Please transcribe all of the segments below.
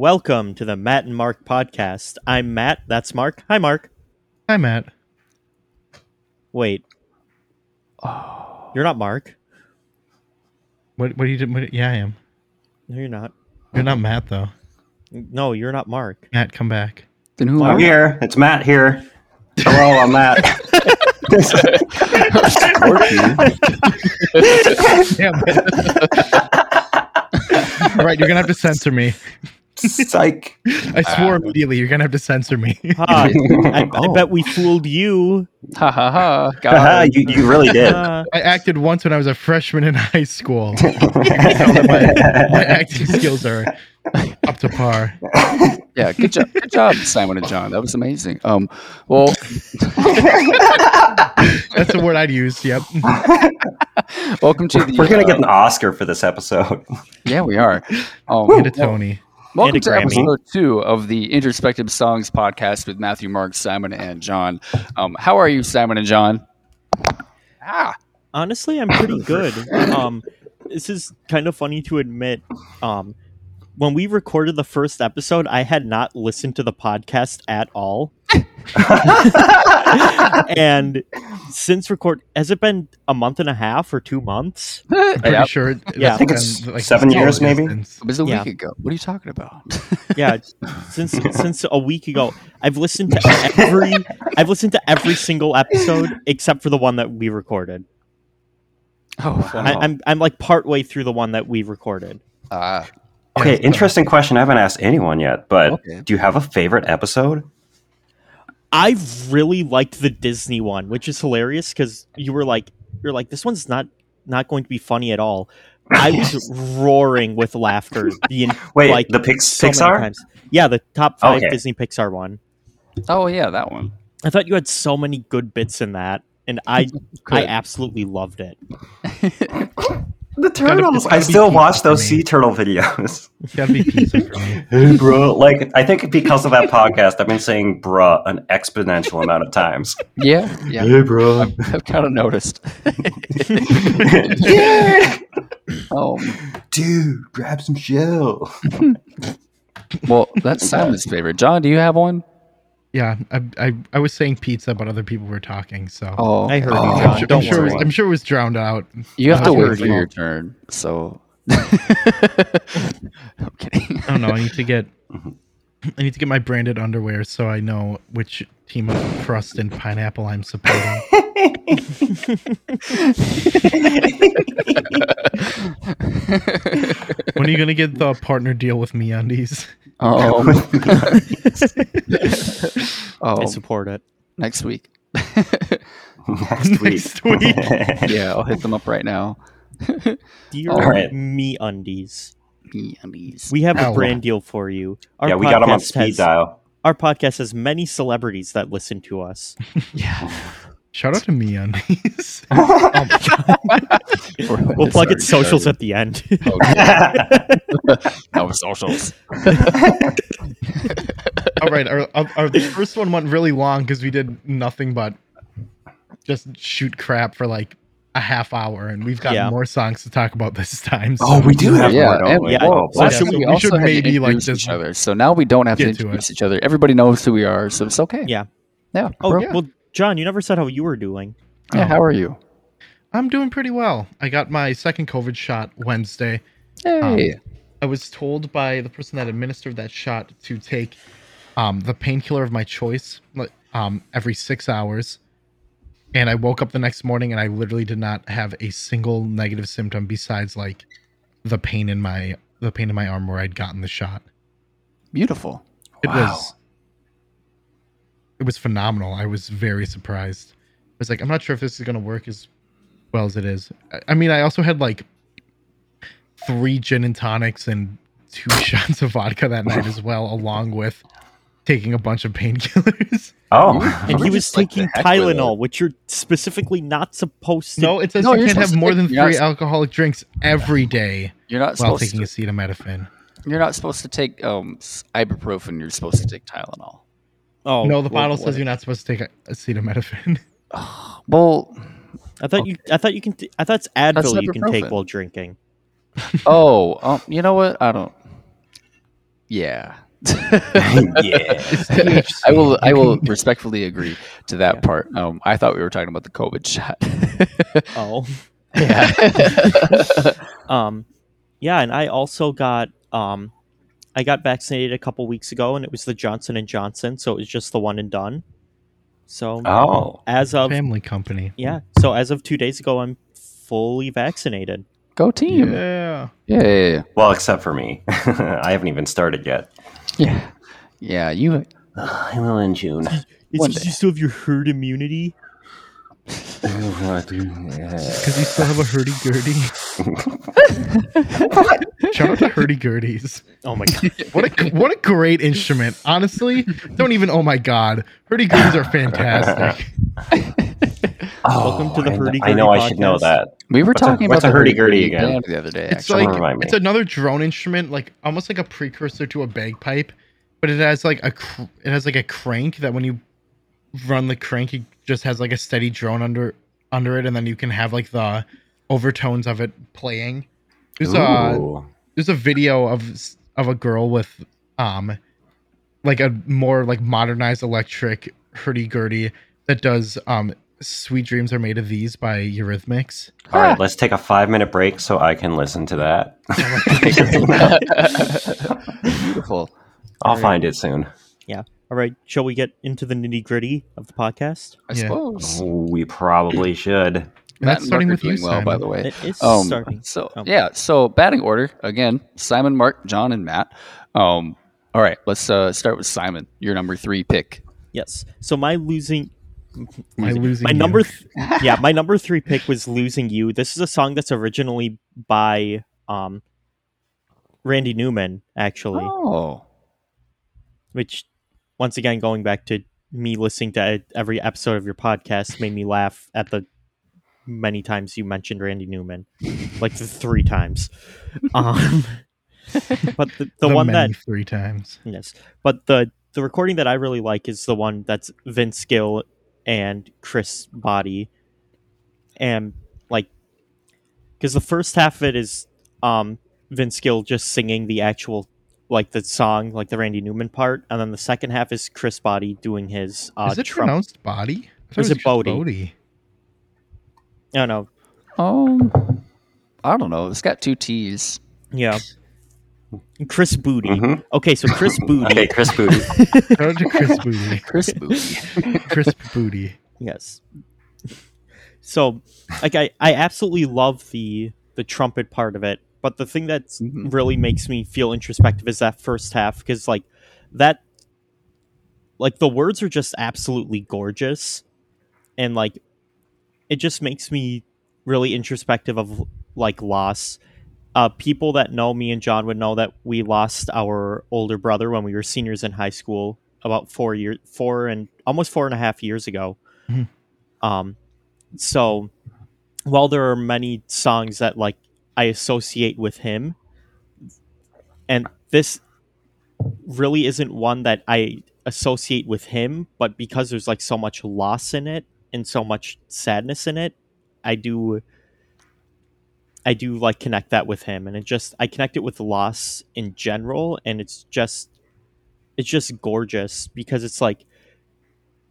Welcome to the Matt and Mark podcast. I'm Matt. That's Mark. Hi, Mark. Hi, Matt. Wait. Oh. You're not Mark. What? What are you doing? What, yeah, I am. No, you're not. You're not Matt though. No, you're not Mark. Matt, come back. Then who Wow. I'm here. It's Matt here. Hello, I'm Matt. Damn All right, you're gonna have to censor me. Psych. I swore immediately. You're gonna have to censor me. Ha, I, I bet we fooled you. Ha ha ha. Haha, you, you really did. Uh, I acted once when I was a freshman in high school. You can tell that my, my acting skills are up to par. yeah, good job. Good job, Simon and John. That was amazing. Um, well, That's the word I'd use. Yep. welcome to the. We're gonna uh, get an Oscar for this episode. Yeah, we are. Um, Get a Tony. Welcome to Grammy. episode two of the Introspective Songs podcast with Matthew, Mark, Simon, and John. Um, how are you, Simon and John? Ah, honestly, I'm pretty good. Um, this is kind of funny to admit. Um, when we recorded the first episode, I had not listened to the podcast at all. and since record, has it been a month and a half or two months? I'm pretty yeah, sure. Yeah. I think it's been, seven years, maybe? distance. it was a Yeah. week ago. What are you talking about? Yeah, since since a week ago, I've listened to every I've listened to every single episode except for the one that we recorded. oh, I, I'm I'm like partway through the one that we recorded. Ah, Okay, Yeah. interesting question. I haven't asked anyone yet, but Okay. do you have a favorite episode? I really liked the Disney one, which is hilarious because you were like, you're like, this one's not not going to be funny at all. I was roaring with laughter. The en- Wait, like the Pix- so Pixar? times. Yeah, the top five Okay. Disney Pixar one. oh yeah, that one. I thought you had so many good bits in that, and I I absolutely loved it. The turtles. it's I still watch those sea turtle videos. It's gotta be pizza for me. bro. Like, I think because of that podcast, I've been saying "bruh" an exponential amount of times. Yeah, yeah. Hey, bro. I've kind of noticed. yeah, Oh, um, dude, grab some shell. well, that's Simon's favorite. John, do you have one? Yeah, I, I I was saying pizza, but other people were talking, so Oh, I heard Oh, you, I'm sure, Don't I'm, sure it worry. was, I'm sure it was drowned out. you have to wait for your turn. So, I'm kidding. I don't know. I need to get mm-hmm. I need to get my branded underwear so I know which team of crust and pineapple I'm supporting. when are you gonna get the partner deal with me undies? Um, I oh, support it. next week. Next week. Next week. Yeah, I'll hit them up right now. Dear All right. me undies, Me undies. we have a Ow. brand deal for you. Our yeah, we got them on podcast speed has- dial. Our podcast has many celebrities that listen to us. Yeah. Shout out to me on undies. Oh we'll plug its socials at the end. No socials. All right, our, our, our the first one went really long because we did nothing but just shoot crap for like a half hour, and we've got Yeah. more songs to talk about this time. so- oh, we do have yeah, more, don't and we? yeah, Whoa, so last should week we- we, we should maybe, like, introduce just each other. So now we don't have to get to introduce each other. Everybody knows who we are, so it's okay. Yeah. Yeah. Oh, bro. yeah. well, John, you never said how you were doing. Yeah, Oh. How are you? I'm doing pretty well. I got my second COVID shot Wednesday. Hey. I was told by the person that administered that shot to take um, the painkiller of my choice um, every six hours. And I woke up the next morning and I literally did not have a single negative symptom besides like the pain in my the pain in my arm where I'd gotten the shot. Beautiful. It Wow. was it was phenomenal. I was very surprised. I was like, I'm not sure if this is gonna work as well as it is. I- I mean, I also had like three gin and tonics and two shots of vodka that night as well, along with taking a bunch of painkillers. Oh, And he was just like taking Tylenol, which you're specifically not supposed to. No, it says No, you can't have more than you're not three alcoholic drinks every day You're not while supposed taking to. acetaminophen. You're not supposed to take um ibuprofen. You're supposed to take Tylenol. Oh, no, the well, bottle what- says you're not supposed to take acetaminophen. Well, I thought you. I thought you can. T- I thought it's Advil you can take while drinking. oh, um, you know what? I don't. yeah. yeah. I will. I will respectfully agree to that Yeah. part. Um, I thought we were talking about the COVID shot. Oh. yeah. Um, yeah, and I also got um, I got vaccinated a couple weeks ago, and it was the Johnson and Johnson, so it was just the one and done. So Oh. as of Family company. yeah, so as of two days ago, I'm fully vaccinated. Go team. Yeah. Yeah. Yeah. Yeah. Well, except for me. I haven't even started yet. yeah. Yeah, You. I will in June. It's One you still have your herd immunity. Because you still have a hurdy gurdy. Shout out to hurdy gurdies. Oh my god! What a what a great instrument. Honestly, don't even. Oh my god, hurdy gurdies are fantastic. Oh, Welcome to the I hurdy-gurdy I know I should know that. We were What's talking what's about a the hurdy-gurdy hurdy-gurdy again? the other day. It's Actually, like remind me. it's another drone instrument, like almost like a precursor to a bagpipe, but it has like a cr- it has like a crank that when you run the crank, it just has like a steady drone under under it, and then you can have like the overtones of it playing. There's a there's a video of of a girl with um like a more like modernized electric hurdy gurdy that does um sweet dreams are made of these by eurythmics All right, let's take a five minute break so I can listen to that. beautiful. I'll find it soon. All right, shall we get into the nitty gritty of the podcast? I Yeah. suppose. We probably should. and that's starting Mark with are you doing well, by the way. It is Um, starting. So Oh. yeah, so batting order again: Simon, Mark, John, and Matt. Um, all right, let's uh, start with Simon. Your number three pick. Yes. So my losing, My losing my you. number, th- yeah, my number three pick was "Losing You." This is a song that's originally by um, Randy Newman, actually. Oh, Which, once again, going back to me listening to every episode of your podcast, made me laugh at the many times you mentioned Randy Newman, like the three times. Um, but the, the, The one many that three times Yes, but the the recording that I really like is the one that's Vince Gill and Chris Botti, and like, because the first half of it is um Vince Gill just singing the actual like the song, like the Randy Newman part, and then the second half is Chris Botti doing his uh is it Trump. pronounced body I Is it just Bodie? Bodie. No, no, um, I don't know. It's got two T's. yeah. Chris Booty. Mhm. Okay, so Chris Booty. Okay, Chris Booty. To Chris Booty. Chris Booty. Chris Booty. Yes. So, like, I, I absolutely love the the trumpet part of it, but the thing that Mhm. really makes me feel introspective is that first half because, like, that, like, the words are just absolutely gorgeous, and like, it just makes me really introspective of like loss. Uh, people that know me and John would know that we lost our older brother when we were seniors in high school about four years, four and almost four and a half years ago. Mhm. Um, so while there are many songs that like I associate with him, and this really isn't one that I associate with him, but because there's like so much loss in it and so much sadness in it, I do I do like connect that with him. And it just I connect it with loss in general and it's just it's just gorgeous because it's like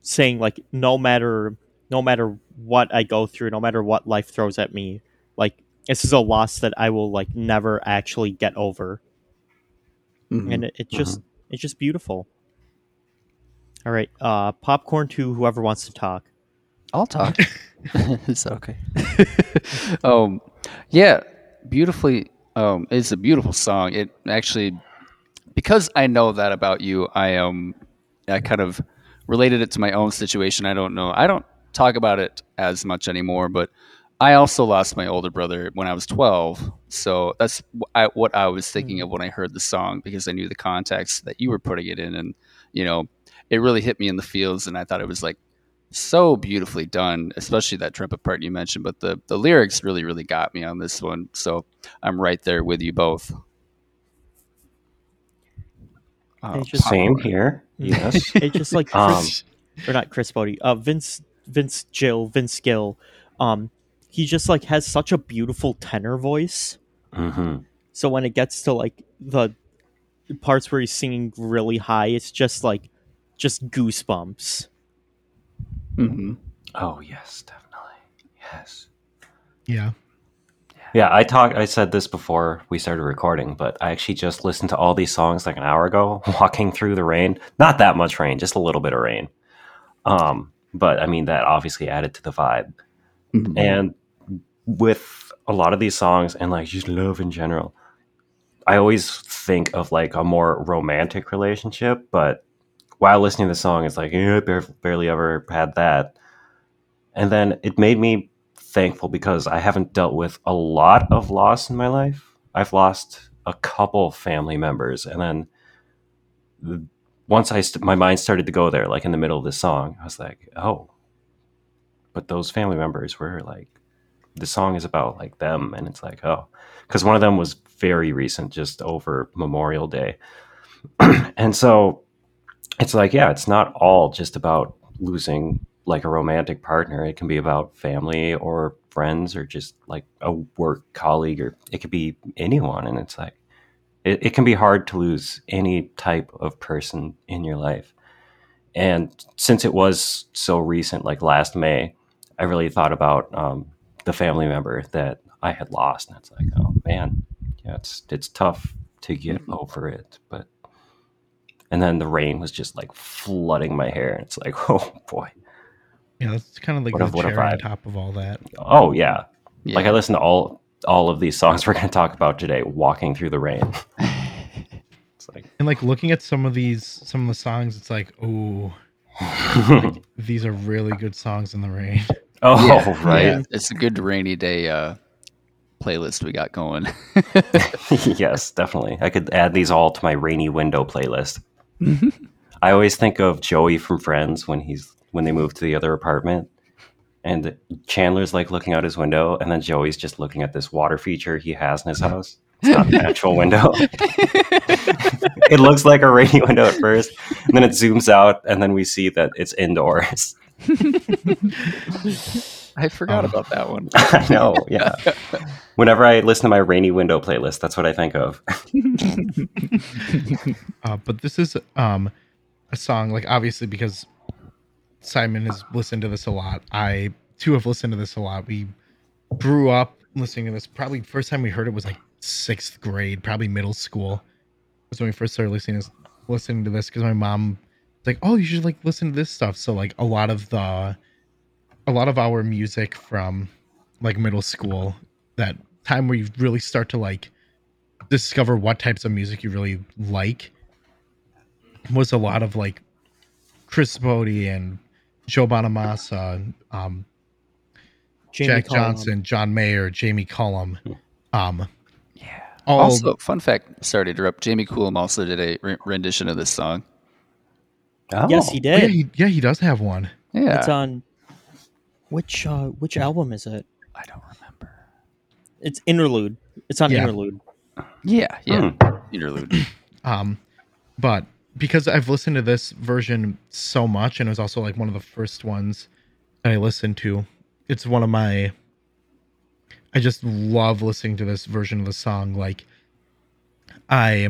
saying like no matter no matter what I go through, no matter what life throws at me, like this is a loss that I will like never actually get over. Mhm. And it, it's just it's just beautiful. All right, uh popcorn to whoever wants to talk. I'll talk. it's okay. um, yeah, beautifully. Um, it's a beautiful song. It actually, because I know that about you, I um, I kind of related it to my own situation. I don't know. I don't talk about it as much anymore, but I also lost my older brother when I was 12. So that's I, what I was thinking of when I heard the song because I knew the context that you were putting it in, and you know, it really hit me in the feels, and I thought it was like so beautifully done, especially that trumpet part you mentioned. But the the lyrics really, really got me on this one. So I'm right there with you both. Oh, just- Same here. Yes. It's just like Um, or not Chris Botti, uh, Vince Vince Gill, Vince Gill. Um, he just like has such a beautiful tenor voice. hmm So when it gets to like the parts where he's singing really high, it's just like just goosebumps. hmm Oh yes, definitely. Yes. Yeah. Yeah, I talked. I said this before we started recording, but I actually just listened to all these songs like an hour ago, walking through the rain. Not that much rain, just a little bit of rain. Um, but I mean that obviously added to the vibe. Mhm. And with a lot of these songs and like just love in general, I always think of like a more romantic relationship. But while listening to the song, it's like, yeah, I bar- barely ever had that. And then it made me thankful because I haven't dealt with a lot of loss in my life. I've lost a couple family members. And then the, once I st- my mind started to go there, like in the middle of the song, I was like, oh, but those family members were like the song is about like them and it's like oh. Because one of them was very recent just over memorial day. And so it's like yeah it's not all just about losing like a romantic partner. It can be about family or friends or just like a work colleague or it could be anyone and it's like it, it can be hard to lose any type of person in your life. And since it was so recent like last may I really thought about um, the family member that I had lost, and it's like, oh man, yeah, it's it's tough to get over it. But and then the rain was just like flooding my hair, and it's like, oh boy, Yeah, that's kind of like What the what a cherry on vibe. top of all that. oh yeah. Yeah. Like I listened to all all of these songs we're going to talk about today, walking through the rain. It's like, And like looking at some of these, some of the songs, it's like, oh, these are really good songs in the rain. Oh Yeah, right, yeah, it's a good rainy day uh, playlist we got going. yes, definitely. I could add these all to my rainy window playlist. I always think of Joey from Friends when he's when they move to the other apartment, and Chandler's like looking out his window, and then Joey's just looking at this water feature he has in his house. It's not an actual window. it looks like a rainy window at first, and then it zooms out, and then we see that it's indoors. I forgot Um, about that one. I know, yeah. Whenever I listen to my rainy window playlist, that's what I think of. Uh, but this is um a song like obviously because Simon has listened to this a lot. I too have listened to this a lot. We grew up listening to this. Probably first time we heard it was like sixth grade, probably middle school. Was when we first started listening to listening to this because my mom was like, "Oh, you should like listen to this stuff." So like a lot of the a lot of our music from like middle school, that time where you really start to like discover what types of music you really like was a lot of like Chris Botti and Joe Bonamassa, and um, Jamie Jack Cullum. Johnson, John Mayer, Jamie Cullum. Um, Yeah. Also, fun fact. Sorry to interrupt. Jamie Cullum also did a re- rendition of this song. Yes, he Oh, yeah, did. he, yeah, he does have one. Yeah, It's on which uh which album is it? I don't remember. It's Interlude. It's on Yeah. Interlude. Yeah, yeah. Hmm. Interlude. Um, but because I've listened to this version so much, and it was also like one of the first ones that I listened to, it's one of my. I just love listening to this version of the song. Like, I.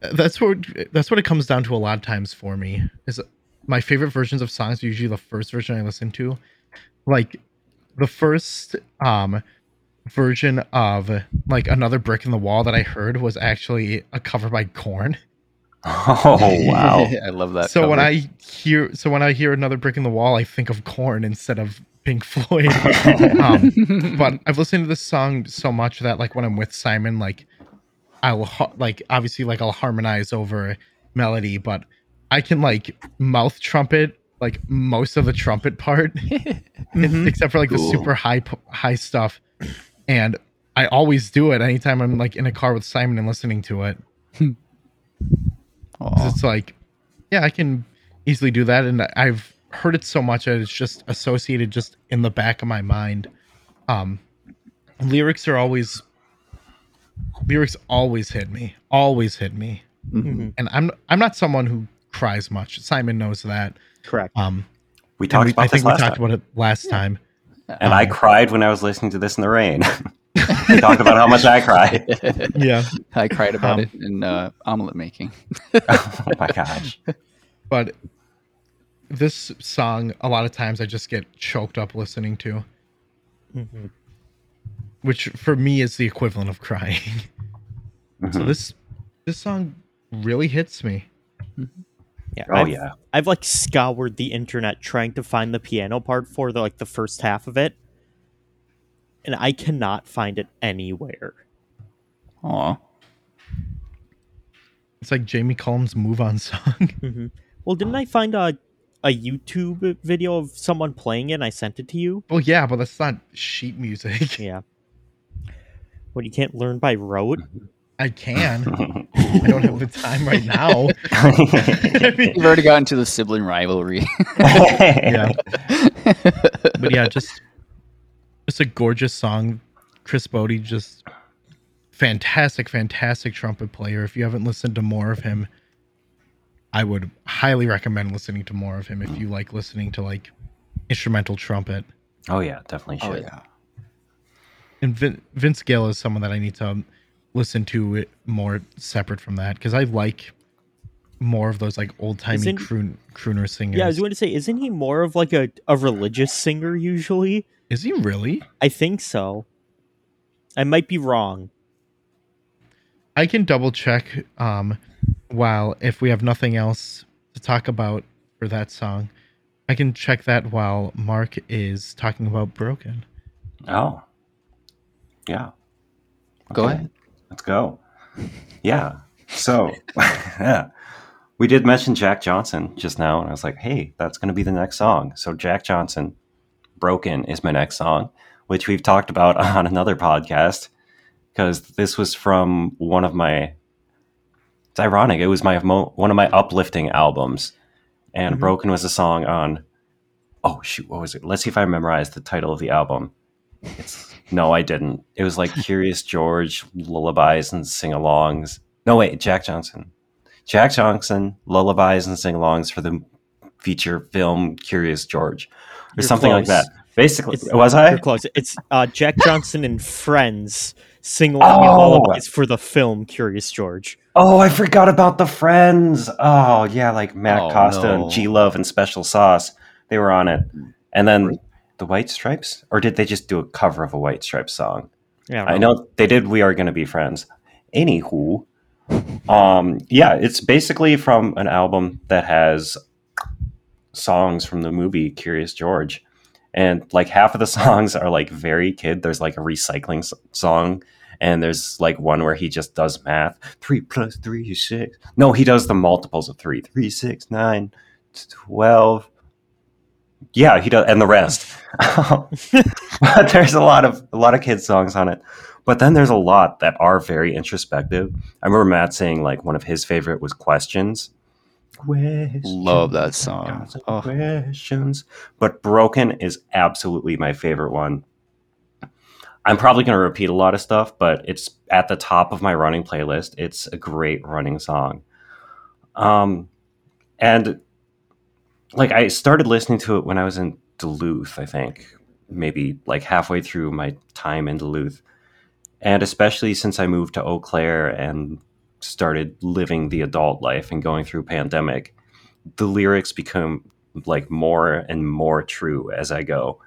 That's what that's what it comes down to a lot of times for me. Is my favorite versions of songs are usually the first version I listen to, like the first um version of like another brick in the wall that I heard was actually a cover by Korn Oh wow! I love that. so when. I hear so when I hear another brick in the wall, I think of Korn instead of Pink Floyd. um, but I've listened to this song so much that like when I'm with Simon, like I'll ha- like obviously like I'll harmonize over melody, but I can like mouth trumpet like most of the trumpet part, Mhm. except for like the super high high stuff, and I always do it anytime I'm like in a car with Simon and listening to it. It's like, yeah, I can easily do that, and I've heard it so much that it's just associated just in the back of my mind. Um, lyrics are always lyrics always hit me, always hit me, Mhm. and I'm I'm not someone who cries much. Simon knows that. Correct. Um, We talked we- about I this think we last talked time, about it last time. and I um, cried when I was listening to this in the rain. we talked about how much I cried. Yeah, I cried about Um, it in uh, omelet making. oh my gosh. but this song, a lot of times I just get choked up listening to, Mhm. Which for me is the equivalent of crying. So Mhm. this this song really hits me. Yeah. Oh I've, yeah. I've like scoured the internet trying to find the piano part for the like the first half of it, and I cannot find it anywhere. Aw. It's like Jamie Collins' "Move On" song. hmm Well, didn't I find a a YouTube video of someone playing it? and I sent it to you. well, yeah, but that's not sheet music. Yeah. What you can't learn by rote. Mm-hmm. I can. I don't have the time right now. I mean, You've already gotten to the sibling rivalry. yeah, but yeah, just just a gorgeous song. Chris Botti, just fantastic, fantastic trumpet player. If you haven't listened to more of him, I would highly recommend listening to more of him if you mm. like listening to like instrumental trumpet. Oh yeah, definitely oh should. yeah. And Vin- Vince Gill is someone that I need to listen to it more separate from that because I like more of those like old timey croon- crooner singers. Yeah, I was going to say, isn't he more of like a, a religious singer usually? is he really? I think so. I might be wrong. I can double check um while if we have nothing else to talk about for that song. I can check that while Mark is talking about Broken. Oh. Yeah. Go ahead. Let's go. Yeah. So, yeah. We did mention Jack Johnson just now, and I was like, hey, that's going to be the next song. So, Jack Johnson, Broken, is my next song, which we've talked about on another podcast because this was from one of my. It's ironic. It was my mo- one of my uplifting albums, and Mhm. Broken was a song on. Oh shoot, what was it? Let's see if I memorized the title of the album. It's no, I didn't. It was like Curious George, lullabies and sing-alongs. No, wait, Jack Johnson. Jack Johnson, lullabies and sing-alongs for the feature film Curious George, or You're something like that. Basically, It's- was You're I? close. It's uh, Jack Johnson and Friends sing along me Oh. lullabies for the film Curious George. Oh, I forgot about the Friends. Oh, yeah, like Matt Oh, Costa no. and G Love and Special Sauce. They were on it, and then the White Stripes, or did they just do a cover of a White Stripes song? Yeah, I know they did. We are going to be friends. Anywho, um, yeah, it's basically from an album that has songs from the movie Curious George, and like half of the songs are like very kid. There's like a recycling s- song, and there's like one where he just does math. Three plus three is six. No, he does the multiples of three. Three, six, nine, twelve. Yeah, he does, and the rest. but there's a lot of a lot of kids songs on it. But then there's a lot that are very introspective. I remember Matt saying like one of his favorite was questions. Questions, Love that song. thousand Oh. Questions. But Broken is absolutely my favorite one. I'm probably going to repeat a lot of stuff, but it's at the top of my running playlist. It's a great running song. Um, and like I started listening to it when I was in Duluth, I think, maybe like halfway through my time in Duluth. And especially since I moved to Eau Claire and started living the adult life and going through pandemic, the lyrics become like more and more true as I go.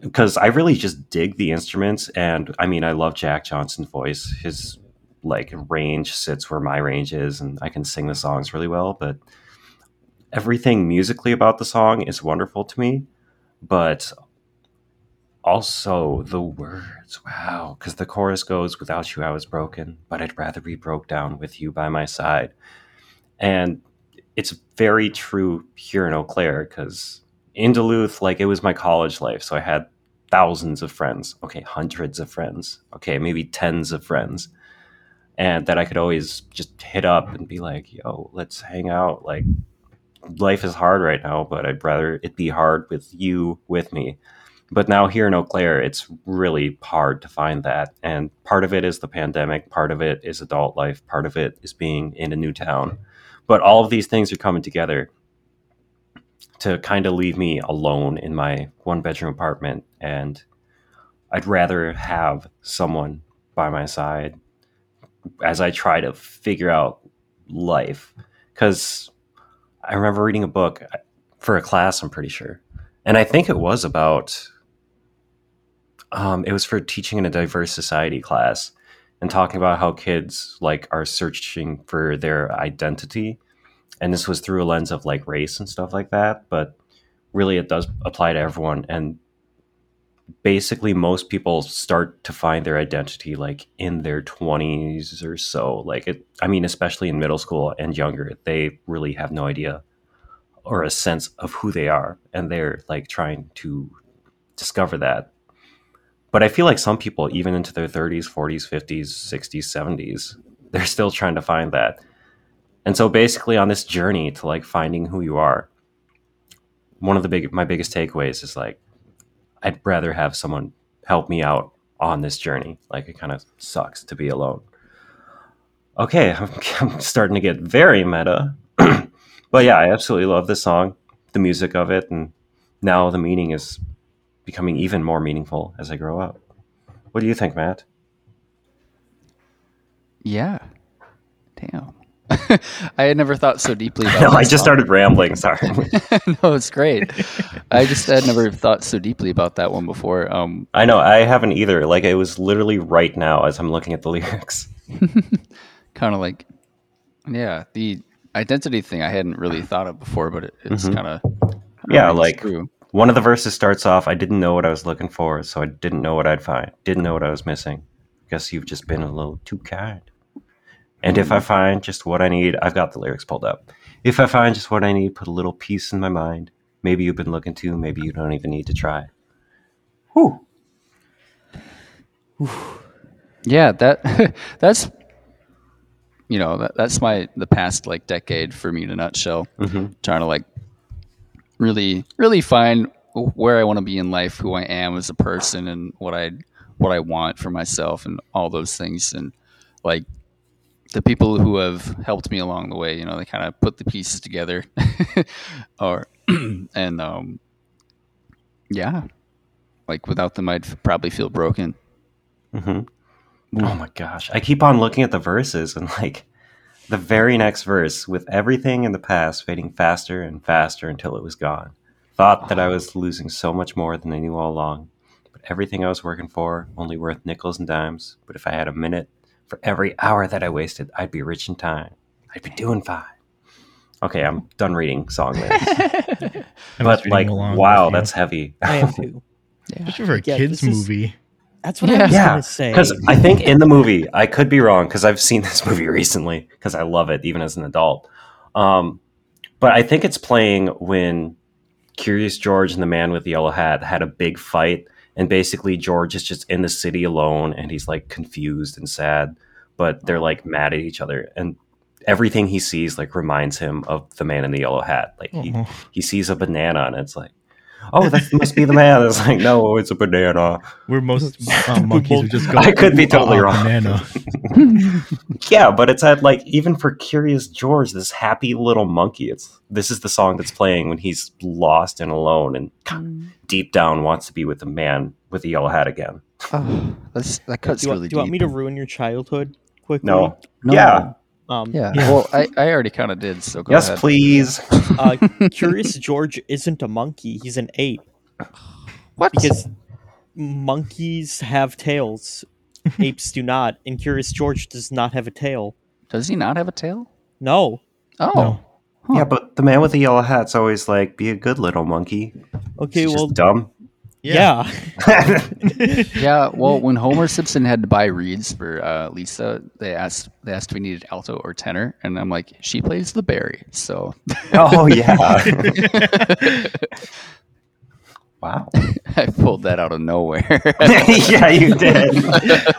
Because I really just dig the instruments and I mean I love Jack Johnson's voice. His like range sits where my range is and I can sing the songs really well, but everything musically about the song is wonderful to me, but also the words. Wow, because the chorus goes, "Without you, I was broken, but I'd rather be broke down with you by my side," and it's very true here in Eau Claire because in Duluth, like it was my college life, so I had thousands of friends. Okay, hundreds of friends. Okay, maybe tens of friends. And that I could always just hit up and be like, yo, let's hang out. Like, life is hard right now, but I'd rather it be hard with you with me. But now here in Eau Claire, it's really hard to find that. And part of it is the pandemic, part of it is adult life, part of it is being in a new town. But all of these things are coming together to kind of leave me alone in my one bedroom apartment. And I'd rather have someone by my side as I try to figure out life. Because I remember reading a book uh, for a class, I'm pretty sure. And I think it was about, um, it was for teaching in a diverse society class and talking about how kids like are searching for their identity. And this was through a lens of like race and stuff like that. But really, it does apply to everyone. And basically most people start to find their identity like in their 20s or so. Like it i mean especially in middle school and younger they really have no idea or a sense of who they are and they're like trying to discover that. But i feel like some people even into their 30s 40s 50s 60s 70s they're still trying to find that. And so basically on this journey to like finding who you are one of the big my biggest takeaways is like I'd rather have someone help me out on this journey. Like it kind of sucks to be alone. Okay, I'm, I'm starting to get very meta. but yeah, I absolutely love this song, the music of it, and now the meaning is becoming even more meaningful as I grow up. What do you think, Matt? Yeah. I had never thought so deeply about No, that I just song. started rambling. Sorry. no, it's great. I just had never thought so deeply about that one before. Um, I know I haven't either. Like it was literally right now as I'm looking at the lyrics. kind of like, yeah, the identity thing I hadn't really thought of before, but it, it's Mhm. kind of Yeah, like true. one of the verses starts off, I didn't know what I was looking for, so I didn't know what I'd find. Didn't know what I was missing. Guess you've just been a little too kind. And if I find just what I need, I've got the lyrics pulled up. If I find just what I need, put a little peace in my mind. Maybe you've been looking to, maybe you don't even need to try. Whew. Yeah, that that's you know that, that's my the past like decade for me in a nutshell. hmm Trying to like really really find where I want to be in life, who I am as a person, and what I what I want for myself, and all those things, and like the people who have helped me along the way. You know, they kind of put the pieces together, or and um, yeah, like without them, I'd f- probably feel broken. hmm Oh my gosh. I keep on looking at the verses and like the very next verse with everything in the past fading faster and faster until it was gone. Thought that I was losing so much more than I knew all along. But everything I was working for only worth nickels and dimes. But if I had a minute for every hour that I wasted, I'd be rich in time. I'd be doing fine. Okay, I'm done reading song lyrics. But like, wow, that's heavy. I am too. especially for a Yeah, kids this is- movie. That's what Yeah. I was Yeah, gonna say. Because I think in the movie, I could be wrong because I've seen this movie recently because I love it even as an adult. Um, but I think it's playing when Curious George and the man with the yellow hat had a big fight, and basically George is just in the city alone and he's like confused and sad, but they're like mad at each other, and everything he sees like reminds him of the man in the yellow hat. Like he, Oh, he sees a banana and it's like, oh, that must be the man. It's like, no, it's a banana. We're most uh, monkeys would just go. I could be totally ah, wrong. Banana. Yeah, but it's at like even for Curious George, this happy little monkey. It's this is the song that's playing when he's lost and alone and deep down wants to be with the man with the yellow hat again. Oh, that's that do cuts you, want- really do you want me to ruin your childhood quickly? No. No. Yeah. Um, Yeah. Yeah. Well, I, I already kind of did. So go yes, ahead. please. uh, Curious George isn't a monkey; he's an ape What? because monkeys have tails, apes do not, and Curious George does not have a tail. Does he not have a tail? No. Oh. No. Huh. Yeah, but the man with the yellow hat's always like, be a good little monkey. Okay, It's just well, dumb. Yeah. Yeah. Well, when Homer Simpson had to buy reeds for uh, Lisa, they asked they asked if we needed alto or tenor, and I'm like, she plays the bari, so oh yeah. wow. I pulled that out of nowhere. yeah, you did.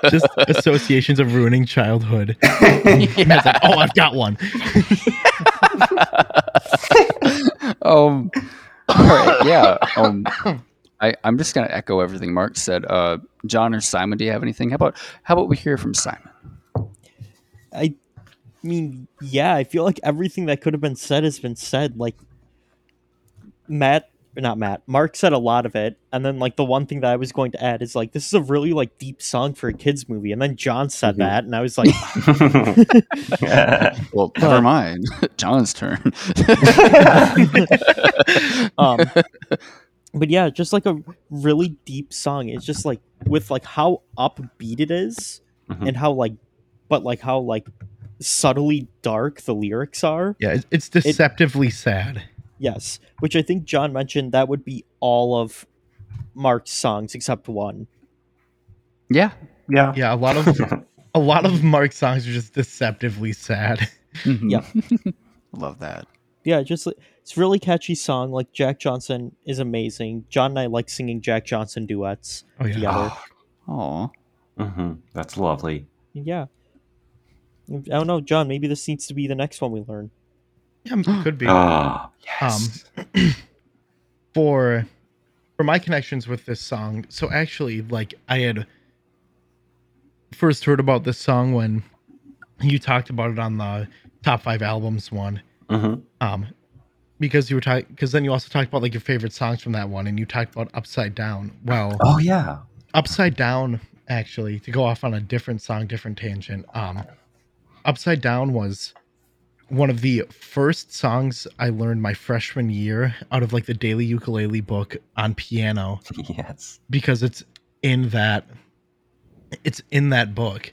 Just associations of ruining childhood. Yeah. Like, oh, I've got one. um, all right, yeah. Um, I, I'm just gonna echo everything Mark said. Uh, John or Simon, do you have anything? How about how about we hear from Simon? I mean, yeah, I feel like everything that could have been said has been said. Like Matt not Matt. Mark said a lot of it, and then like the one thing that I was going to add is like this is a really like deep song for a kids movie, and then John said Mhm. that, and I was like, Well, never mind. John's turn. um, but yeah, just like a really deep song. It's just like with like how upbeat it is, Mhm. and how like, but like how like subtly dark the lyrics are. Yeah, it's, it's deceptively sad. Yes, which I think John mentioned that would be all of Mark's songs except one. yeah. yeah. Yeah, a lot of a lot of Mark's songs are just deceptively sad. Mhm. Yeah. Love that. Yeah, just it's a really catchy song. Like Jack Johnson is amazing. John and I like singing Jack Johnson duets Oh yeah. together. Oh. hmm That's lovely. Yeah. I don't know, John. Maybe this needs to be the next one we learn. Yeah, could be. Ah, yes. for for my connections with this song so actually like i had first heard about this song when you talked about it on the top five albums one Mhm. um because you were talking because then you also talked about like your favorite songs from that one and you talked about upside down well Oh yeah. upside down actually to go off on a different song different tangent um upside down was one of the first songs i learned my freshman year out of like the daily ukulele book on piano Yes. because it's in that it's in that book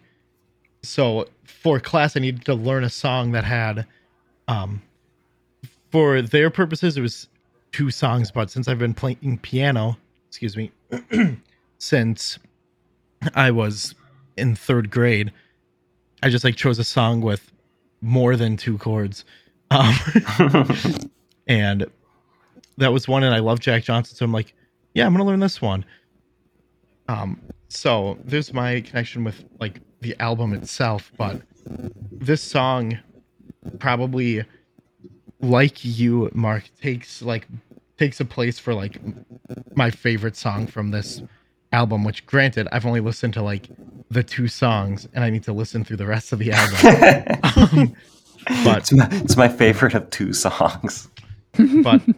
so for class i needed to learn a song that had um for their purposes it was two songs but since i've been playing piano excuse me since i was in third grade i just like chose a song with more than two chords. Um and that was one and i love jack johnson so i'm like yeah i'm gonna learn this one. Um so there's my connection with like the album itself but this song probably like you mark takes like takes a place for like my favorite song from this album which granted i've only listened to like the two songs and i need to listen through the rest of the album um, but it's, my, it's my favorite of two songs. but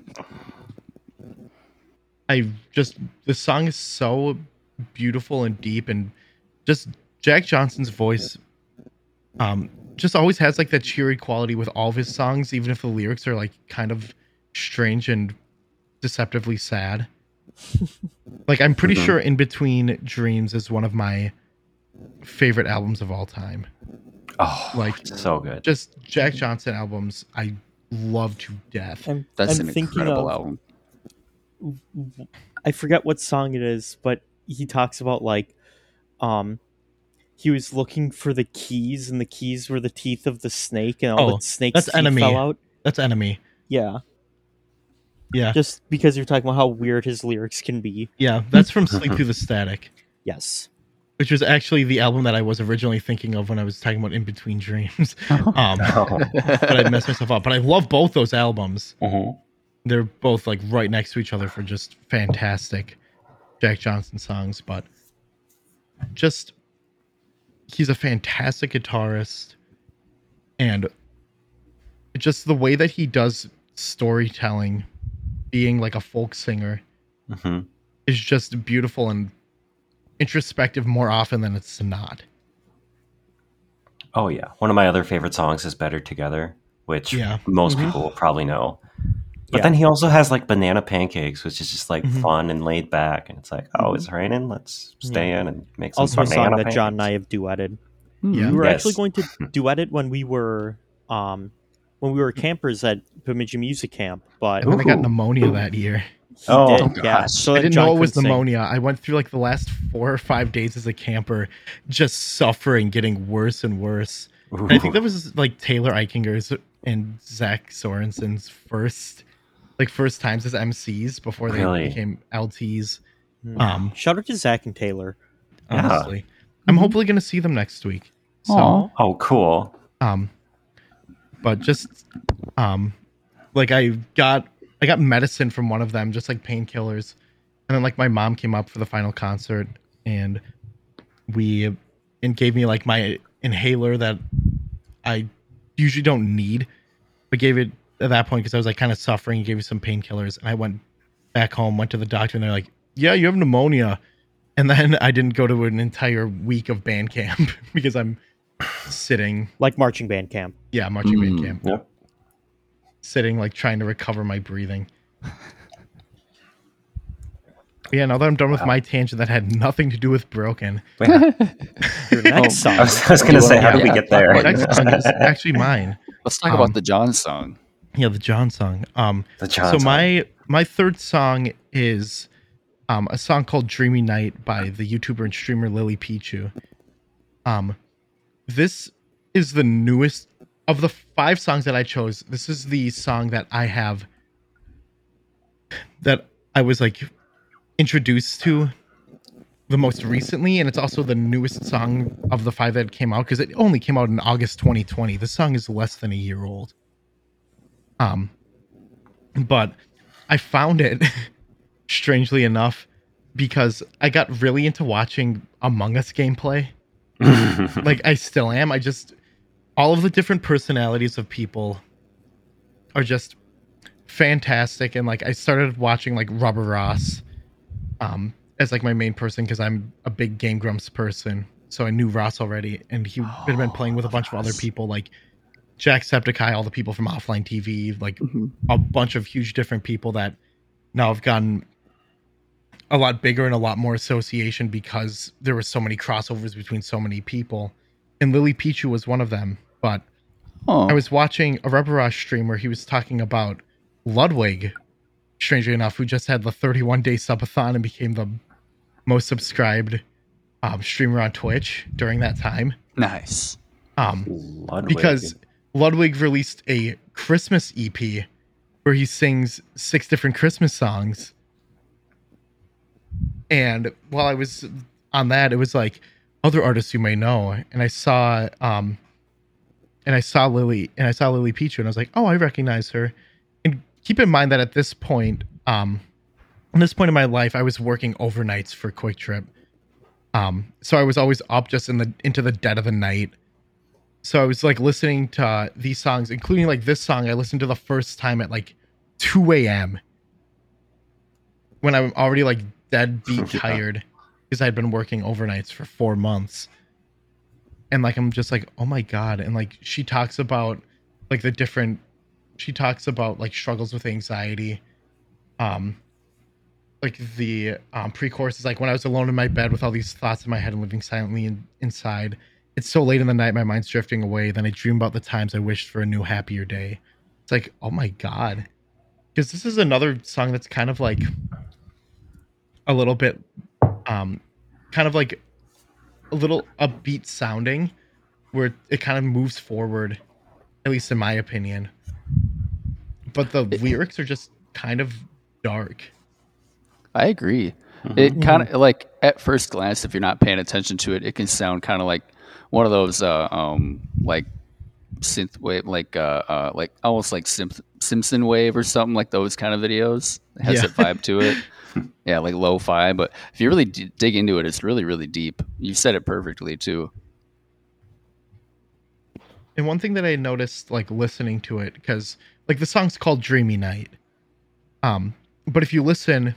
I just the song is so beautiful and deep and just Jack Johnson's voice um just always has like that cheery quality with all of his songs even if the lyrics are like kind of strange and deceptively sad. like I'm pretty Mhm. sure In Between Dreams is one of my favorite albums of all time. Oh, Like- like so good. Just Jack Johnson albums I love to death. I'm, That's I'm an thinking incredible of, album. I forget what song it is, but he talks about like, um, he was looking for the keys, and the keys were the teeth of the snake, and all Oh, the snake's that's teeth Enemy. fell out. That's Enemy. Yeah, Yeah. just because you're talking about how weird his lyrics can be. Yeah, that's from Sleep Through the Static, Yes. which was actually the album that I was originally thinking of when I was talking about In Between Dreams. Um, Oh. but I messed myself up. But I love both those albums. Mhm. They're both like right next to each other for just fantastic Jack Johnson songs. But just he's a fantastic guitarist, and just the way that he does storytelling, being like a folk singer, Mhm. is just beautiful and introspective more often than it's not. Oh yeah, one of my other favorite songs is "Better Together," which Yeah. most Mhm. people will probably know. But Yeah. then he also has like "Banana Pancakes," which is just like Mhm. fun and laid back, and it's like, oh, it's raining, let's stay in and make some Also, a song that John and I have duetted. Yeah. We were Yes. actually going to duet it when we were, um, when we were campers at Bemidji Music Camp, but And then I got Ooh. pneumonia that year. he Oh, did. yeah, gosh. so I didn't John know it was couldn't sing. pneumonia. I went through like the last four or five days as a camper, just suffering, getting worse and worse. And I think that was like Taylor Eichinger's and Zach Sorensen's first, like first times as MCs before they Really? became LTs. Hmm. Um, Shout out to Zach and Taylor. Yeah. honestly, I'm hopefully gonna see them next week. So, Aw. oh, cool. um, but just, um, like I got I got medicine from one of them, just like painkillers, and then like my mom came up for the final concert, and we and gave me like my inhaler that I usually don't need, but gave it at that point because I was like kind of suffering. Gave me some painkillers, and I went back home, went to the doctor, and they're like, "Yeah, you have pneumonia." And then I didn't go to an entire week of band camp because I'm sitting, Like marching band camp. yeah, marching band Mm. camp, Yep. sitting like trying to recover my breathing. Yeah, now that I'm done with Wow. my tangent that had nothing to do with broken, Wait, Your next Oh, I song. was, I was gonna say, how wanna- did we yeah, get there? talk the about next song is actually mine. Let's talk Um, about the John song. Yeah, the John song. Um, the John so song. my my third song is um, a song called "Dreamy Night" by the YouTuber and streamer Lily Pichu. Um, this is the newest of the five songs that I chose. This is the song that I have that I was like introduced to the most recently, and it's also the newest song of the five that came out because it only came out in August 2020. This song is less than a year old. Um, but I found it strangely enough because I got really into watching Among Us gameplay. like I still am. I just all of the different personalities of people are just fantastic and like I started watching like Rubber Ross um as like my main person because I'm a big Game Grumps person. So I knew Ross already and he had been playing with a bunch of other people like Jacksepticeye, all the people from offline TV, like Mhm. a bunch of huge different people that now have gotten a lot bigger and a lot more association because there were so many crossovers between so many people. And Lily Pichu was one of them. But Oh, I was watching a Rubber Ross stream where he was talking about Ludwig, strangely enough, who just had the 31 day subathon and became the most subscribed um, streamer on Twitch during that time. nice. Um, Ludwig. because Ludwig released a Christmas EP where he sings six different Christmas songs. And while I was on that, it was like other artists you may know, and I saw um and I saw Lily and I saw Lily Pichu and I was like, "Oh, I recognize her." And keep in mind that at this point um at this point in my life, I was working overnights for QuikTrip. Um so I was always up just in the into the dead of the night so I was like listening to uh, these songs, including like this song. I listened to the first time at like 2 a.m. when I'm already like dead beat Yeah. tired because I'd been working overnights for four months. And like I'm just like, oh my god! And like she talks about like the different, she talks about like struggles with anxiety, um, like the um, pre-chorus is like when I was alone in my bed with all these thoughts in my head and living silently in, inside. It's so late in the night, my mind's drifting away. Then I dream about the times I wished for a new, happier day. It's like, oh my god, because this is another song that's kind of like a little bit, um, kind of like a little upbeat sounding, where it kind of moves forward, at least in my opinion. But the lyrics are just kind of dark. I agree. Mhm. It kind of like at first glance, if you're not paying attention to it, it can sound kind of like one of those uh, um like synth wave, like uh, uh like almost like Sim- Simpson wave or something like those kind of videos. It has Yeah. that vibe to it. yeah, like lo-fi. But if you really d- dig into it, it's really really deep. You said it perfectly too. And one thing that I noticed, like listening to it, because like the song's called "Dreamy Night," um, but if you listen,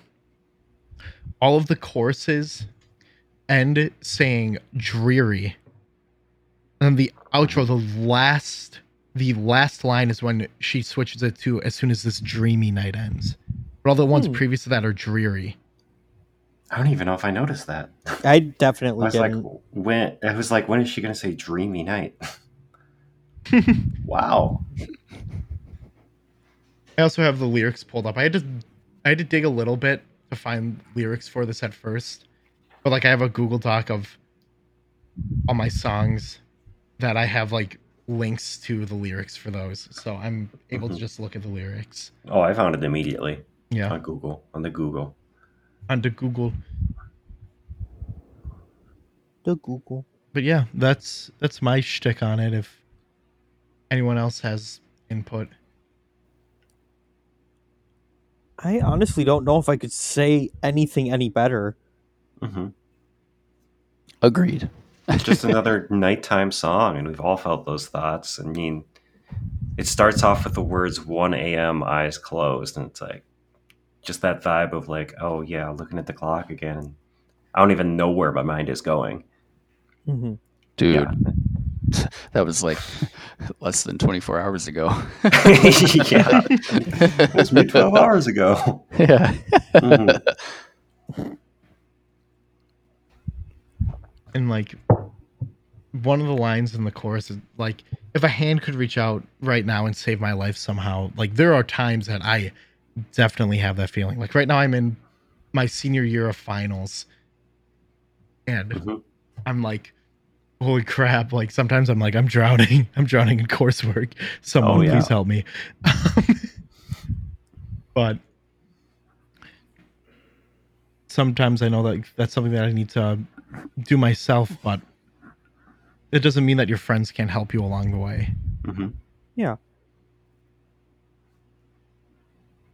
all of the choruses end saying "dreary," and then the outro, the last, the last line is when she switches it to "as soon as this dreamy night ends." But all the ones Hmm. previous to that are dreary. I don't even know if I noticed that. I I definitely was like, didn't. when I was like, when is she gonna say "dreamy night"? wow. I also have the lyrics pulled up. I had to I had to dig a little bit to find lyrics for this at first. But like I have a Google Doc of all my songs that I have like links to the lyrics for those. So I'm able Mhm. to just look at the lyrics. Oh, I found it immediately Yeah. on Google on the Google. on the Google. The Google. But yeah, that's that's my shtick on it if anyone else has input. I honestly don't know if I could say anything any better. hmm Agreed. It's just another nighttime song, and we've all felt those thoughts. I mean, it starts off with the words "1 a.m. eyes closed," and it's like just that vibe of like, oh yeah, looking at the clock again. I don't even know where my mind is going. hmm Dude, Yeah. that was like less than 24 hours ago. yeah, it was me twelve hours ago. yeah. Mhm. And like one of the lines in the chorus is like if a hand could reach out right now and save my life somehow like there are times that i definitely have that feeling like right now i'm in my senior year of finals and Mhm. i'm like holy crap like sometimes i'm like i'm drowning i'm drowning in coursework someone Oh, yeah. please help me but sometimes i know that that's something that i need to do myself but it doesn't mean that your friends can't help you along the way Mhm. Yeah.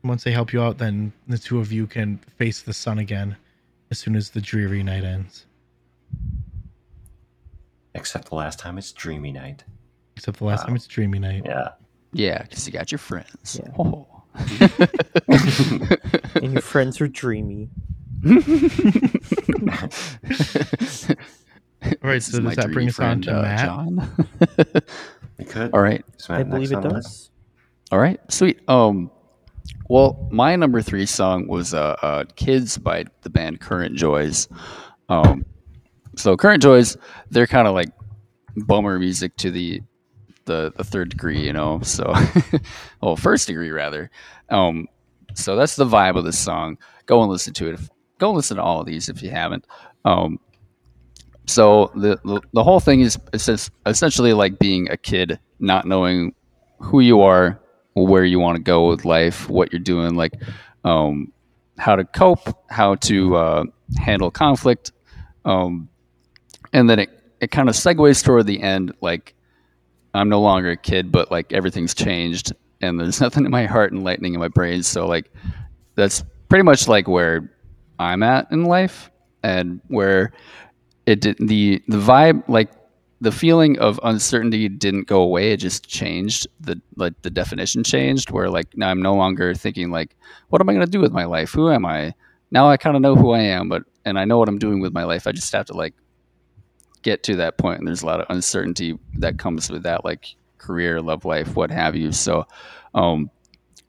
Once they help you out then the two of you can face the sun again as soon as the dreary night ends Except the last time it's dreamy night. except the last Wow. time it's dreamy night Yeah. Yeah, because you got your friends. Yeah. Oh. And your friends are dreamy. all right so does that bring us on to friend, uh, matt John. We could. All right. I believe it does. list. All right, sweet. Um, well, my number three song was uh, uh "Kids" by the band Current Joys. Um, so Current Joys, they're kind of like bummer music to the the the third degree, you know. So, well, first degree rather. Um, so that's the vibe of this song. Go and listen to it. If, go listen to all of these if you haven't. Um, so the, the the whole thing is essentially like being a kid, not knowing who you are, where you want to go with life, what you're doing, like um, how to cope, how to uh, handle conflict, um, and then it, it kind of segues toward the end, like I'm no longer a kid, but like everything's changed, and there's nothing in my heart and lightning in my brain. So like that's pretty much like where I'm at in life, and where it did the the vibe like the feeling of uncertainty didn't go away. It just changed. The like the definition changed where like now i'm no longer thinking like what am i going to do with my life? Who am i? Now i kind of know who i am but and i know what i'm doing with my life. I just have to like get to that point and there's a lot of uncertainty that comes with that like career love life what have you. So um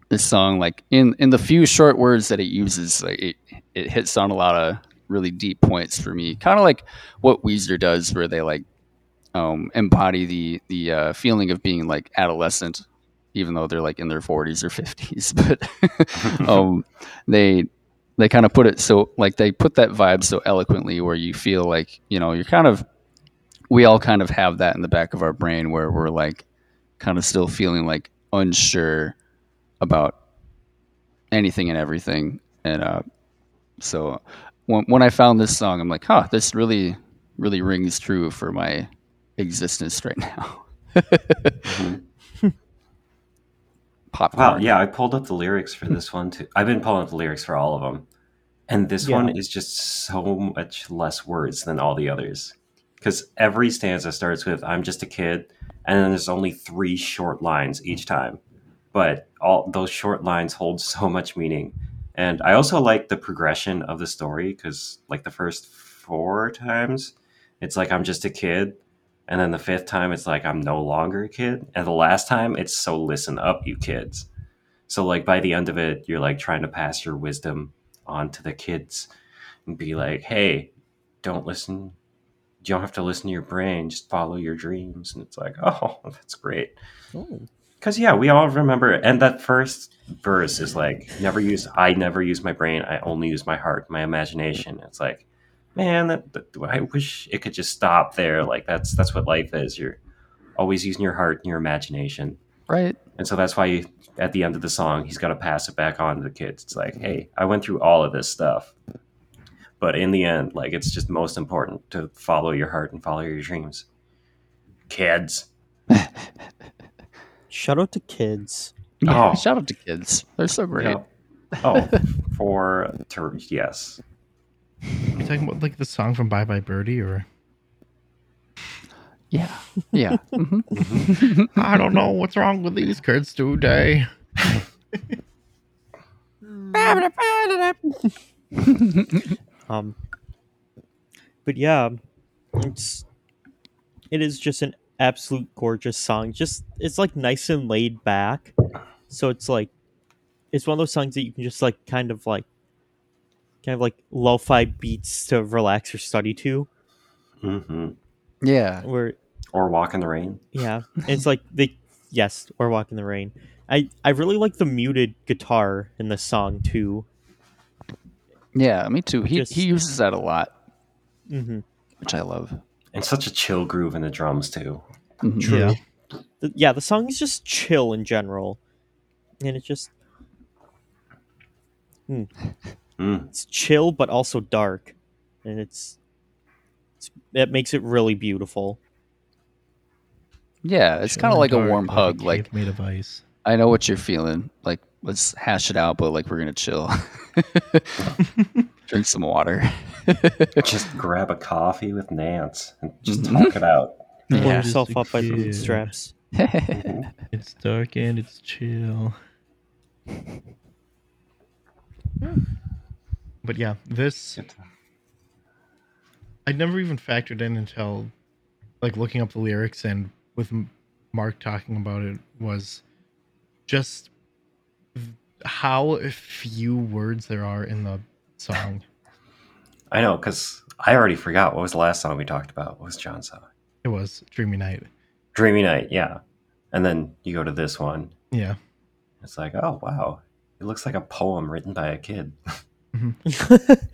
this song like in in the few short words that it uses like it, it hits on a lot of really deep points for me kind of like what weezer does where they like um, embody the the uh, feeling of being like adolescent, even though they're like in their 40s or 50s. But um, they they kind of put it so like they put that vibe so eloquently where you feel like you know you're kind of we all kind of have that in the back of our brain where we're like kind of still feeling like unsure about anything and everything and uh so when, when i found this song i'm like huh this really really rings true for my existence right now Mhm. popcorn Wow, yeah, I pulled up the lyrics for this one too. I've been pulling up the lyrics for all of them, and this Yeah. one is just so much less words than all the others. Because every stanza starts with "I'm just a kid," and then there's only three short lines each time, but all those short lines hold so much meaning. And I also like the progression of the story because, like, the first four times, it's like I'm just a kid, and then the fifth time it's like I'm no longer a kid, and the last time it's so listen up, you kids. So like by the end of it, you're like trying to pass your wisdom on to the kids and be like, hey, don't listen. You don't have to listen to your brain. Just follow your dreams. And it's like, oh, that's great. Oh. Because yeah, we all remember. And that first verse is like, never use. I never use my brain. I only use my heart, my imagination. It's like, man, that, that I wish it could just stop there. Like that's that's what life is. You're always using your heart and your imagination. right And so that's why you, at the end of the song, he's got to pass it back on to the kids. It's like, hey, I went through all of this stuff. But in the end, like, it's just most important to follow your heart and follow your dreams. Kids. Shout out to kids. yeah, Oh. shout out to kids they're so great Yep. Oh, for, ter- yes. Are you talking about like the song from bye bye birdie or yeah yeah mhm. i don't know what's wrong with these kids today um, but yeah, it's it is just an absolute gorgeous song. Just it's like nice and laid back. So it's like it's one of those songs that you can just like kind of like kind of like lo-fi beats to relax or study to. hmm yeah. Where Or walk in the rain. yeah, it's like they yes, or walk in the rain. I I really like the muted guitar in this song too. Yeah, me too. He Just- he uses that a lot, hmm which I love. And such a chill groove in the drums too. Mhm. True. Yeah. The, yeah, the song is just chill in general, and it just Mm. it's chill but also dark, and it's, it's it makes it really beautiful. Yeah, it's kind of Chill like a warm hug. Like made of ice. I know what you're feeling. Like let's hash it out, but like we're gonna chill. Drink some water. Just grab a coffee with Nance and just Mhm. talk it out. Pull Yeah. yourself up by the straps. It's dark and it's chill. But yeah, this I never even factored in until like looking up the lyrics and with Mark talking about it was just how few words there are in the song. I know, because I already forgot what was the last song we talked about. What was John's song? It was Dreamy Night. Dreamy Night, yeah. And then you go to this one. Yeah. It's like, oh wow, it looks like a poem written by a kid. I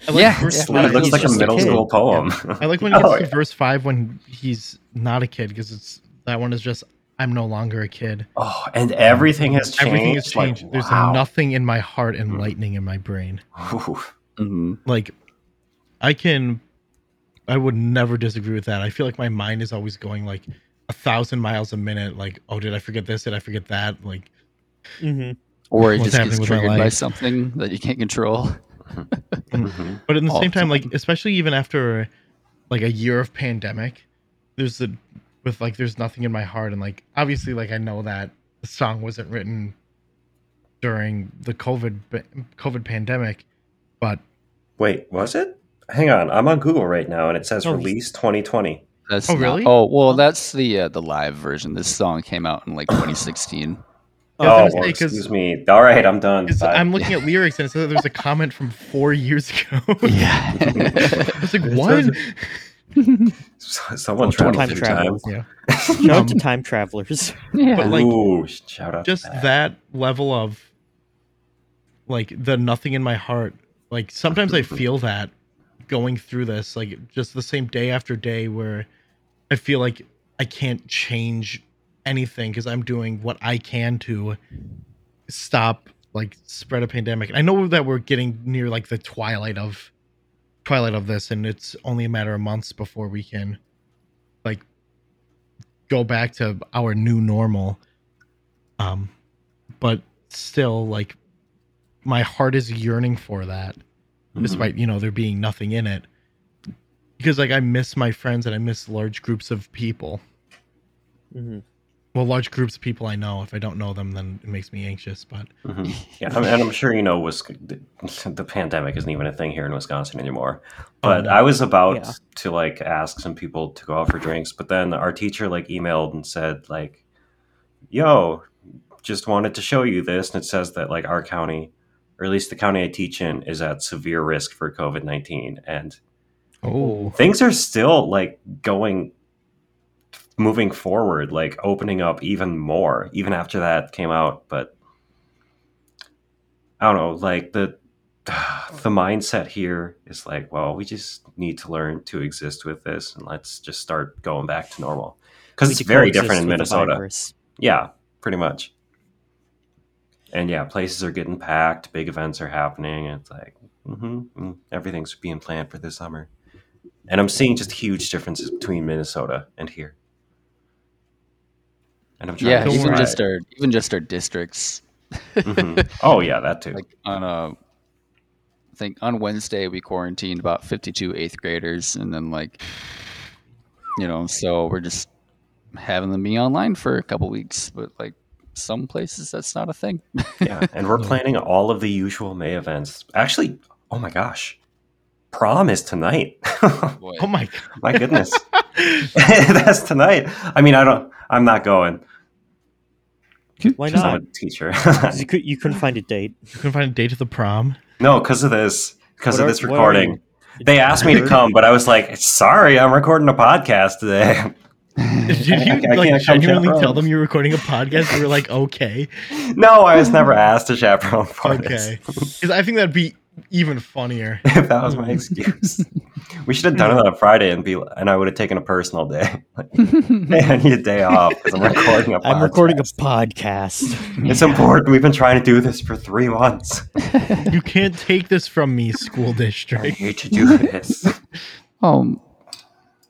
like Yeah, verse yeah. it looks like a just a middle school poem. I like when he gets Oh, to yeah. verse five when he's not a kid because it's that one is just I'm no longer a kid. Oh, and everything has changed. Everything has Like, changed. There's wow. nothing in my heart and Mhm. lightning in my brain. Ooh. Mhm. Like I can I would never disagree with that. I feel like my mind is always going like a thousand miles a minute. Like, oh, did I forget this? Did I forget that? Like, mm-hmm. Or it just gets triggered by something that you can't control. Mhm. but at the All same the time, like, especially even after like a year of pandemic, there's the with like there's nothing in my heart, and like obviously, like I know that the song wasn't written during the COVID COVID pandemic, but Wait, was it? Hang on, I'm on Google right now, and it says Oh. release 2020. That's Oh, not- really? oh well, that's the uh, the live version. This song came out in like 2016. I Oh, gonna well, excuse me. All right, I'm done. I'm looking at lyrics and it says there's a comment from four years ago. Yeah. I was like, It what? Someone Oh, traveled time through travel. time. Yeah. Shout out to Um, time travelers. yeah. But, like, Ooh, shout out. to just that level of like the nothing in my heart like sometimes i feel that going through this like just the same day after day where i feel like i can't change anything because i'm doing what i can to stop like spread a pandemic. I know that we're getting near like the twilight of twilight of this and it's only a matter of months before we can like go back to our new normal. Um but still like my heart is yearning for that Mhm. despite you know there being nothing in it because like i miss my friends and i miss large groups of people hmm well large groups of people i know if i don't know them then it makes me anxious but Mhm. Yeah, I mean, and I'm sure you know, Wis- the, the pandemic isn't even a thing here in Wisconsin anymore. But Um, I was about yeah. to like ask some people to go out for drinks, but then our teacher like emailed and said like, "Yo, just wanted to show you this," and it says that like our county, or at least the county I teach in, is at severe risk for COVID nineteen, and oh. things are still like going moving forward like opening up even more even after that came out. But i don't know like the the mindset here is like well we just need to learn to exist with this and let's just start going back to normal. Because it's very different in minnesota. yeah pretty much and yeah places are getting packed big events are happening and it's like hmm everything's being planned for this summer and i'm seeing just huge differences between minnesota and here and i'm trying yeah, to even just our even just our districts. Mhm. oh yeah that too Like on a, I think on Wednesday we quarantined about 52 eighth graders, and then like, you know, so we're just having them be online for a couple weeks. But like, some places that's not a thing. Yeah, and we're planning all of the usual May events. Actually, oh my gosh, prom is tonight. Boy. Oh my God. my goodness, that's tonight. I mean, I don't. I'm not going. Why not? I'm a teacher. You, could, you couldn't find a date. You couldn't find a date to the prom. no, because of this. Because of this recording. They asked me to come, but I was like, "Sorry, I'm recording a podcast today." Did you I like can't come genuinely tell them you're recording a podcast? You were like, okay, no, I was never asked to chaperone for okay. this. Because I think that'd be even funnier. if that was my excuse, we should have done it on a Friday and be, and I would have taken a personal day. Like, hey, I need a day off because I'm recording a podcast. I'm recording a podcast. It's important. We've been trying to do this for three months. You can't take this from me, school district. I district. hate to do this. um,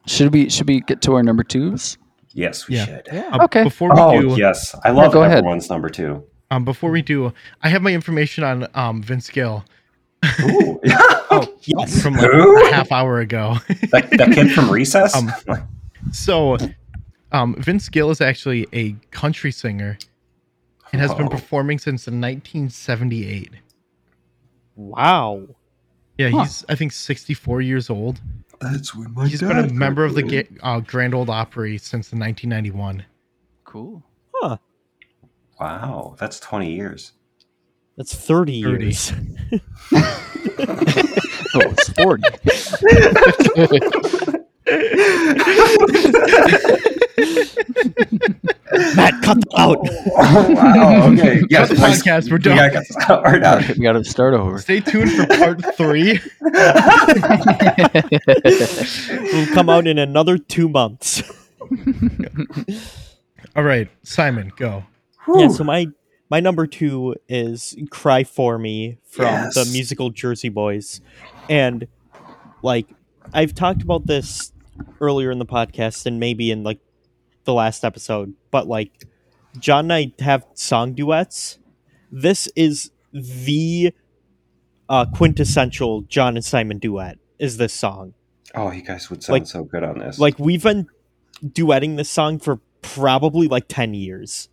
should we should we get to our number twos? Yes, we Yeah. should. Uh, Okay. Before we Oh do, yes, I love go ahead. everyone's number two. um, before we do, I have my information on um Vince Gill Ooh, Oh, yes. from like Who? a half hour ago. that, that kid from Recess. Um, So, um, Vince Gill is actually a country singer and has been Oh. performing since 1978. Wow. Yeah, Huh. he's I think 64 years old. That's when my He's been a member of the Ga- uh, Grand Ole Opry since the 1991. Cool. Huh. Wow, that's twenty years. That's 30, 30. years. Oh, it's forty. Matt, cut that out. Oh, wow. Okay. Cut the podcast, we're done. Yeah, cut this out. We're we got to start over. Stay tuned for part three. we'll come out in another two months. All right, Simon, go. yeah, so my my number two is "Cry for Me" from the musical Jersey Boys, and like I've talked about this earlier in the podcast and maybe in like the last episode, but like John and I have song duets. This is the uh, quintessential John and Simon duet. Is this song? Oh, you guys would sound Like- so good on this. Like we've been duetting this song for probably like ten years,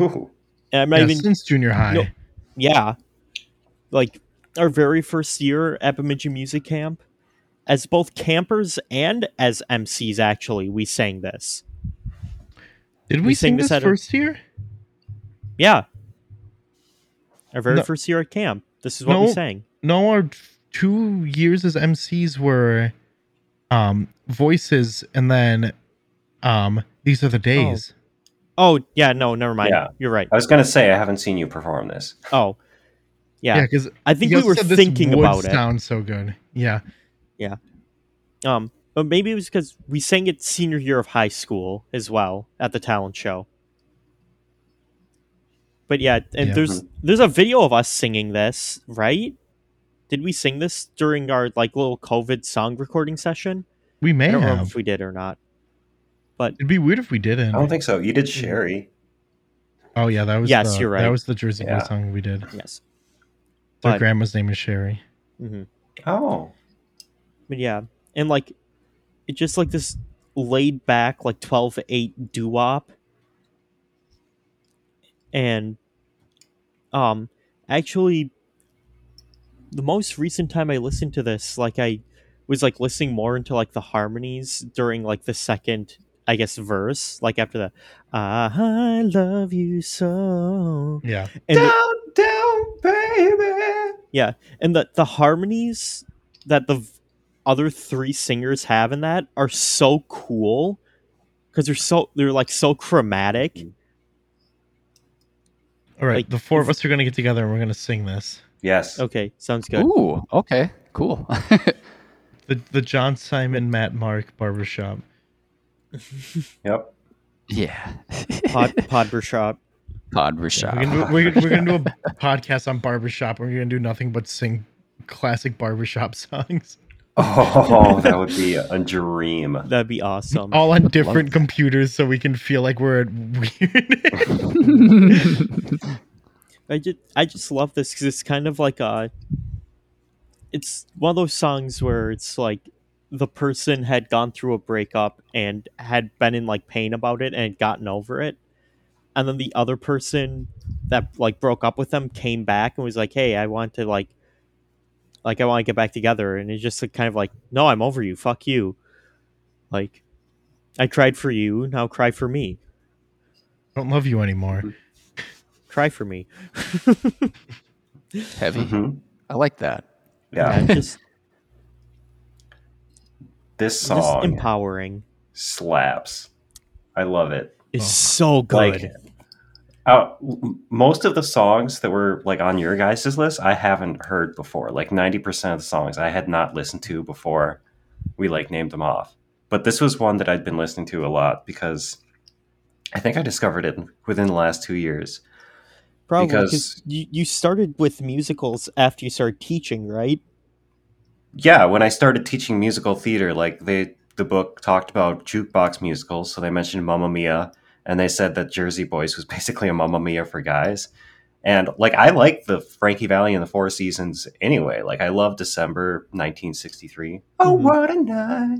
Ooh. and I'm not Yeah, even since junior high. No. yeah like our very first year at bemidji music camp as both campers and as mcs actually we sang this Did we, we sing sang this this at a- first year? yeah our very No. first year at camp this is what we No. sang No, our two years as MCs were um voices and then um these are the days. oh yeah no never mind Yeah. you're right I was gonna say I haven't seen you perform this. oh Yeah, yeah, because i think we were thinking about it Sounds so good. Yeah, um but maybe it was because we sang it senior year of high school as well at the talent show but yeah and Yeah. there's there's a video of us singing this right did we sing this during our like little covid song recording session we may i don't have. remember if we did or not But It'd be weird if we didn't. I don't think so. You did Sherry. oh yeah, that was Yes, the, you're right. That was the Jersey Boy Yeah. song we did. yes Their But- grandma's name is Sherry. hmm Oh. But yeah and like it just like this laid back like 12 8 doo-wop. And um actually the most recent time i listened to this like i was like listening more into like the harmonies during like the second i guess verse like after the i love you so. Yeah, and the, down, down, baby. Yeah, and the the harmonies that the v- other three singers have in that are so cool because they're so they're like so chromatic mm. all right. Like, the four of us are gonna get together and we're gonna sing this. Yes. okay sounds good Ooh. Okay. Cool. The the John Simon Matt Mark barbershop. Yep. yeah. pod podbershop Pod We're gonna, do, we're, we're gonna do a podcast on barbershop. and We're gonna do nothing but sing classic barbershop songs, Oh, that would be a dream. that'd be awesome all on different computers, so we can feel like we're at weird. i just i just love this because it's kind of like a it's one of those songs where it's like the person had gone through a breakup and had been in like pain about it and gotten over it and then the other person that like broke up with them came back and was like, "Hey, I want to like, like I want to get back together," and it's just like, kind of like, "No, I'm over you. Fuck you." Like, I cried for you. Now cry for me. I don't love you anymore. Cry for me. Heavy. Mhm. I like that. Yeah, Yeah, just, this just song empowering. slaps. I love it. It's Oh. so good. Like, uh, most of the songs that were like on your guys' list, I haven't heard before. Like ninety percent of the songs I had not listened to before we like named them off. But this was one that I'd been listening to a lot because I think I discovered it within the last two years. Probably because- you, you started with musicals after you started teaching, right? Yeah, when I started teaching musical theater, like they the book talked about jukebox musicals, so they mentioned Mamma Mia, and they said that Jersey Boys was basically a Mamma Mia for guys. And like I like the Frankie Valli and the Four Seasons anyway. Like I love December 1963. Oh, Mhm. what a night!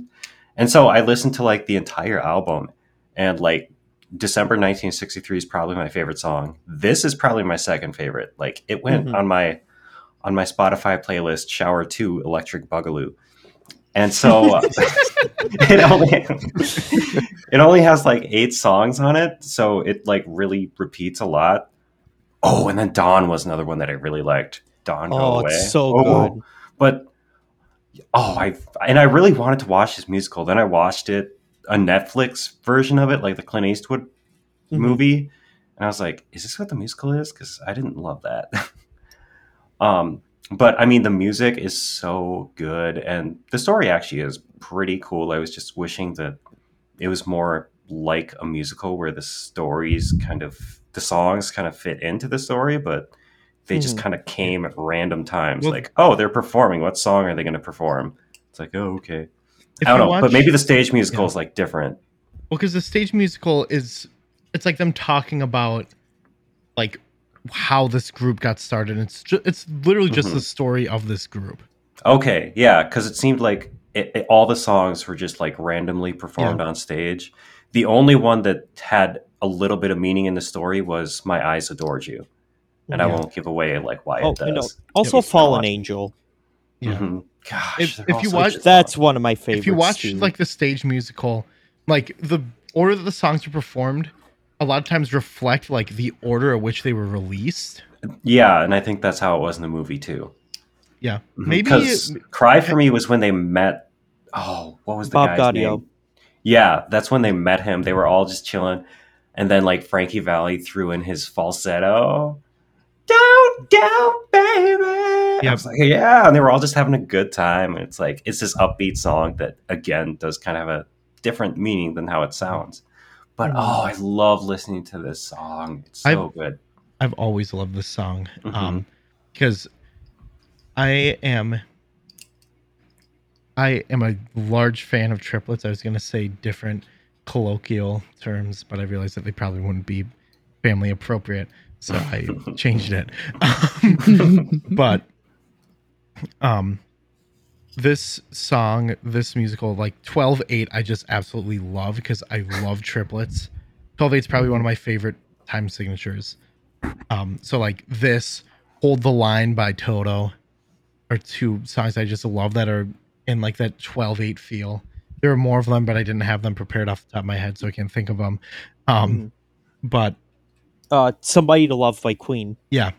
And so I listened to like the entire album, and like December 1963 is probably my favorite song. This is probably my second favorite. Like it went Mhm. on my on my Spotify playlist Shower 2 Electric Bugaloo. And so uh, it only it only has like 8 songs on it, so it like really repeats a lot. Oh, and then Dawn was another one that I really liked. Dawn Go Oh, Away. it's so Oh, good. But oh, I and I really wanted to watch this musical. Then I watched it a Netflix version of it, like the Clint Eastwood Mhm. movie, and I was like, "Is this what the musical is?" Because I didn't love that. um, but I mean, the music is so good, and the story actually is pretty cool. I was just wishing that it was more like a musical, where the stories kind of the songs kind of fit into the story, but they just Mhm. kind of came at random times. Well- like, oh, they're performing. What song are they going to perform? It's like, oh, okay. I don't know, watch- but maybe the stage musical Yeah. is like different. Well, because the stage musical is, it's like them talking about, like, how this group got started. It's ju- it's literally just Mhm. the story of this group. Okay, yeah, because it seemed like it, it- all the songs were just like randomly performed on stage. The only one that had a little bit of meaning in the story was "My Eyes Adored You," and I won't give away like why Oh, it I know. Also, it's Fallen not. Angel. Yeah. Mhm. Gosh, If- if you watch, that's one of my favorites. if you watch too. like the stage musical, like the order that the songs are performed, a lot of times reflect like the order at which they were released. yeah, and I think that's how it was in the movie too. Yeah, Mhm. maybe 'Cause "Cry for Me" was when they met. Oh, what was the Bob guy's Gaudio. name? Yeah, that's when they met him. They were all just chilling, and then like Frankie Valli threw in his falsetto. Down, down, baby. I Yeah. was like, yeah, and they were all just having a good time. And it's like it's this upbeat song that again does kind of have a different meaning than how it sounds. But Mhm. oh, I love listening to this song. It's so good. I've always loved this song Mhm. um because I am I am a large fan of triplets. I was going to say different colloquial terms, but I realized that they probably wouldn't be family appropriate, so I changed it. Um, but um this song, this musical like 12/8 I just absolutely love because I love triplets. 12/8 is probably one of my favorite time signatures. Um, so like this, Hold the Line by Toto are two songs I just love that are in like that 12-8 feel. There are more of them, but I didn't have them prepared off the top of my head, so I can't think of them. Um, but uh, "Somebody to Love" by Queen. yeah,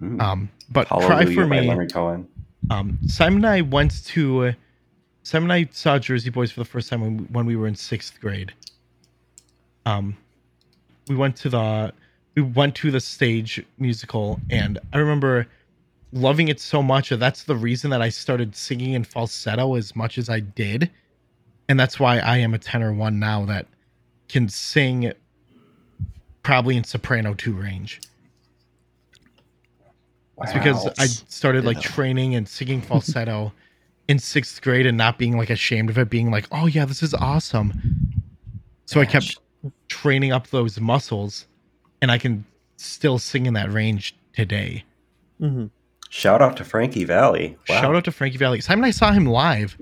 Mm. um, but Hallelujah Cry for by Me. Leonard Cohen. Um, Simon and I went to Simon and I saw Jersey Boys for the first time when we, when we were in sixth grade. Um, we went to the we went to the stage musical, and I remember loving it so much. that That's the reason that I started singing in falsetto as much as I did, and that's why I am a tenor one now that can sing probably in soprano two range. It's because I started like training and singing falsetto in sixth grade and not being like ashamed of it, being like, oh yeah, this is awesome. So I kept training up those muscles and I can still sing in that range today. Mm-hmm. Shout out to Frankie Valli. Wow. Shout out to Frankie Valli. Simon, I saw him live.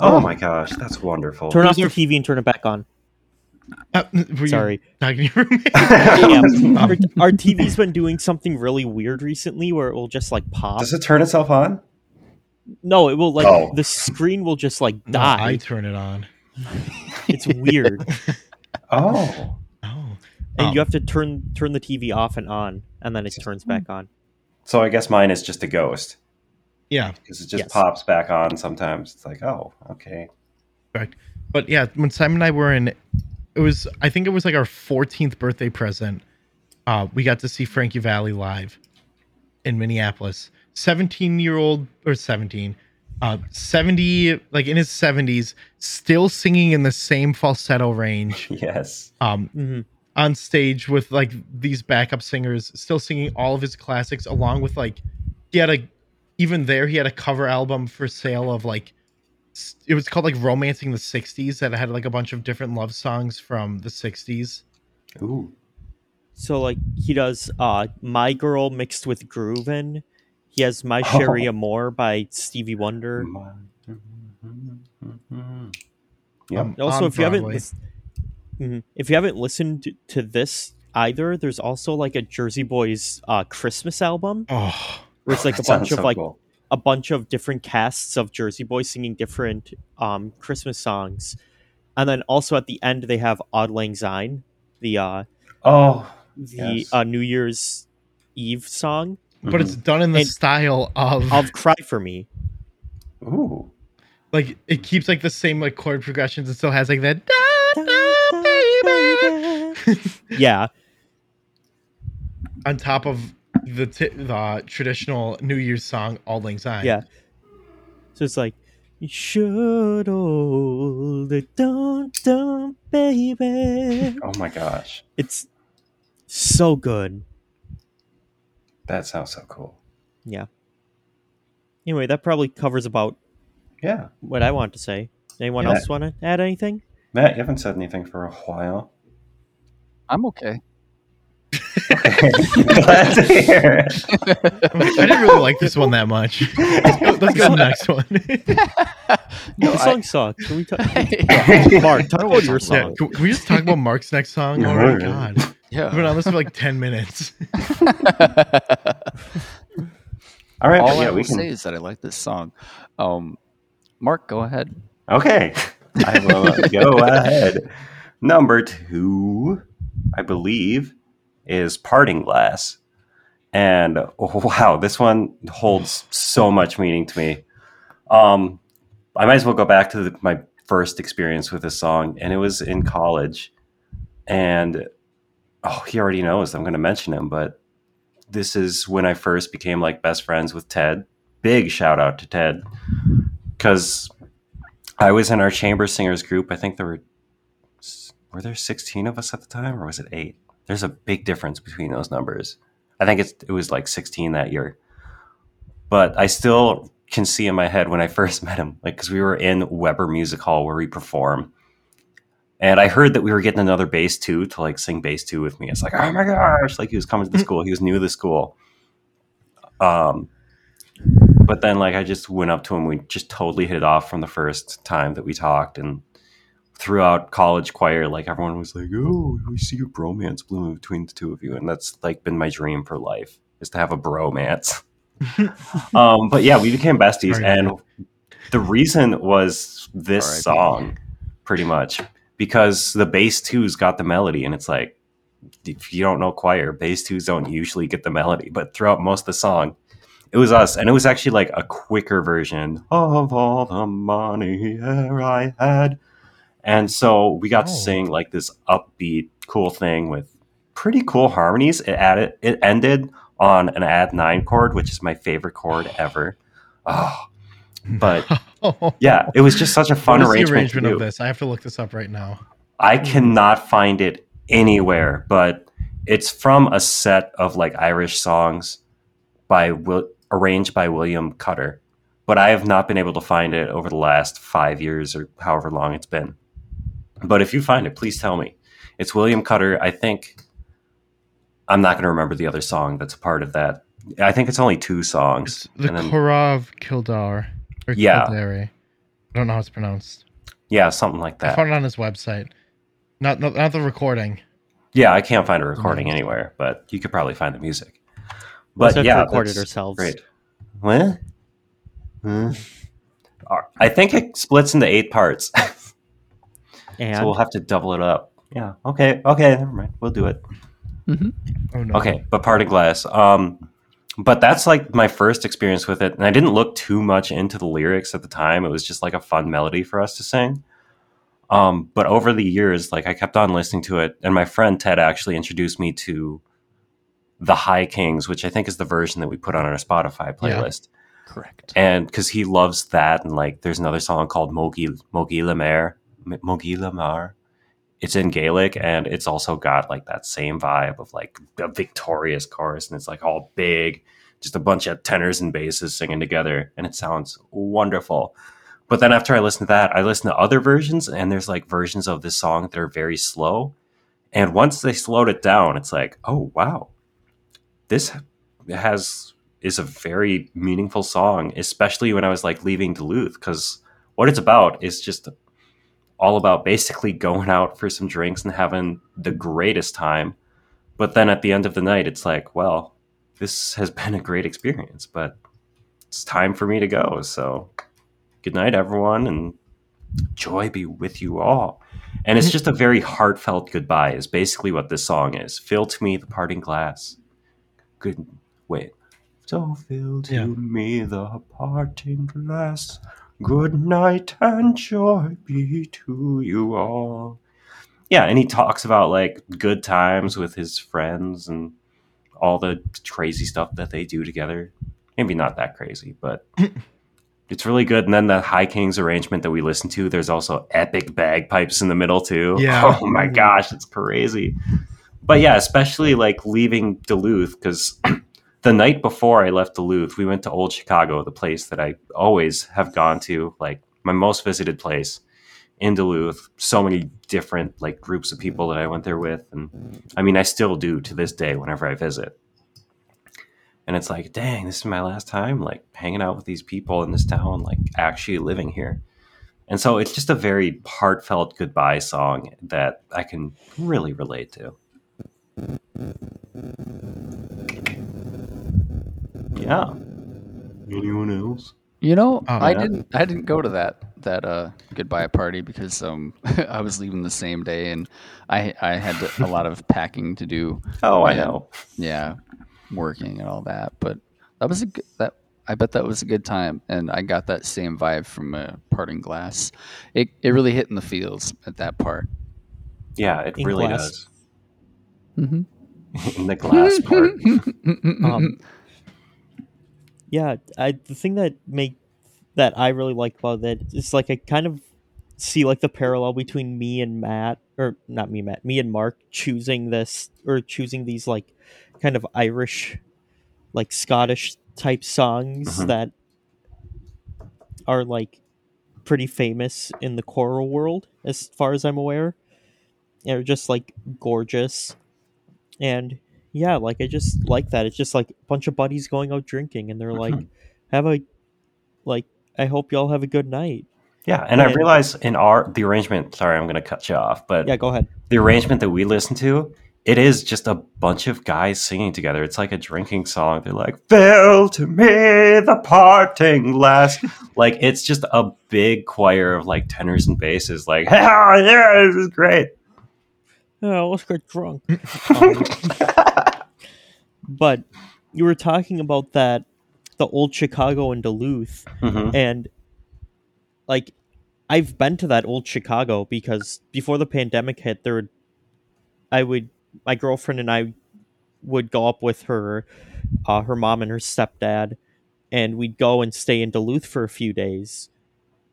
Oh my gosh, that's wonderful. Turn off your TV and turn it back on. Uh, were you Sorry. talking to your roommate? Yeah, Um, our, our TV's been doing something really weird recently where it will just like pop. Does it turn itself on? No, it will like Oh. the screen will just like no, die. I turn it on. It's weird, Oh. Oh. and Um, you have to turn turn the TV off and on, and then it turns back on. So I guess mine is just a ghost Yeah, because it just Yes. pops back on sometimes. It's like, oh, okay. Right. but yeah, when Simon and I were in, it was I think it was like our 14th birthday present. Uh, we got to see Frankie Valli live in Minneapolis. 17 year old or 17, uh, 70 like in his 70s, still singing in the same falsetto range. Yes. Um, hmm on stage with like these backup singers still singing all of his classics along with like he had a even there he had a cover album for sale of like s- it was called like romancing the 60s that had like a bunch of different love songs from the 60s Ooh. So like he does uh My Girl mixed with Groovin. He has My Cherie Oh. Amour by Stevie Wonder. yeah Um, Also, on if you haven't Broadway. Mhm. if you haven't listened to, to this either, there's also like a Jersey Boys uh Christmas album oh where it's like a bunch of so like cool. A bunch of different casts of Jersey Boys singing different um Christmas songs. And then also at the end they have Auld Lang Syne, the uh Oh. the Yes. uh, New Year's Eve song but it's done in the And- style of of Cry for Me. Ooh. like it keeps like the same like chord progressions it still has like that da, da, baby yeah, on top of the t- the traditional new year's song auld lang syne yeah. So it's like you should hold it down, down, baby. Oh my gosh. It's so good. That sounds so cool. Yeah. Anyway, that probably covers about Yeah. what I want to say. Anyone Yeah. else want to add anything? Matt, you haven't said anything for a while. I'm okay. Glad to hear. I didn't really like this one that much. Let's go, let's go to the next one. No, the I- song sucks. Can we talk? yeah. Mark, talk about your yeah, song. can, can we just talk about Mark's next song? Oh my alright. god, we've been yeah. on this for like ten minutes. All right, All but I yeah, will we say is that I like this song. Um, Mark, go ahead. Okay, I will go ahead. Number two, I believe, is Parting Glass. And oh, wow, this one holds so much meaning to me. Um, I might as well go back to the, my first experience with this song, and it was in college. And oh, he already knows I'm going to mention him, but this is when I first became like best friends with Ted. Big shout out to Ted because I was in our chamber singers group. I think there were were there 16 of us at the time, or was it eight? There's a big difference between those numbers. I think it's it was like 16 that year. But I still can see in my head when I first met him, like because we were in Weber Music Hall where we perform, and I heard that we were getting another bass two to like sing bass two with me. It's like, oh my gosh! Like he was coming to the school. He was new to the school. Um, but then like I just went up to him. We just totally hit it off from the first time that we talked, and throughout college choir, like everyone was like, "Oh, we see a bromance blooming between the two of you," and that's like been my dream for life is to have a bromance. um, but yeah, we became besties, and the reason was this R.I.P.. song, pretty much because the bass twos got the melody, and it's like if you don't know choir, bass twos don't usually get the melody, but throughout most of the song, it was us, and it was actually like a quicker version of all the money I had, and so we got to Oh. sing like this upbeat, cool thing with pretty cool harmonies. It added, it ended on an add nine chord, which is my favorite chord ever. Oh, but yeah, it was just such a fun arrangement. to arrangement of this? I have to look this up right now. I hmm. cannot find it anywhere, but it's from a set of like Irish songs by Will, arranged by William Cutter. But I have not been able to find it over the last five years or however long it's been. But if you find it, please tell me. It's William Cutter. I think I'm not going to remember the other song that's a part of that. I think it's only two songs. It's the And then- Curragh of Kildare. Or Yeah. Kildare. I don't know how it's pronounced. yeah, something like that. I that. found it on his website. Not not, not the recording. Yeah, I can't find a recording anywhere, but you could probably find the music. Let's But have to yeah, record it that's ourselves. Great. What? Hmm. I think it splits into eight parts, And so we'll have to double it up. Yeah. Okay. Okay. Never mind. We'll do it. Oh no. Okay. But part of glass. Um, but that's like my first experience with it, and I didn't look too much into the lyrics at the time. It was just like a fun melody for us to sing. Um, but over the years, like I kept on listening to it, and my friend Ted actually introduced me to the High Kings, which I think is the version that we put on our Spotify Yeah. playlist. Correct. And because he loves that, and like there's another song called Mogi Mo Ghile Mear, Mo Ghile Mear. It's in Gaelic, and it's also got like that same vibe of like a victorious chorus, and it's like all big, just a bunch of tenors and basses singing together, and it sounds wonderful. But then after I listen to that, I listen to other versions, and there's like versions of this song that are very slow. And once they slowed it down, it's like, oh wow, this has is a very meaningful song, especially when I was like leaving Duluth, because what it's about is just all about basically going out for some drinks and having the greatest time. But then at the end of the night, it's like, well, this has been a great experience, but it's time for me to go. So good night, everyone, and joy be with you all. And it's just a very heartfelt goodbye, is basically what this song is. Fill to me the parting glass. Good. Wait. So fill to Yeah. me the parting glass. Good night and joy be to you all. Yeah, and he talks about like good times with his friends and all the crazy stuff that they do together. Maybe not that crazy, but it's really good. And then the High Kings arrangement that we listen to, there's also epic bagpipes in the middle too. Yeah. Oh my gosh, it's crazy. But yeah, especially like leaving Duluth because the night before I left Duluth, we went to Old Chicago, the place that I always have gone to, like my most visited place in Duluth. So many different like groups of people that I went there with, and I mean, I still do to this day whenever I visit. And it's like, dang, this is my last time like hanging out with these people in this town, like actually living here. And so it's just a very heartfelt goodbye song that I can really relate to. Yeah. Anyone else? You know, Oh, I yeah. didn't. I didn't go to that that uh, goodbye party because um, I was leaving the same day, and I I had to- a lot of packing to do. Oh, I Yeah. know. Yeah, working and all that. But that was a good, that. I bet that was a good time, and I got that same vibe from uh, Parting Glass. It it really hit in the feels at that part. Yeah, it In really glass. does. Mm-hmm. In the glass part. Um, yeah, I the thing that make that I really like about that is like I kind of see like the parallel between me and Matt or not me Matt, me and Mark choosing this or choosing these like kind of Irish like Scottish type songs Mhm. that are like pretty famous in the choral world as far as I'm aware. They're just like gorgeous. And yeah, like I just like that. It's just like a bunch of buddies going out drinking and they're like, have a like I hope y'all have a good night. Yeah, and I realize in our the arrangement. Sorry, I'm going to cut you off, but Yeah, go ahead. the arrangement that we listen to, it is just a bunch of guys singing together. It's like a drinking song. They're like, "Fill to me the parting last." like it's just a big choir of like tenors and basses. Like, "Ah, yeah, this is great." Oh, let's get drunk. Um, but you were talking about that the old Chicago and Duluth Mhm. and like I've been to that old Chicago because before the pandemic hit there would I would my girlfriend and I would go up with her uh, her mom and her stepdad and we'd go and stay in Duluth for a few days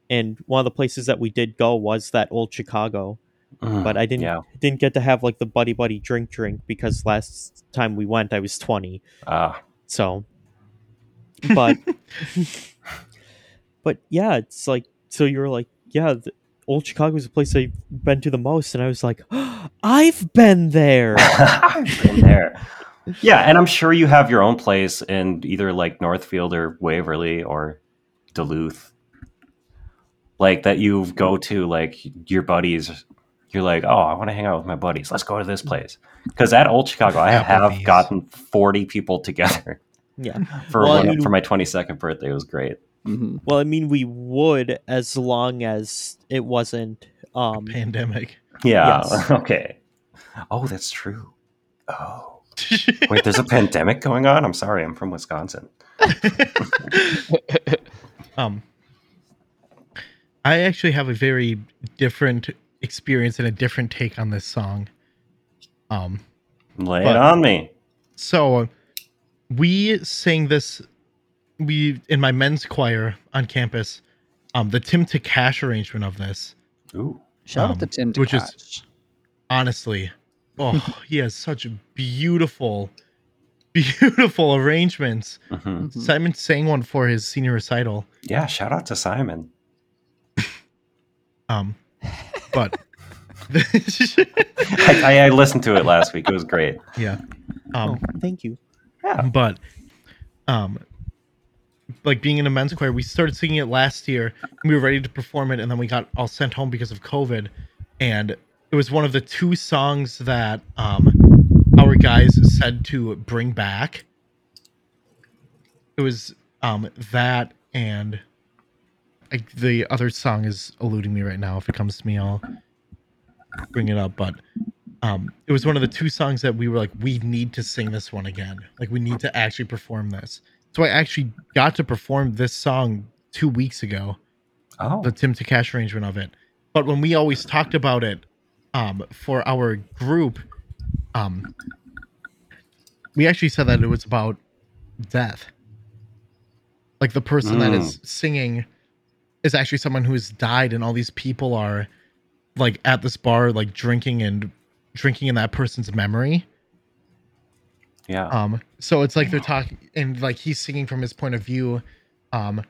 and one of the places that we did go was that old Chicago Mm, but I didn't Yeah. didn't get to have like the buddy buddy drink drink because last time we went I was 20 Ah, so but but yeah it's like so you're like yeah the old chicago is the place i've been to the most and i was like i've been there I've been there. Yeah, and I'm sure you have your own place in either like Northfield or Waverly or Duluth. Like that you go to like your buddies you're like, oh, I want to hang out with my buddies. Let's go to this place. Because at Old Chicago, I have gotten 40 people together Yeah. for Well, I one, mean- for my 22nd birthday. It was great. hmm Well, I mean, we would as long as it wasn't. Um, Pandemic. Yeah. Yes. okay. Oh, that's true. Oh. Wait, there's a pandemic going on? I'm sorry. I'm from Wisconsin. um, I actually have a very different experience and a different take on this song. Um, Lay But- it on me. so we sang this we in my men's choir on campus. Um, the Tim Takach arrangement of this, Ooh. Shout Um, out to Tim which is- honestly, oh, he has such beautiful, beautiful arrangements. hmm Mhm. Simon sang one for his senior recital. Yeah. Shout out to Simon. Um, but I, I, I listened to it last week. It was great. yeah, um, oh, thank you. Yeah. but um, like being in a men's choir, we started singing it last year. We were ready to perform it, and then we got all sent home because of COVID. And it was one of the two songs that um, our guys said to bring back. It was um, that and I, the other song is eluding me right now. If it comes to me, I'll bring it up. But um, it was one of the two songs that we were like, we need to sing this one again. Like, we need to actually perform this. So I actually got to perform this song two weeks ago, Oh. the Tim Takach arrangement of it. But when we always talked about it um, for our group, um, we actually said that it was about death. Like the person that is singing is actually someone who has died, and all these people are like at this bar, like drinking and drinking in that person's memory. yeah. Um, so it's like they're talking, and like he's singing from his point of view. Um,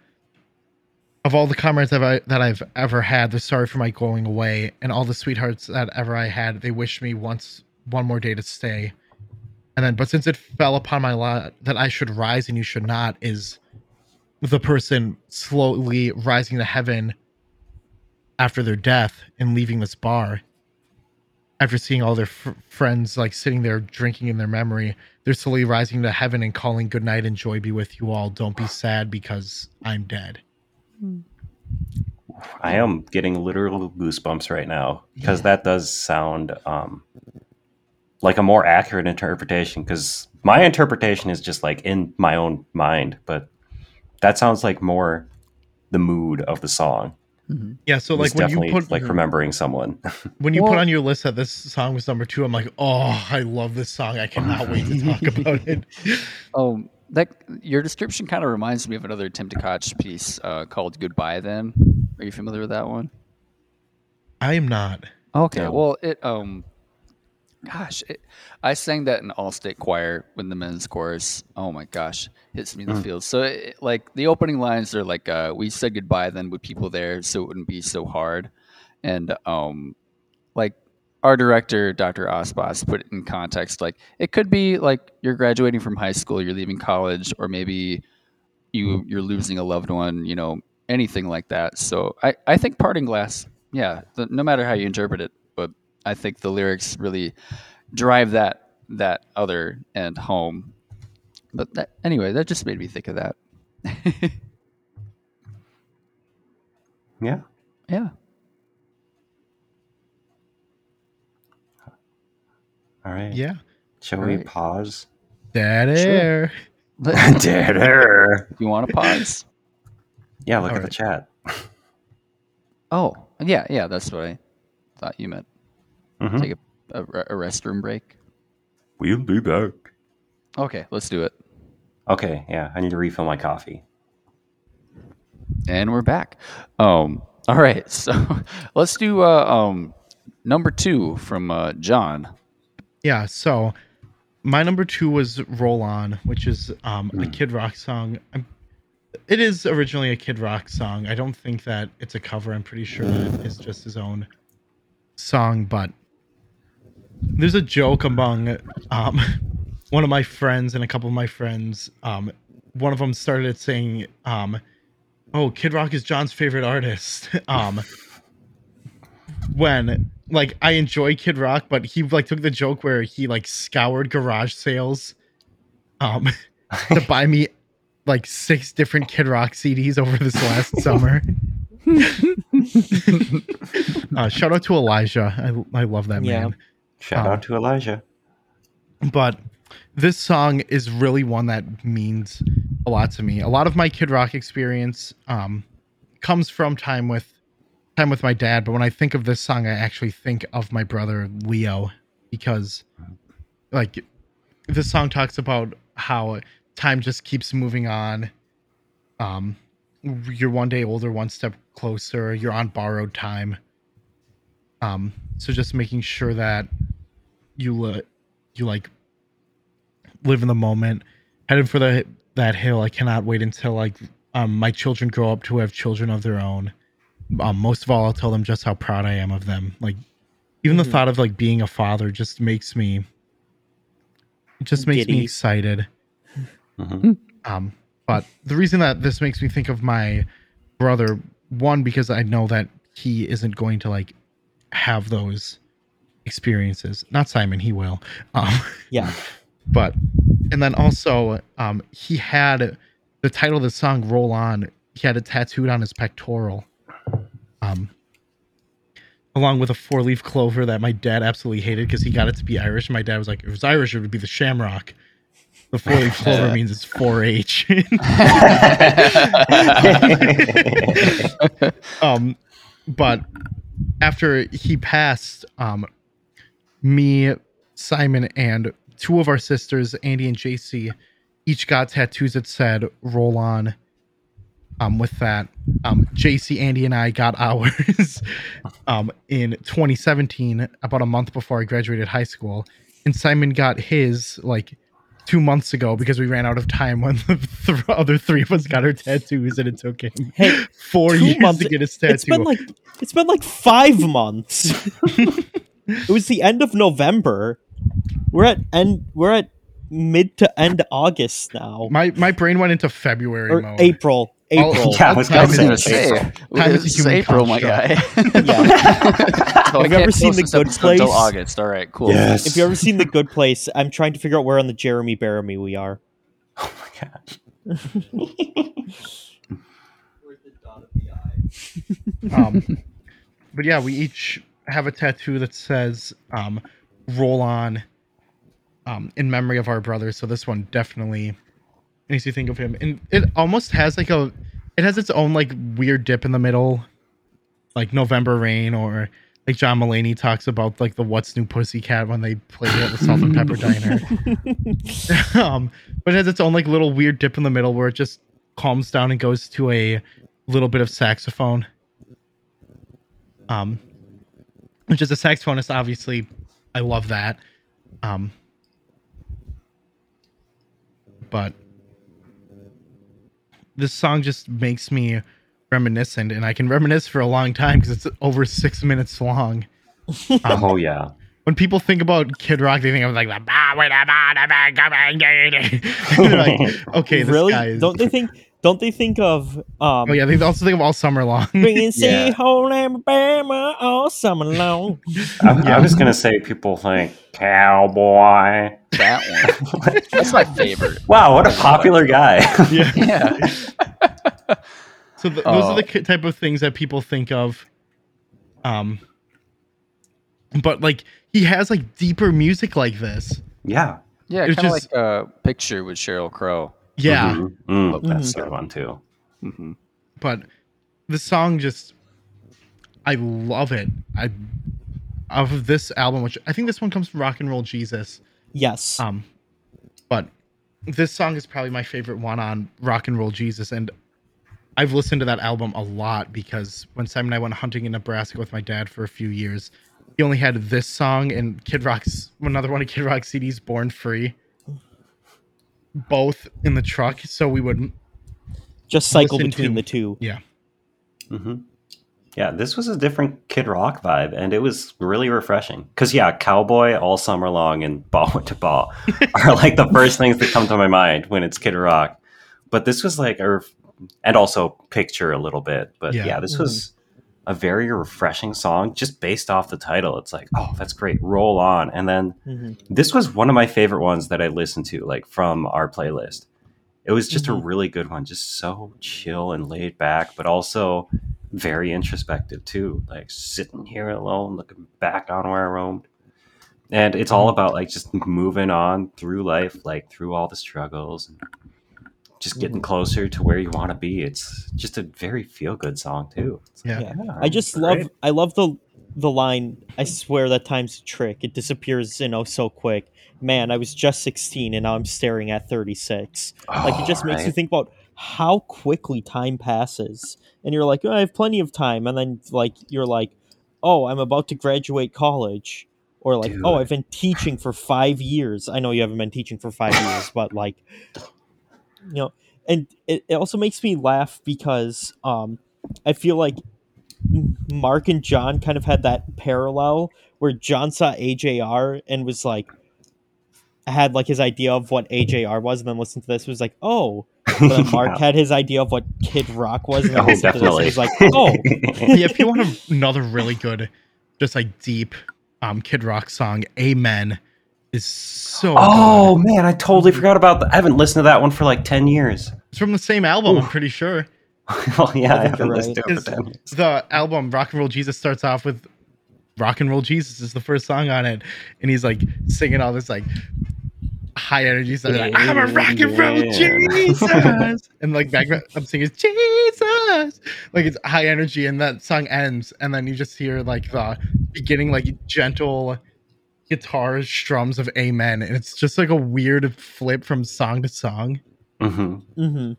of all the comrades that, I, that I've ever had, they're sorry for my going away, and all the sweethearts that ever I had, they wish me once one more day to stay. And then, but since it fell upon my lot that I should rise and you should not, is the person slowly rising to heaven after their death and leaving this bar. After seeing all their f- friends like sitting there drinking in their memory, they're slowly rising to heaven and calling good night and joy be with you all. Don't be sad because I'm dead. I am getting literal goosebumps right now because that does sound um, like a more accurate interpretation. Because my interpretation is just like in my own mind, but that sounds like more the mood of the song. Mhm. Yeah, so like when you definitely put like remembering someone. when you put on your list that this song was number two, I'm like, oh, I love this song. I cannot wait to talk about it. Oh, that your description kind of reminds me of another Tim Takach piece uh, called "Goodbye." Then, are you familiar with that one? I am not. Okay. No. Well, it um, gosh, it, I sang that in all state choir when the men's chorus. Oh my gosh, hits me in the Mm. field. So it, like the opening lines are like, uh, "We said goodbye then with people there, so it wouldn't be so hard," and um, like our director, Dr. Osbos, put it in context. Like it could be like you're graduating from high school, you're leaving college, or maybe you you're losing a loved one. You know, anything like that. So I I think parting glass. Yeah, the, no matter how you interpret it, I think the lyrics really drive that that other end home. But that, anyway, that just made me think of that. yeah. yeah. All right. Yeah. Shall we Right. pause? Dead Sure. air. Dead air. you want to pause? Yeah, look All at the chat. Oh, yeah, yeah. That's what I thought you meant. Mhm. Take a, a, a restroom break. We'll be back. Okay, let's do it. Okay, yeah, I need to refill my coffee. And we're back. Um, all right, so let's do uh, um, number two from uh, John. Yeah, so my number two was Roll On, which is um, a Kid Rock song. i it is originally a Kid Rock song. I don't think that it's a cover. I'm pretty sure that it is just his own song, but there's a joke among um, one of my friends and a couple of my friends. Um, one of them started saying, um, "Oh, Kid Rock is John's favorite artist." um, when like I enjoy Kid Rock, but he like took the joke where he like scoured garage sales, um, to buy me like six different Kid Rock CDs over this last summer. uh, shout out to Elijah. I I love that Yeah. man. Shout Um, out to Elijah. but this song is really one that means a lot to me. A lot of my Kid Rock experience um, comes from time with time with my dad, but when I think of this song, I actually think of my brother Leo because, like, this song talks about how time just keeps moving on. Um, you're one day older, one step closer. You're on borrowed time. Um, so just making sure that you li- you like live in the moment headed for the that hill i cannot wait until like um my children grow up to have children of their own um most of all i'll tell them just how proud i am of them like even the Mhm. thought of like being a father just makes me it just makes me Giddy. excited Mhm. um but the reason that this makes me think of my brother one because i know that he isn't going to like have those experiences. Not simon he will. Um Yeah. but and then also um he had the title of the song roll on he had it tattooed on his pectoral um along with a four leaf clover that my dad absolutely hated because he got it to be irish. My dad was like if it was irish it would be the shamrock. The four leaf clover means it's 4-h um but after he passed um me simon and two of our sisters andy and jc each got tattoos that said roll on um with that. Um jc andy and i got ours um in 2017 about a month before i graduated high school. And simon got his like two months ago because we ran out of time when the th- other three of us got our tattoos and it took him Hey, four years months- to get his tattoo it's been like it's been like five months. it was the end of November. We're at end. We're at mid to end August now, my my brain went into february or mode April. All- April. Yeah, I was Time gonna say April. Time is a it's April, my guy. Yeah. So I Have you ever seen The Good Place? Until August. All right, cool. Yes. If you ever seen The Good Place, I'm trying to figure out where on the Jeremy Bearimy we are. Oh my gosh. um but yeah we each have a tattoo that says um roll on um in memory of our brother. So this one definitely makes you think of him. And it almost has like a it has its own like weird dip in the middle like november rain or like john mulaney talks about like the what's new pussycat when they played it at the salt and pepper diner. Um but it has its own like little weird dip in the middle where it just calms down and goes to a little bit of saxophone. Um which is a saxophonist obviously i love that um but this song just makes me reminiscent and i can reminisce for a long time because it's over six minutes long um, Oh yeah. when people think about Kid Rock, they think of like, like okay, this really? guy is. Don't they think? Don't they think of? Um, Oh yeah, they also think of all summer long. Bringing say Yeah. home Alabama all summer long. I, Yeah. I was gonna say people think cowboy. That one. That's my favorite. Wow, what a popular guy. yeah. Yeah. So th- those are Oh. the type of things that people think of. Um, but like he has like deeper music like this. yeah. Yeah, It's kind of just- like a picture with Sheryl Crow. Yeah, Mhm. Mm, Love that's that a good one too. hmm but the song just, I love it. I of this album, which I think this one comes from Rock and Roll Jesus. Yes. Um, but this song is probably my favorite one on Rock and Roll Jesus, and I've listened to that album a lot because when Simon and I went hunting in Nebraska with my dad for a few years, he only had this song and Kid Rock's another one of Kid Rock's CDs, Born Free, both in the truck. So we wouldn't Just cycle between to- the two. yeah, hmm Yeah, this was a different Kid Rock vibe, and it was really refreshing. Because yeah, Cowboy all summer long and Ball to Ball are like the first things that come to my mind when it's Kid Rock. But this was like a, and also Picture a little bit. But Yeah. yeah, this was a very refreshing song just based off the title. It's like, oh, that's great. Roll on. And then Mhm. this was one of my favorite ones that I listened to, like from our playlist. It was just Mhm. a really good one, just so chill and laid back, but also very introspective too. Like sitting here alone, looking back on where I roamed. And it's all about like just moving on through life, like through all the struggles and just mm-hmm. getting closer to where you want to be. It's just a very feel good song too. It's like, Yeah. Yeah. I just great. love I love the the line I swear that time's a trick. It disappears you know so quick. Man, I was just 16 and now I'm staring at 36. like it oh, just Oh, makes you think about how quickly time passes. And you're like, oh, I have plenty of time and then like you're like, "Oh, I'm about to graduate college." Or like, "Oh, I've been teaching for 5 years." I know you haven't been teaching for 5 years, but like you know, and it, it also makes me laugh because um I feel like Mark and John kind of had that parallel where John saw AJR and was like had like his idea of what AJR was and then listened to this was like, oh. But then Mark Yeah. had his idea of what Kid Rock was and then Oh, listened to this and definitely. was like, oh. yeah, if you want another really good, just like deep um Kid Rock song, Amen is so oh good. man, I totally mm-hmm. forgot about that. I haven't listened to that one for like 10 years. It's from the same album, I'm pretty sure. well, yeah, I I, haven't you're listened to it for 10. The album Rock and Roll Jesus starts off with Rock and Roll Jesus is the first song on it, and he's like singing all this like high energy stuff. Like, I'm a rock and roll Yeah. Jesus, and like background I'm singing Jesus, like it's high energy, and that song ends, and then you just hear like the beginning like gentle guitar strums of Amen, and it's just like a weird flip from song to song. hmm hmm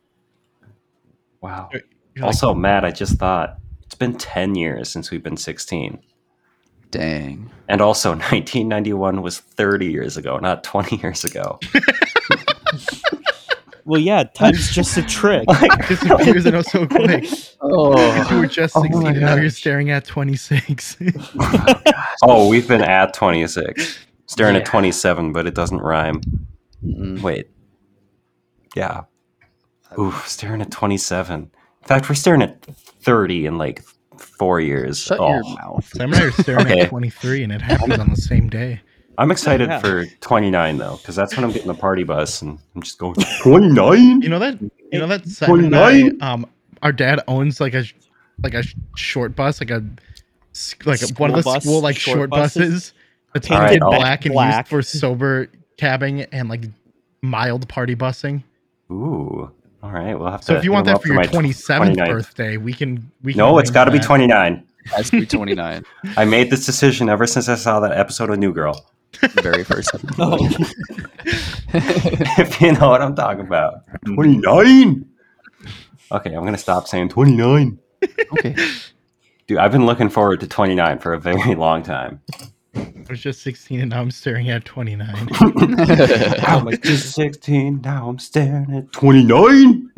Wow. You're like, Also, Matt, I just thought it's been 10 years since we've been 16. Dang. And also, 1991 was 30 years ago, not 20 years ago. Well, yeah, time's just a trick. it disappears and oh so quick. Because you Oh, were just Oh 16 my and now you're staring at 26. oh, we've been at 26. Staring at 27, but it doesn't rhyme. Mm. Wait. Yeah. Ooh, staring at 27. In fact, we're staring at 30 in like four years. shut Oh, your mouth. Sam and I are staring Okay. at 23 and it happens on the same day. I'm excited Yeah. for 29 though, because that's when I'm getting the party bus and I'm just going 29. You know that you know that Simon and I, 29? um our dad owns like a like a short bus like a like a, one of the School bus, school like short short buses? buses that's Painted painted Alright, black and black. used for sober cabbing and like mild party busing. Ooh. All right, we'll have to. So if you want that for your 27th birthday, we can we can No, it's got to be 29. Has to be 29. I made this decision ever since I saw that episode of New Girl. Very first episode. Oh. if you know what I'm talking about. 29? Okay, I'm going to stop saying 29. okay. Dude, I've been looking forward to 29 for a very long time. I was just 16 and now I'm staring at 29. I was just 16, now I'm staring at 29.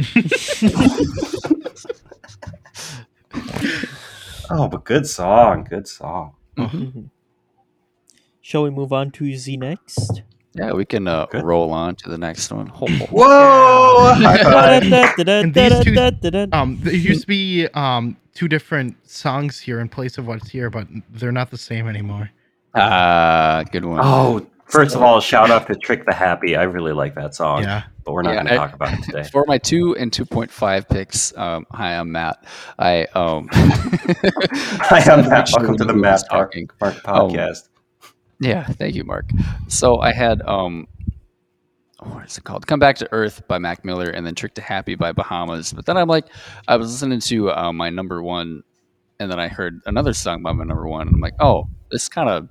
oh, but good song, good song. Mhm. Shall we move on to Z next? yeah, we can uh, Good. roll on to the next one. Whoa! High five. And these two- Um, there used to be um two different songs here in place of what's here, but they're not the same anymore. Ah, good one. Oh, first of all, shout out to Trick to Happy. I really like that song, Yeah. but we're not Yeah, going to talk about it today. For my two and two point five picks, um, hi, I'm Matt. I um, Hi, I'm Matt. Welcome to the who's Matt Talk talking. Mark Oh. Yeah, thank you, Mark. So I had um, what is it called? "Come Back to Earth" by Mac Miller, and then "Trick to Happy" by Bahamas. But then I'm like, I was listening to uh, my number one, and then I heard another song by my number one, and I'm like, oh, this kind of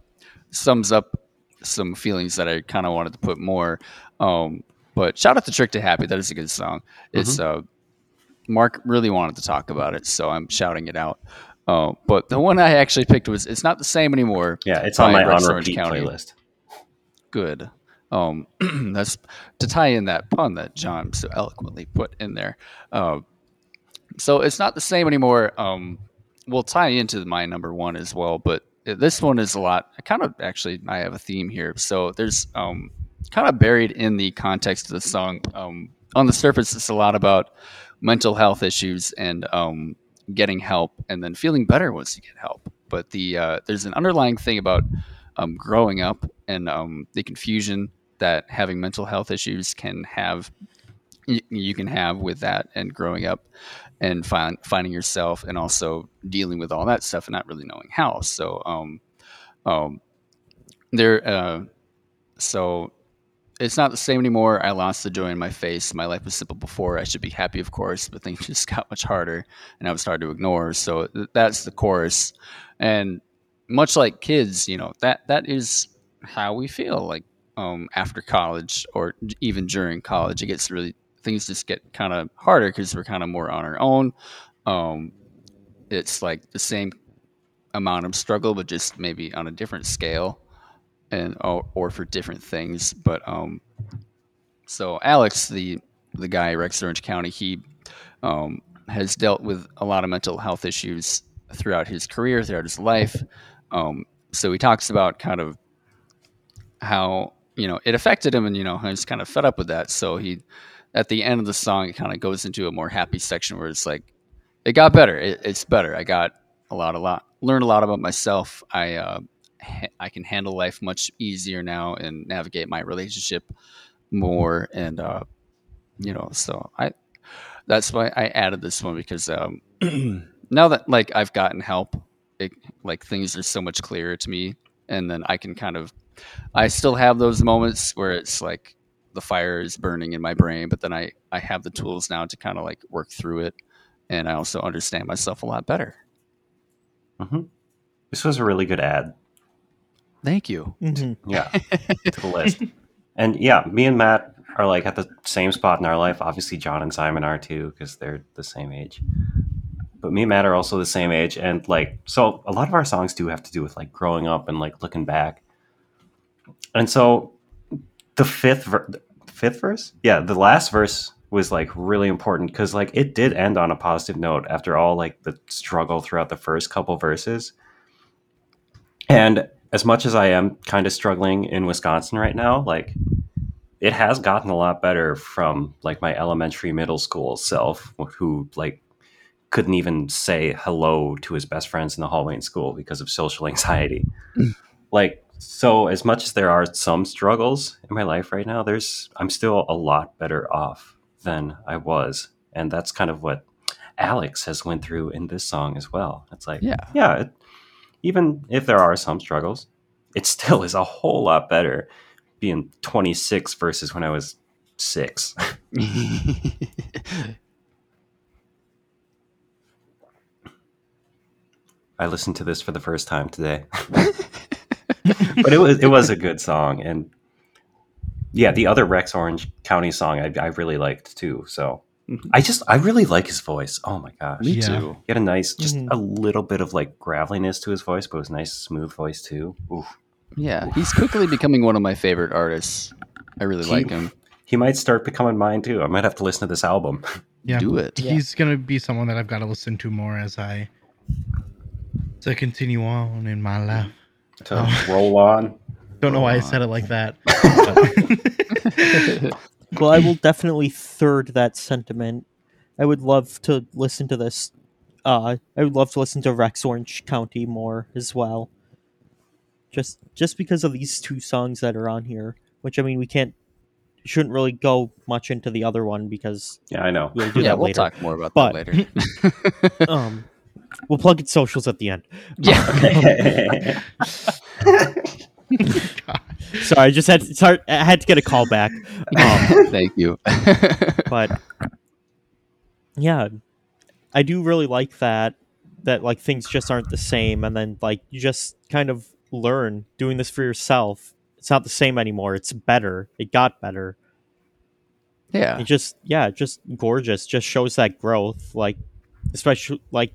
sums up some feelings that I kind of wanted to put more. Um, but shout out to "Trick to Happy." That is a good song. It's uh, Mark really wanted to talk about it, so I'm shouting it out. Uh, but the one I actually picked was "It's Not the Same Anymore." Yeah, it's on my Rex on repeat County. playlist. good. Um, that's to tie in that pun that John so eloquently put in there. Uh, so it's not the same anymore. Um, we'll tie into my number one as well, but this one is a lot. I kind of actually I have a theme here. So there's um, kind of buried in the context of the song. Um, on the surface, it's a lot about mental health issues and um, getting help and then feeling better once you get help. But the uh, there's an underlying thing about um, growing up and um, the confusion that having mental health issues can have you, can have with that and growing up and find, finding yourself and also dealing with all that stuff and not really knowing how. So, um, um, there, uh, so it's not the same anymore. I lost the joy in my face. My life was simple before. I should be happy, of course, but things just got much harder and I was hard to ignore. So th- that's the chorus. And much like kids, you know, that, that is how we feel like, um, after college or even during college, it gets really things just get kind of harder because we're kind of more on our own. Um, it's like the same amount of struggle, but just maybe on a different scale, and or, or for different things. But um, so Alex, the the guy Rex Orange County, he um, has dealt with a lot of mental health issues throughout his career, throughout his life. Um, so he talks about kind of how you know it affected him, and you know he's kind of fed up with that. So he at the end of the song, it kind of goes into a more happy section where it's like, it got better. It, it's better. I got a lot, a lot, learned a lot about myself. I, uh, I can handle life much easier now and navigate my relationship more. And, uh, you know, so I, that's why I added this one because, um, now that like I've gotten help, it, like things are so much clearer to me. And then I can kind of, I still have those moments where it's like, the fire is burning in my brain, but then I, I have the tools now to kind of like work through it. And I also understand myself a lot better. hmm This was a really good ad. Thank you. Mm-hmm. Yeah, to the list. And yeah, me and Matt are like at the same spot in our life. Obviously, John and Simon are too because they're the same age. But me and Matt are also the same age, and like, so a lot of our songs do have to do with like growing up and like looking back. And so, the fifth ver- fifth verse, yeah, the last verse was like really important because like it did end on a positive note after all like the struggle throughout the first couple verses. And as much as I am kind of struggling in Wisconsin right now, like it has gotten a lot better from like my elementary middle school self who like couldn't even say hello to his best friends in the hallway in school because of social anxiety. like so as much as there are some struggles in my life right now, there's I'm still a lot better off than I was. And that's kind of what Alex has went through in this song as well. It's like Yeah. yeah, it, even if there are some struggles, it still is a whole lot better being 26 versus when I was six. I listened to this for the first time today, but it was it was a good song, and yeah, the other Rex Orange County song I, I really liked too. So. I just I really like his voice. Oh my gosh, Me Yeah. too. he had a nice, just Mhm. a little bit of like graveliness to his voice, but it was a nice smooth voice too. Oof. Yeah. He's quickly becoming one of my favorite artists. I really He- like him. He might start becoming mine too. I might have to listen to this album. Yeah. Do it. He's gonna be someone that I've got to listen to more as I to continue on in my life. to Oh. roll on. Don't know why I said it like that. But- Well, I will definitely third that sentiment. I would love to listen to this. Uh, I would love to listen to Rex Orange County more as well. Just just because of these two songs that are on here, which I mean, we can't shouldn't really go much into the other one because Yeah, I know. we'll do yeah, that we'll later. talk more about But- that later. Um, we'll plug its socials at the end. yeah. Sorry, I just had sorry, I had to get a call back. Um, Thank you. but yeah i do really like that that like things just aren't the same and then like you just kind of learn doing this for yourself it's not the same anymore it's better it got better yeah. it just yeah just gorgeous just shows that growth like especially like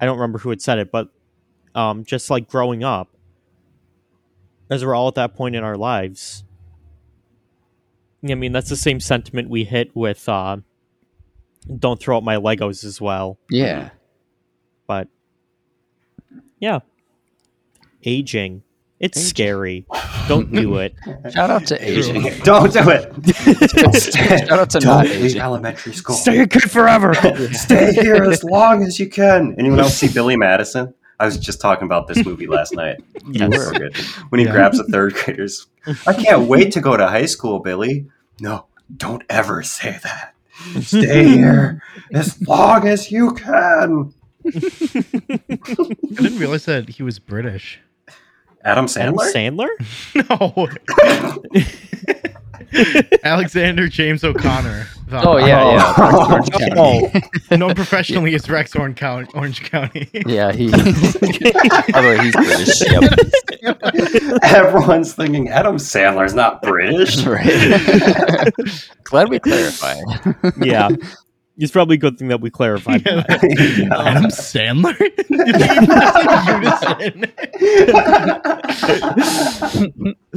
i don't remember who had said it but um just like growing up as we're all at that point in our lives i mean that's the same sentiment we hit with uh don't throw out my legos as well Yeah. but yeah aging It's Aging. scary. Don't do it. Shout out to aging. Don't do it. Shout out to Don't not leave aging. elementary school. Stay a kid forever. Stay here as long as you can. Anyone else see Billy Madison? I was just talking about this movie last night. Yes. So good. When he Yeah. grabs the third graders. I can't wait to go to high school, Billy. No, don't ever say that. Stay here as long as you can. I didn't realize that he was British. Adam Adam Sandler? Sandler? No. Alexander James O'Connor. The- Oh yeah, Oh. yeah. Orange County. Oh, known professionally as Rex Orange County. Orange County. Yeah, he. Although he's British. Yep. Everyone's thinking Adam Sandler's not British. Right. Glad we clarified. yeah. It's probably a good thing that we clarified. that. Adam Sandler.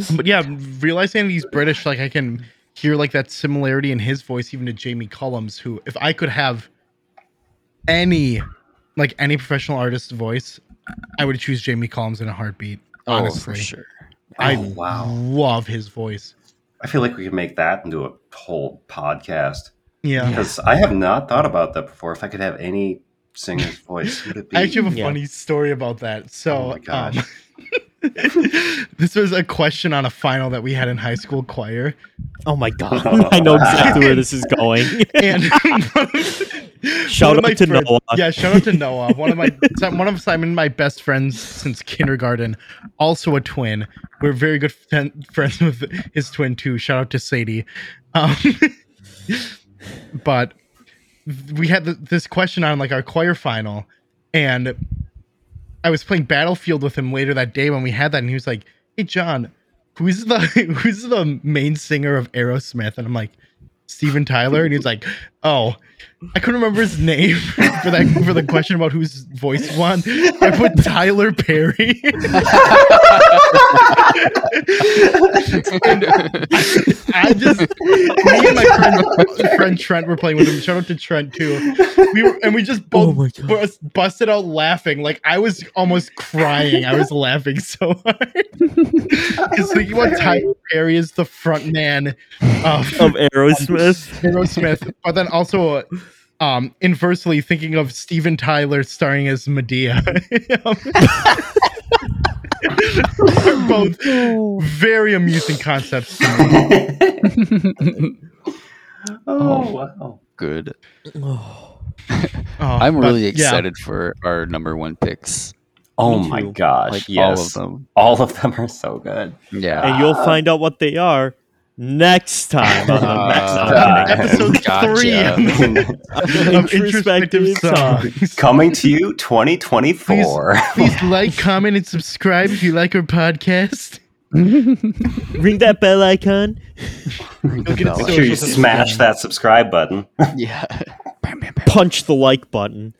but yeah, realizing he's British, like I can hear like that similarity in his voice, even to Jamie Cullum's. Who, if I could have any, like any professional artist's voice, I would choose Jamie Cullum's in a heartbeat. Honestly, oh, for sure. I Oh, wow. love his voice. I feel like we could make that into a whole podcast. Yeah. Because I have not thought about that before. If I could have any singer's voice, would it be? I actually have a Yeah. funny story about that. So, Oh my gosh. um, this was a question on a final that we had in high school choir, Oh my god. I know exactly where this is going. and Shout out to friend- Noah. Yeah, shout out to Noah. One of my one of Simon, my best friends since kindergarten, also a twin. We're very good fen- friends with his twin too. Shout out to Sadie. Um, but we had th- this question on like our choir final, and I was playing Battlefield with him later that day when we had that, and he was like, "Hey, John, who's the who's the main singer of Aerosmith?" And I'm like, "Steven Tyler," and he's like, "Oh." I couldn't remember his name for that for the question about whose voice he won. I put Tyler Perry. And I just me and my friend, friend Trent were playing with him. Shout out to Trent too. We were, and we just Oh both my God. bus- busted out laughing. Like I was almost crying. I was laughing so hard. Because thinking about Tyler Perry is the front man of Of Aerosmith. Aerosmith, but then also um inversely thinking of Steven Tyler starring as Madea. Are both very amusing concepts. to me. oh, wow. Good. Oh, Oh, I'm but, really yeah. excited for our number one picks. Oh my gosh. Like yes. all of them. All of them are so good. Yeah. and you'll find out what they are next time on the next Uh, Episode Gotcha. three of introspective songs. Coming to you 2024. Please like, comment, and subscribe if you like our podcast. Ring that bell icon. You'll Make Make sure you smash that subscribe button. yeah. Bam, bam, bam. Punch the like button.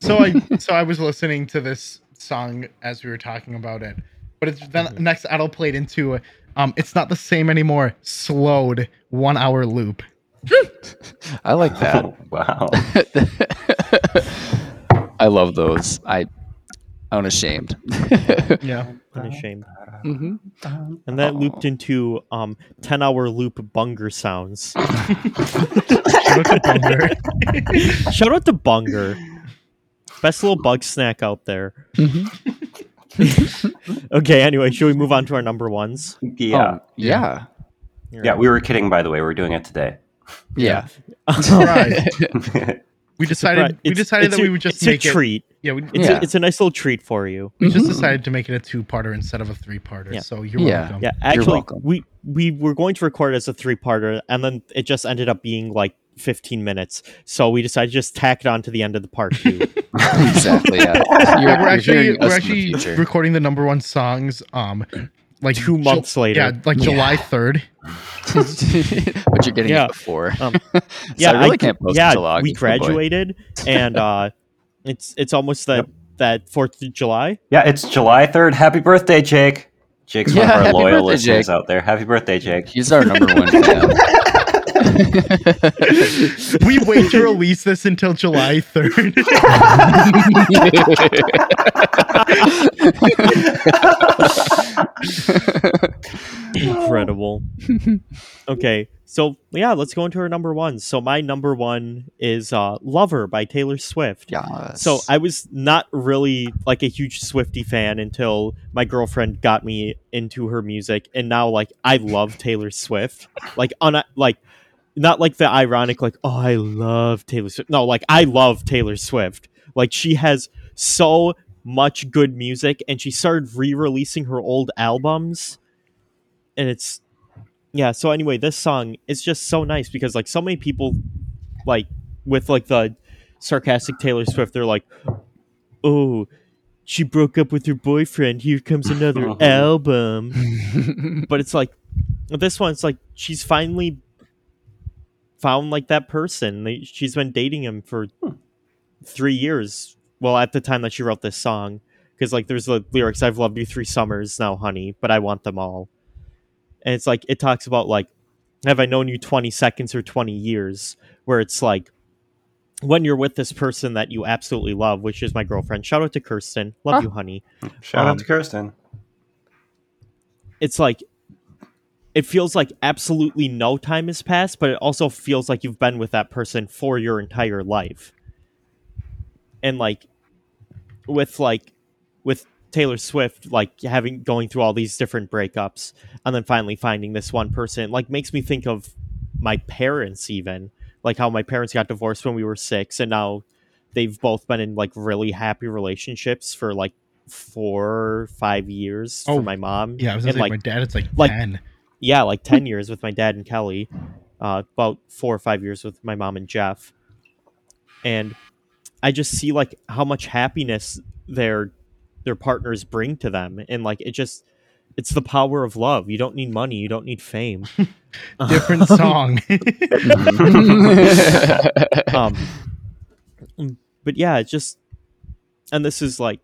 So I so I was listening to this song as we were talking about it, but it's then next Adel played into um it's not the same anymore. Slowed one hour loop. I like that. Oh, wow. I love those. I unashamed. Yeah. Unashamed. hmm And that looped into um 10 hour loop bunger sounds. Shout out to Bunger. Shout out to Bunger. Best little bug snack out there. Okay, anyway, should we move on to our number ones? Yeah. Oh, yeah. yeah, we were kidding, by the way. We're doing it today. Yeah. Surprise. We decided we decided that a- we would just it's make a it treat. Yeah, we, It's, Yeah. a, it's a nice little treat for you. we just Mhm. decided to make it a two-parter instead of a three-parter. Yeah. So you're Yeah. welcome. Yeah, actually, welcome. we we were going to record as a three-parter, and then it just ended up being like 15 minutes. So we decided to just tack it on to the end of the part two. exactly. Yeah. You're, we're you're actually we're us in the recording the number one songs um like Two Ju- months later. Yeah, like Yeah. July third. but you're getting Yeah. it before. Um, So yeah, I really I- can't post yeah, until August. we Oh, graduated, and uh, it's it's almost that Yep. that Fourth of July. yeah, it's July 3rd. Happy birthday, Jake. Jake's one of our happy loyal birthday, listeners Jake. out there. Happy birthday, Jake. He's our number one fan. We wait to release this until July 3rd. Incredible. okay, so yeah, let's go into our number one. So my number one is uh, "Lover" by Taylor Swift. yes. So I was not really like a huge Swifty fan until my girlfriend got me into her music, and now like I love Taylor Swift. Like on like not like the ironic like oh I love Taylor Swift. No, like I love Taylor Swift. Like she has so much good music, and she started re-releasing her old albums, and it's yeah. So anyway, this song is just so nice because like so many people like with like the sarcastic Taylor Swift, they're like, "Oh, she broke up with her boyfriend. Here comes another Uh-huh. album." But it's like this one. It's like she's finally found like that person. They- She's been dating him for three years. Well, at the time that she wrote this song, because like there's the lyrics, "I've loved you three summers now, honey, but I want them all." And it's like it talks about like, "Have I known you twenty seconds or twenty years?" Where it's like when you're with this person that you absolutely love, which is my girlfriend. Shout out to Kirsten. Love Huh. you, honey. Shout Um, out to Kirsten. It's like it feels like absolutely no time has passed, but it also feels like you've been with that person for your entire life. And like with like with Taylor Swift like having going through all these different breakups and then finally finding this one person like makes me think of my parents even like how my parents got divorced when we were 6 and now they've both been in like really happy relationships for like 4 5 years Oh, for my mom yeah, I was and say like my dad it's like, like- 10. Yeah, like 10 years with my dad and Kelly, uh, about four or five years with my mom and Jeff. And I just see like how much happiness their their partners bring to them. And like it just it's the power of love. You don't need money, you don't need fame. Different song. um but yeah, it just and this is like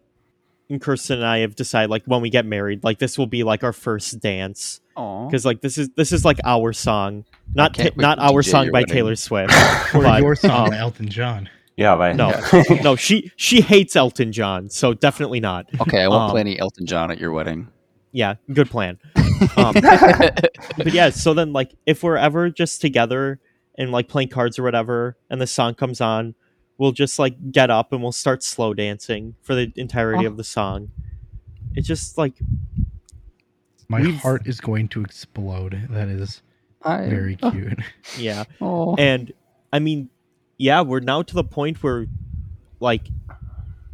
and Kirsten and I have decided like when we get married, like this will be like our first dance. Because like this is this is like our song, not can't ta- not to our song by wedding. Taylor Swift. or but, your song um, by Elton John. Yeah, but no, no, she she hates Elton John, so definitely not. Okay, I won't Um, play any Elton John at your wedding. Yeah, good plan. Um, but yeah, so then like if we're ever just together and like playing cards or whatever, and the song comes on, we'll just like get up and we'll start slow dancing for the entirety Oh. of the oh. song. It's just like My We've- heart is going to explode. That is I, very oh. cute. yeah, Oh, and I mean, yeah, we're now to the point where, like,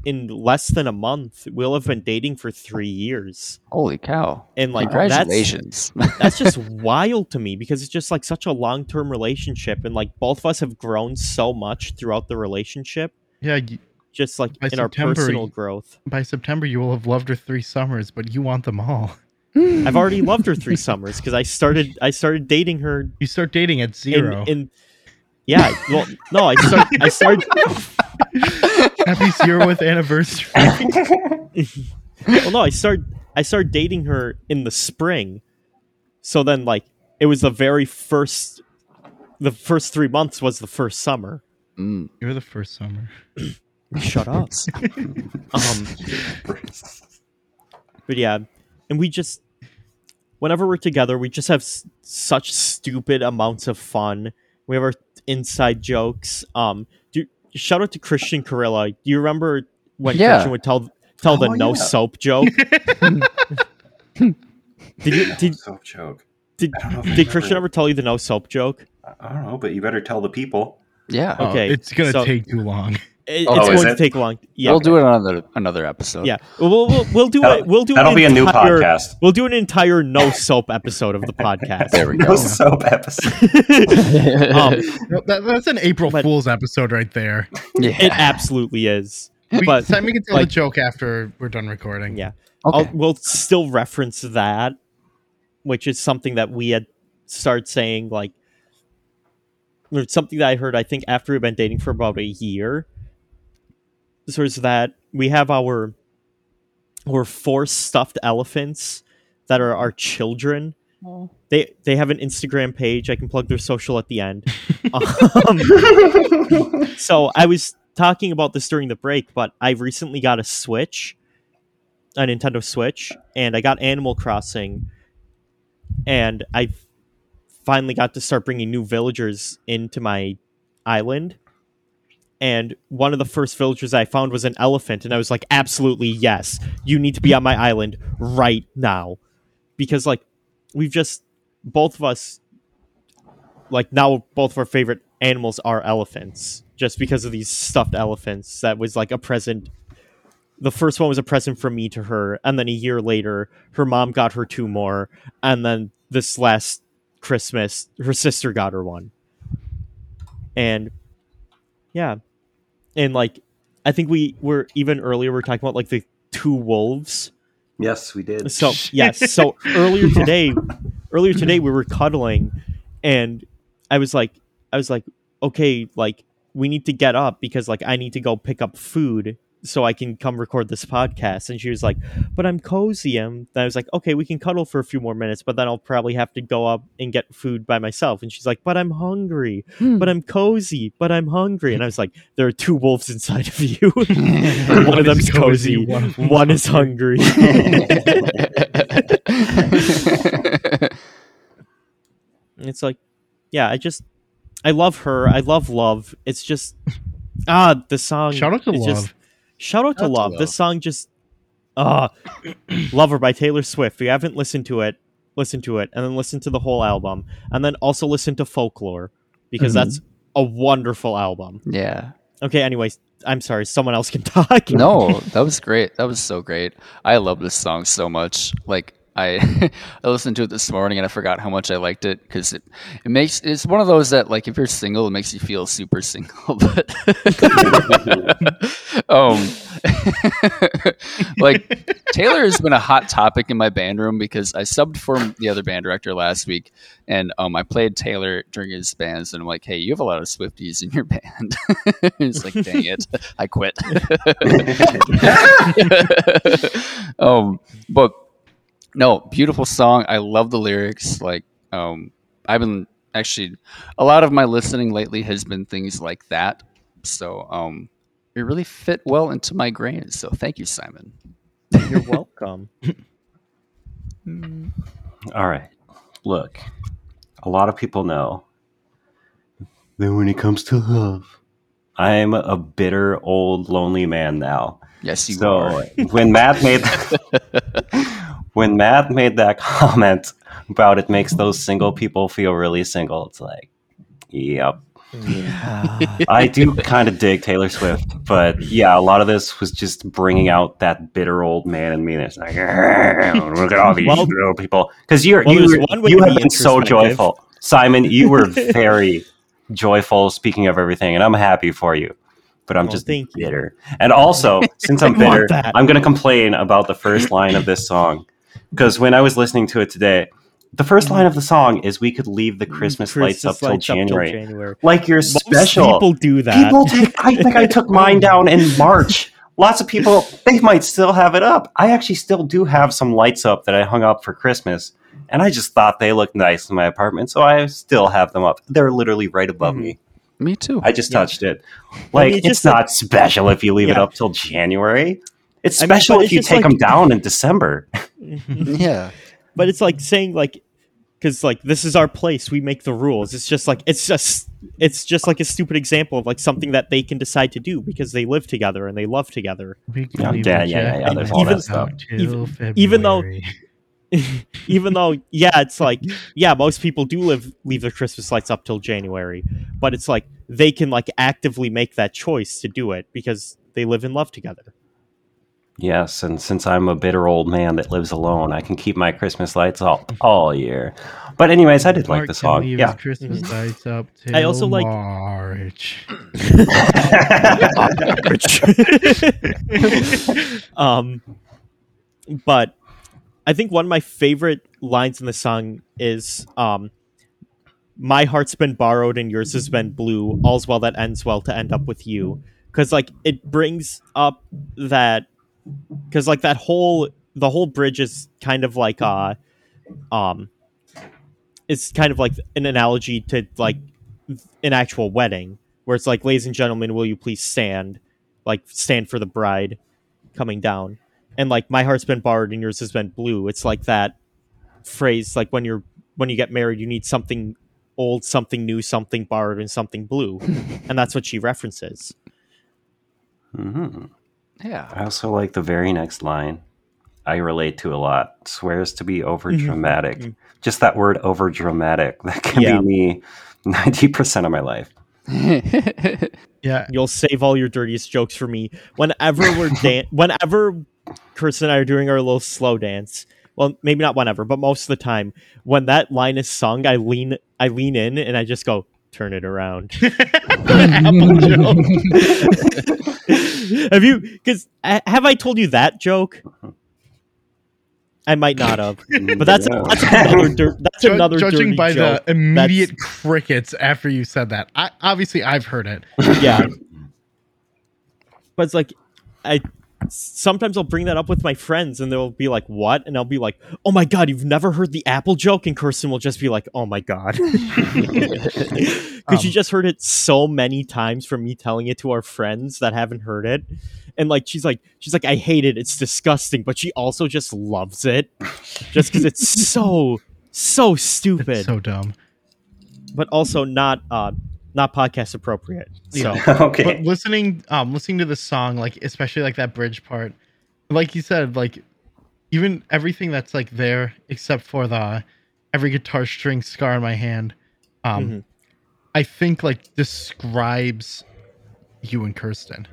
in less than a month, we'll have been dating for three years, holy cow! and like that's Congratulations. that's just wild to me because it's just like such a long term relationship, and like both of us have grown so much throughout the relationship, Yeah, y- just like By in our personal growth. by September you will have loved her three summers, but you want them all. I've already loved her three summers because I started I started dating her You start dating at in, zero. in yeah well no I start I started Happy zeroth anniversary. well no i started i started dating her in the spring. So then like it was the very first the first three months was the first summer. Mm, You're the first summer. shut up. Um but yeah and we just whenever we're together we just have s- such stupid amounts of fun. We have our inside jokes. Um do shout out to christian Carilla. do you remember when Yeah. christian would tell tell oh, the Oh, no yeah. soap joke did you did soap joke. Did, I don't know if I did Christian ever tell you the no soap joke? I- I don't know, but you better tell the people. yeah, Oh, Okay, it's gonna so- take too long. It- Oh, it's is going to it? take long. Yeah, we'll do it on another another episode. yeah. We'll, we'll, we'll do it. We'll do That'll an be a new entire- podcast. We'll do an entire no soap episode of the podcast. there we No go. soap episode. um, that- that's an April But- Fool's episode right there. yeah. it absolutely is. We, But, Sam, we can tell like- the joke after we're done recording. Yeah. okay. I'll, we'll still reference that, which is something that we had started saying like. or something that I heard. I think after we've been dating for about a year. So is that we have our our four stuffed elephants that are our children they they have an Instagram page. I can plug their social at the end. um, so I was talking about this during the break, but I recently got a Switch, a Nintendo Switch, and I got Animal Crossing, and I finally got to start bringing new villagers into my island. And one of the first villagers I found was an elephant, and I was like, absolutely yes, you need to be on my island right now. Because, like, we've just, both of us, like, now both of our favorite animals are elephants, just because of these stuffed elephants. That was like a present. The first one was a present from me to her, and then a year later, her mom got her two more, and then this last Christmas, her sister got her one. And yeah. And like I think we were even earlier we are talking about like the two wolves. Yes, we did. So yes, so earlier today earlier today we were cuddling and I was like I was like, okay, like we need to get up because like I need to go pick up food so I can come record this podcast. And she was like, but I'm cozy. And I was like, okay, we can cuddle for a few more minutes, but then I'll probably have to go up and get food by myself. And she's like, but I'm hungry, but I'm cozy, but I'm hungry. And I was like, there are two wolves inside of you. one of them's cozy, one one is hungry. It's like, yeah, I just, I love her. I love love. It's just, ah, the song. Shout out to Love. just- shout out to Shout out to love. Love. This song just, ah, Lover by Taylor Swift. If you haven't listened to it, listen to it, and then listen to the whole album, and then also listen to Folklore because Mhm. that's a wonderful album. yeah. Okay, anyways, I'm sorry. Someone else can talk. No, that was great. That was so great. I love this song so much. Like I, I listened to it this morning and I forgot how much I liked it because it, it makes it's one of those that like if you're single, it makes you feel super single. But um, like Taylor has been a hot topic in my band room because I subbed for the other band director last week and um, I played Taylor during his bands and I'm like, hey, you have a lot of Swifties in your band. He's like, dang it, I quit. um, but no, beautiful song. I love the lyrics. Like, um, I've been actually a lot of my listening lately has been things like that. So, um, it really fit well into my grain. So, thank you, Simon. You're welcome. All right. Look, a lot of people know that when it comes to love, I'm a bitter, old, lonely man now. Yes, you so are. when Matt made when Matt made that comment about it makes those single people feel really single, it's like, yep. I do kind of dig Taylor Swift, but yeah, a lot of this was just bringing out that bitter old man in me. It's like, look at all these Well- little people. Because you're Well, you, one way you have be been so joyful, Simon. You were very joyful. Speaking of everything, and I'm happy for you. But I'm Well, just thank you. bitter. And also, since I'm bitter. I'm going to complain about the first line of this song. Because when I was listening to it today, the first line of the song is "We could leave the Christmas, lights up till lights January." January. Like you're Most special. people do that. People take. I think I took mine down in March. Lots of people they might still have it up. I actually still do have some lights up that I hung up for Christmas, and I just thought they looked nice in my apartment, so I still have them up. They're literally right above Mhm. me. Me too. I just Yeah. touched it. Like it's it's, just that- not special if you leave it up till January. It's I mean, special if it's you take like- them down in December. yeah. but it's like saying like because like this is our place we make the rules it's just like it's just it's just like a stupid example of like something that they can decide to do because they live together and they love together Yeah, yeah, yeah, yeah, jacket there's all that stuff. Even- even though- even though yeah it's like yeah most people do live leave their christmas lights up till january but it's like they can like actively make that choice to do it because they live in love together Yes, and since I'm a bitter old man that lives alone, I can keep my Christmas lights all all year. But anyways, I did like the song. leave Yeah. his Christmas Mhm. lights up till I also like- March. um, but I think one of my favorite lines in the song is um, "My heart's been borrowed and yours has been blue. All's well that ends well to end up with you." Because like it brings up that because like that whole the whole bridge is kind of like uh um it's kind of like an analogy to like an actual wedding where it's like ladies and gentlemen will you please stand? Like stand for the bride coming down. And like my heart's been barred and yours has been blue. It's like that phrase like when you're when you get married you need something old something new something borrowed and something blue. And that's what she references. Hmm Yeah. I also like the very next line. I relate to a lot. Swears to be over dramatic. Mhm. Just that word over dramatic. That can Yeah. be me 90% of my life. Yeah, You'll save all your dirtiest jokes for me. Whenever we're dan- whenever Kirsten and I are doing our little slow dance. Well, maybe not whenever, but most of the time, when that line is sung, I lean I lean in and I just go, turn it around. Apple joke. have you because have I told you that joke? I might not have. But that's Yeah. that's another that's Ju- another judging dirty by joke. the immediate crickets after you said that. I obviously I've heard it. yeah. But it's like I sometimes I'll bring that up with my friends and they'll be like, "What?" and I'll be like, "Oh my god, you've never heard the Apple joke?" and Kirsten will just be like, "Oh my god." Cuz she Um, just heard it so many times from me telling it to our friends that haven't heard it. And like she's like she's like I hate it. It's disgusting, but she also just loves it just cuz it's so so stupid, It's so dumb. but also not uh not podcast appropriate. So okay. But listening, um, listening to the song, like especially like that bridge part, like you said, like even everything that's like there except for the every guitar string scar in my hand, um, Mhm. I think like describes you and Kirsten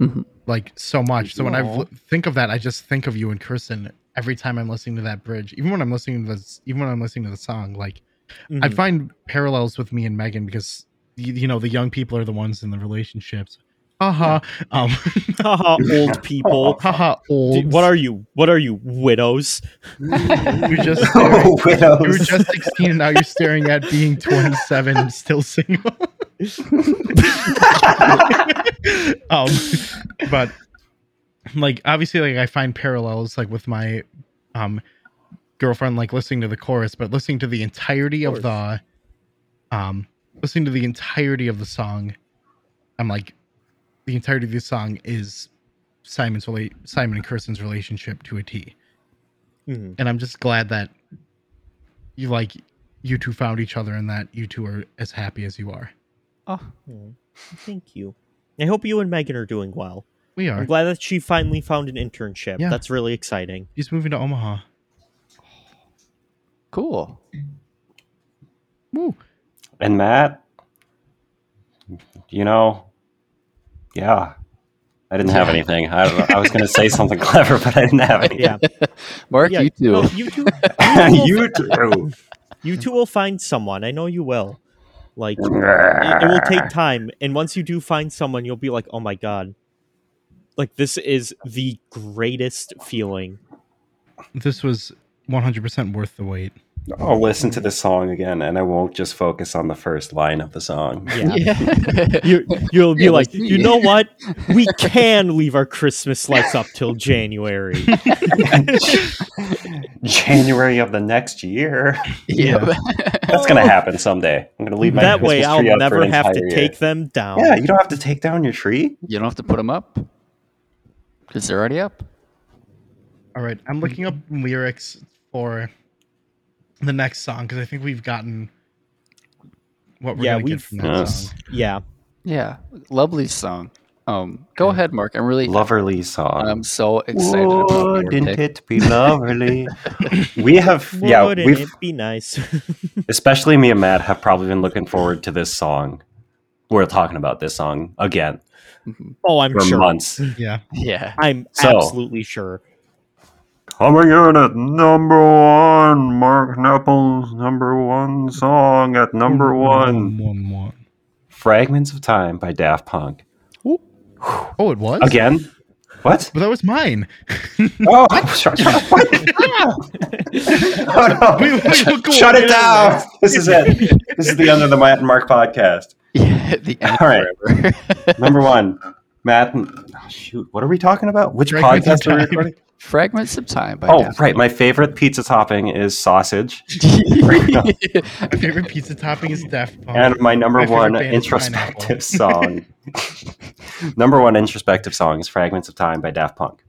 Mhm. like so much. So when I think of that, I just think of you and Kirsten every time I'm listening to that bridge. Even when I'm listening to this, even when I'm listening to the song, like I mhm. find parallels with me and Megan because you, you know the young people are the ones in the relationships. Haha. Um, Haha, old people. haha. Old. Dude, what are you? What are you, widows? you're just staring, you were just 16 and now you're staring at being 27 and still single. um, but like obviously, like I find parallels like with my um girlfriend, like listening to the chorus, but listening to the entirety of, Of the um listening to the entirety of the song, I'm like the entirety of the song is Simon's relate Simon and Kirsten's relationship to a T Mhm. and I'm just glad that you like you two found each other and that you two are as happy as you are. Oh, Mm. Thank you. I hope you and Megan are doing well. We are. I'm glad that she finally found an internship. Yeah. That's really exciting. He's moving to Omaha. cool. Woo. And Matt, you know, yeah, I didn't have anything. I, don't know. I was going to say something clever, but I didn't have anything. Yeah. Mark, yeah. you too. no, you two. You, you too. you two will find someone. I know you will. Like it, it will take time, and once you do find someone, you'll be like, "Oh my god!" Like this is the greatest feeling. This was 100% worth the wait. I'll listen to this song again, and I won't just focus on the first line of the song. Yeah. Yeah. You, you'll be Yeah, like, you know what? We can leave our Christmas lights up till January. January of the next year. yeah. That's going to happen someday. I'm going to leave my that way, Christmas I'll up never have to year. take them down. Yeah, you don't have to take down your tree. You don't have to put them up because they're already up. All right, I'm looking up lyrics for the next song because I think we've gotten what we're Yeah, gonna get we've- from that Yes. song. Yeah. Yeah, lovely song. Um, go ahead, Mark. I'm really, Loverly song. I'm so excited about your Wouldn't it be lovely? we have, yeah, Wouldn't we've it be nice? especially me and Matt have probably been looking forward to this song. We're talking about this song again oh, I'm for sure. months. Yeah, Yeah, I'm So- absolutely sure. Coming in at number one, Mark Neppel's number one song at number one, one, one. "Fragments of Time" by Daft Punk. Oh, it was Again, what? but that was mine. Oh, shut, shut, oh no! Wait, wait, shut, we'll shut it down. This is it. This is the end of the Matt and Mark podcast. yeah. The end All right. Number one, Matt. And, oh, shoot, what are we talking about? Which Fragments podcast are we recording? Fragments of Time by Oh, Daft right. My favorite pizza topping is sausage, My favorite pizza topping is Daft Punk. and my number My one introspective song. number one introspective song is "Fragments of Time" by Daft Punk.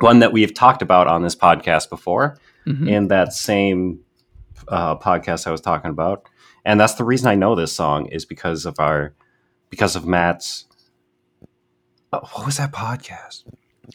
One that we've talked about on this podcast before, Mhm. in that same uh, podcast I was talking about, and that's the reason I know this song is because of our because of Matt's. Uh, what was that podcast?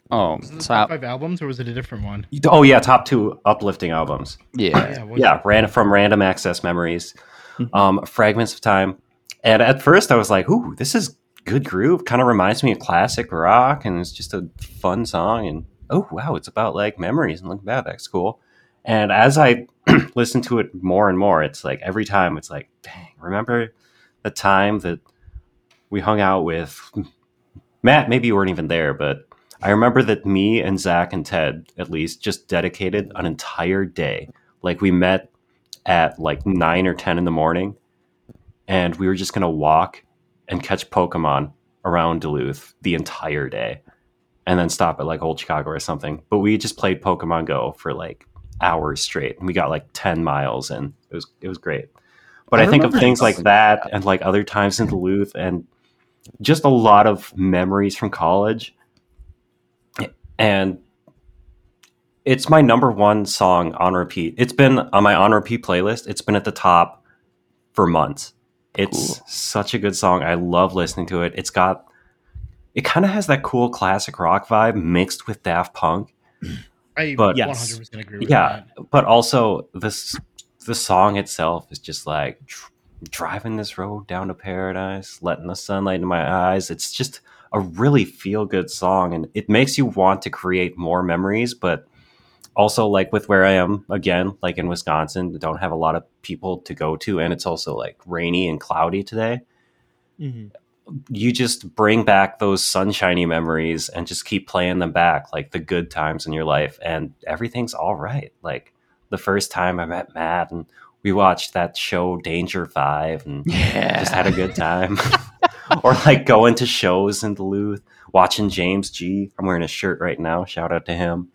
Oh, Was it the top top. five albums, or was it a different one? Oh yeah, top two uplifting albums. Yeah. what- yeah, ran from random access memories, Mhm. um, fragments of time. And at first, I was like, "Ooh, this is good groove. Kind of reminds me of classic rock, and it's just a fun song." And oh wow, it's about like memories and looking back. That's cool. And as I listen to it more and more, it's like every time it's like, dang, remember the time that we hung out with Matt? Maybe you weren't even there, but I remember that me and Zach and Ted, at least, just dedicated an entire day. Like we met at like nine or ten in the morning, and we were just gonna walk and catch Pokemon around Duluth the entire day, and then stop at like Old Chicago or something. But we just played Pokemon Go for like hours straight, and we got like ten miles, and it was it was great. But I I, think of things like that, and like other times in Duluth, and just a lot of memories from college. And it's my number one song on repeat. It's been on my on repeat playlist. It's been at the top for months. It's Cool. such a good song. I love listening to it. It's got it kind of has that cool classic rock vibe mixed with Daft Punk, I But- 100% agree with Yeah. that. but also this the song itself is just like driving this road down to paradise, letting the sunlight in my eyes. It's just a really feel good song and it makes you want to create more memories, but also like with where I am again, like in Wisconsin, don't have a lot of people to go to and it's also like rainy and cloudy today. Mhm. You just bring back those sunshiny memories and just keep playing them back, like the good times in your life, and everything's all right. Like the first time I met Matt and we watched that show Danger Five and Yeah. just had a good time. or like going to shows in Duluth, watching James G. I'm wearing a shirt right now. Shout out to him.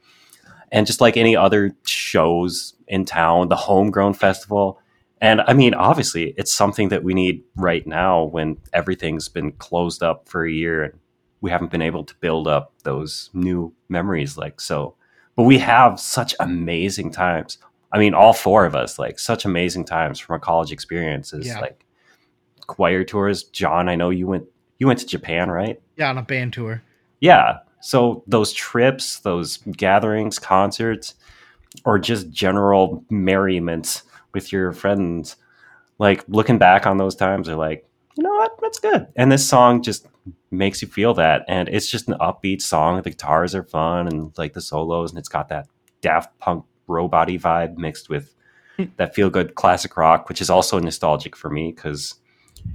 And just like any other shows in town, the Homegrown Festival. And I mean, obviously, it's something that we need right now when everything's been closed up for a year and we haven't been able to build up those new memories like so. But we have such amazing times. I mean, all four of us, like such amazing times from our college experiences, Yeah. like choir tours. John, I know you went you went to Japan, right? Yeah, on a band tour. Yeah. So those trips, those gatherings, concerts, or just general merriment with your friends, like looking back on those times are like, you know what, that's good. And this song just makes you feel that. And it's just an upbeat song. The guitars are fun and like the solos, and it's got that Daft Punk robot vibe mixed with hmm. that feel good classic rock, which is also nostalgic for me because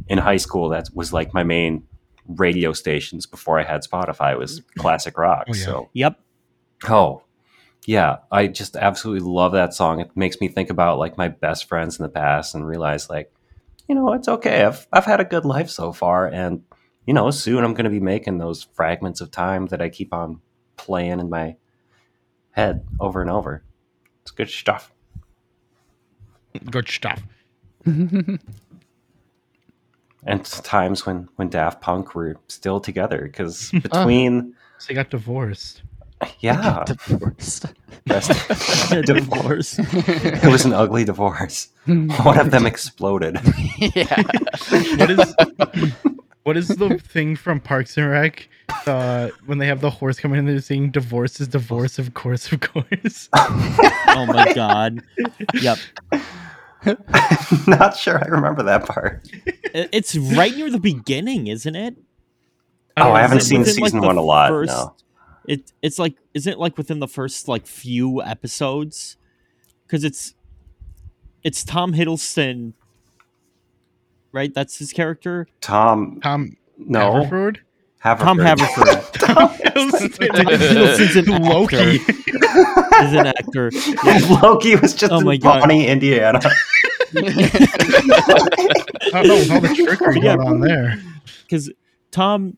in high school that was like my main radio stations before I had Spotify was classic rock. Oh, yeah. So Yep. oh yeah, I just absolutely love that song. It makes me think about like my best friends in the past and realize like, you know, it's okay. I've I've had a good life so far and you know, soon I'm gonna be making those fragments of time that I keep on playing in my head over and over. It's good stuff. Good stuff. And times when when Daft Punk were still together because between So they got divorced. yeah, Divorced. Best- Divorce. it was an ugly divorce. One of them exploded. yeah. What is what is the thing from Parks and Rec? Uh, when they have the horse coming in, they're saying "divorce is divorce, of course, of course." oh my god. Yep. Not sure I remember that part. It's right near the beginning, isn't it? Oh, I haven't it seen within, like, season one a lot. first- No. It it's like isn't it like within the first like few episodes? Because it's it's Tom Hiddleston, right? That's his character. Tom, Tom no, Haverford? Haverford. Tom Haverford Tom Hiddleston. Hiddleston's an Loki. is an actor. Yeah. Loki was just Oh in my God. Pawnee, Indiana. I don't know with all the trickery Yeah. going on there. because Tom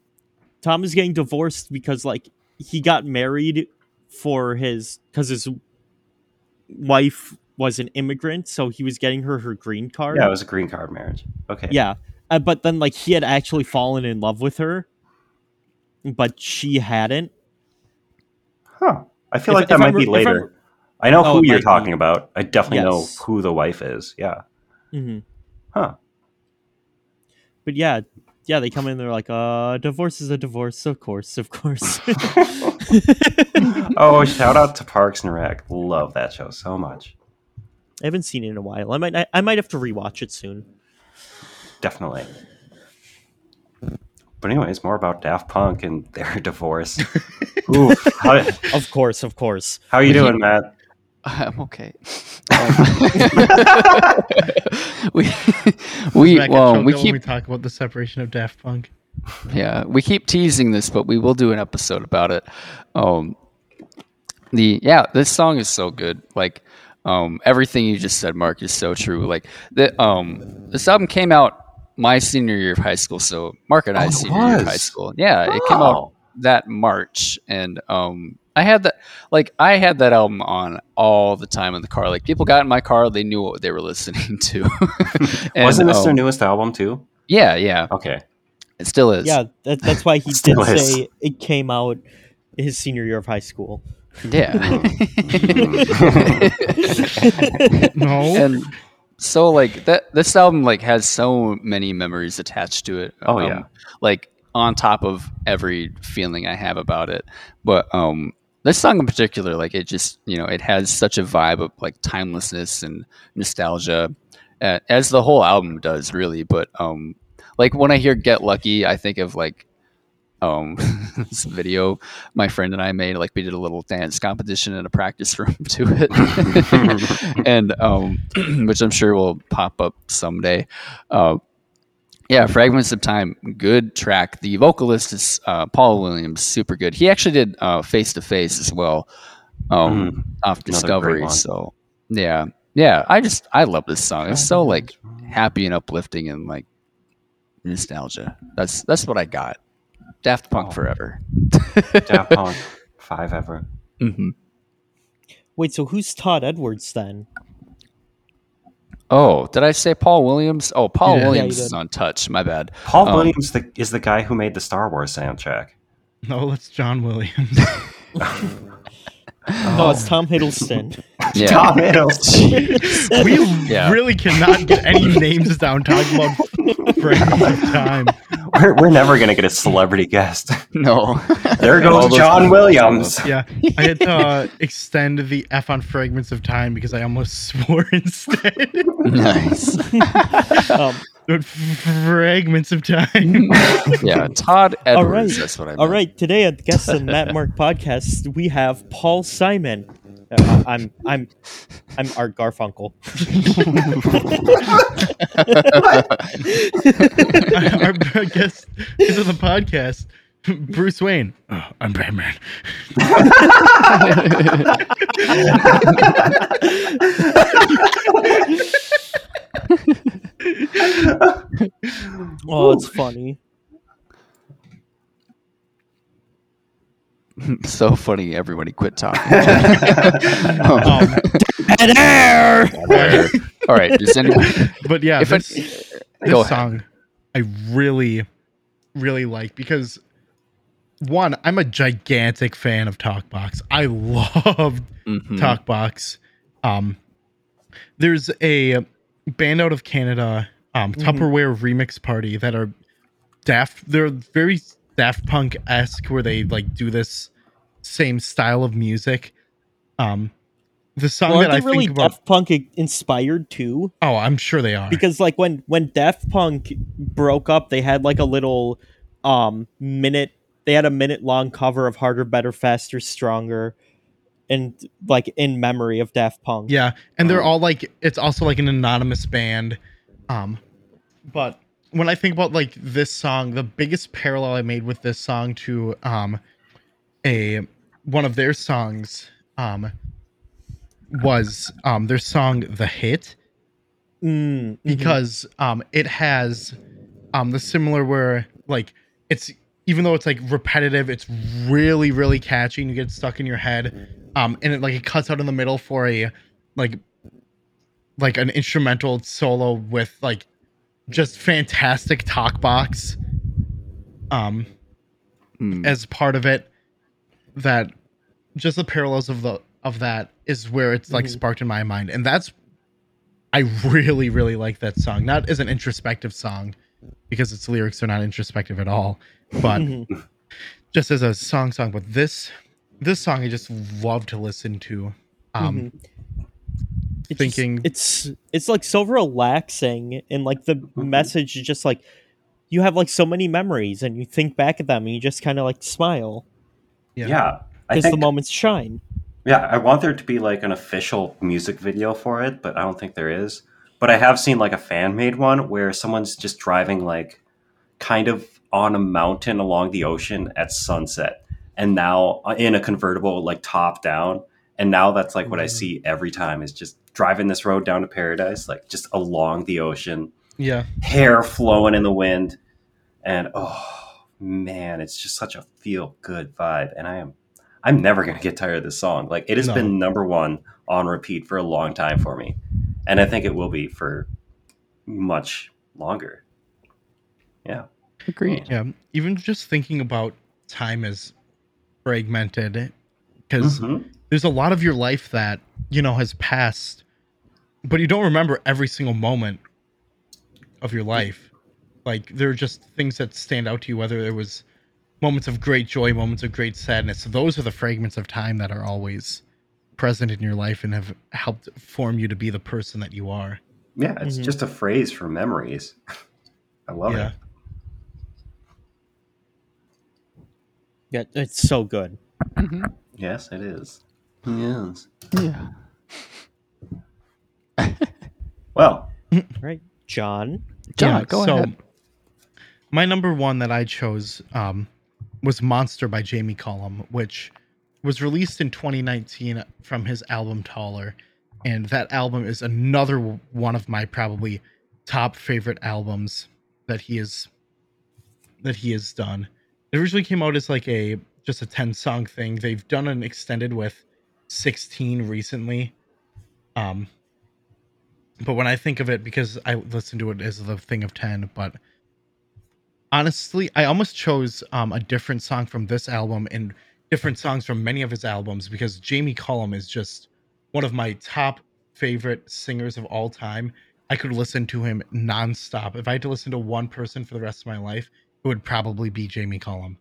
Tom is getting divorced because like he got married for his because his wife was an immigrant, so he was getting her her green card. Yeah, it was a green card marriage. Okay. Yeah, uh, but then like he had actually fallen in love with her, but she hadn't. Huh. I feel If- like that might I'm be re- if I'm- later. I know Oh, who you're might be. talking about. I definitely Yes. know who the wife is. Yeah. Mm-hmm. Huh. But yeah, yeah, they come in. They're like, "Uh, divorce is a divorce, of course, of course." oh, shout out to Parks and Rec. Love that show so much. I haven't seen it in a while. I might, I, I might have to rewatch it soon. Definitely. But anyways, more about Daft Punk and their divorce. Oof. How, Of course, of course. how are you doing, Matt? I'm okay. Um, we we well Choco we when keep we talk about the separation of Daft Punk. yeah we keep teasing this, but we will do an episode about it. Um, the yeah this song is so good. Like um everything you just said, Mark, is so true. Like the um this album came out my senior year of high school, so Mark and Oh, I it senior year of high school. Yeah, it came out Oh. that March, and um, I had that like I had that album on all the time in the car. Like people got in my car, they knew what they were listening to. And, Wasn't this their um, newest album too? Yeah, yeah, Okay. it still is. Yeah, that, that's why he did Still is. say it came out his senior year of high school. yeah. No, and so like that this album like has so many memories attached to it Oh, yeah. like on top of every feeling i have about it but um this song in particular like it just you know it has such a vibe of like timelessness and nostalgia uh, as the whole album does really but um like when i hear get lucky i think of like um this video my friend and i made like we did a little dance competition in a practice room to it. And um which i'm sure will pop up someday. Uh yeah fragments of time good track. The vocalist is uh, paul williams super good. He actually did uh face to face as well um off discovery so yeah. Yeah i just i love this song. It's so like happy and uplifting and like nostalgia. That's that's what i got daft punk Oh. forever Daft Punk. Five ever. hmm Wait, so who's Todd Edwards then? oh did i say paul williams oh paul Yeah. Yeah, williams you is on touch my bad Paul Um, Williams the, is the guy who made the Star Wars soundtrack. no, it's John Williams. No, it's Tom Hiddleston. yeah Tom Hiddleston. we Yeah. really cannot get any names down talking about fragments of time. we're, we're never going to get a celebrity guest. no There goes those John. Williams. Yeah, I had to uh, extend the F on fragments of time because I almost swore instead. nice Um, But fragments of time. yeah todd edwards all right, that's what i meant. all right. Today at Guest on Matt Mark podcast, we have Paul Simon. Uh, I'm I'm I'm Art Garfunkel. Our our guest is on the podcast, Bruce Wayne. Oh, I'm Batman. Oh, it's funny. so funny everybody quit talking Um, Dead air. all right does anyone but yeah, if this, it, this go ahead song I really, really like because one, I'm a gigantic fan of Talkbox. I love Mhm. Talkbox. Um, there's a band out of Canada, um, Mhm. Tupperware Remix Party that are Daft. They're very Daft Punk esque, where they like do this same style of music. Um, the song Well, that I really think about. Daft Punk inspired too? oh, I'm sure they are. Because like when when Daft Punk broke up, they had like a little um minute. They had a minute long cover of "Harder, Better, Faster, Stronger," and like in memory of Daft Punk. Yeah, and they're Oh. all like it's also like an anonymous band. Um but when I think about like this song, the biggest parallel I made with this song to um a one of their songs um was um their song The Hit Mm, mhm. because um it has um the similar where like it's even though it's like repetitive, it's really really catchy and you get stuck in your head. Um, and it like it cuts out in the middle for a like like an instrumental solo with like just fantastic talk box. Um, Hmm. as part of it that just the parallels of the of that is where it's like Mhm. sparked in my mind and that's i really really like that song not as an introspective song because its lyrics are not introspective at all but Mhm. just as a song song but this this song i just love to listen to um Mhm. It's just- thinking- it's it's like so relaxing and like the Mhm. message is just like you have like so many memories and you think back at them and you just kind of like smile Yeah. Yeah. I because think the moments shine. Yeah, I want there to be like an official music video for it, but I don't think there is. But I have seen like a fan made one where someone's just driving like kind of on a mountain along the ocean at sunset and now uh, in a convertible like top down and now that's like what I Mhm. see every time is just driving this road down to paradise like just along the ocean yeah hair flowing in the wind and oh man it's just such a feel good vibe and i am i'm never going to get tired of this song like it has No. been number one on repeat for a long time for me and i think it will be for much longer Yeah. Agreed. yeah even just thinking about time as fragmented because Mhm. there's a lot of your life that you know has passed but you don't remember every single moment of your life like there are just things that stand out to you whether it was moments of great joy moments of great sadness those are the fragments of time that are always present in your life and have helped form you to be the person that you are yeah it's Mhm. just a phrase for memories i love Yeah. it Yeah, it's so good. Mhm. yes it is yes Yeah. well Right, John. John, Yeah, go so ahead. My number one that I chose um, was Monster by Jamie Cullum, which was released in 2019 from his album Taller. And that album is another one of my probably top favorite albums that he is that he has done. It originally came out as like a just a 10 song thing. They've done an extended with 16 recently. Um but when I think of it, because I listen to it as the thing of 10, but honestly, I almost chose um, a different song from this album and different songs from many of his albums because Jamie Cullum is just one of my top favorite singers of all time. I could listen to him nonstop. If I had to listen to one person for the rest of my life, it would probably be Jamie Cullum.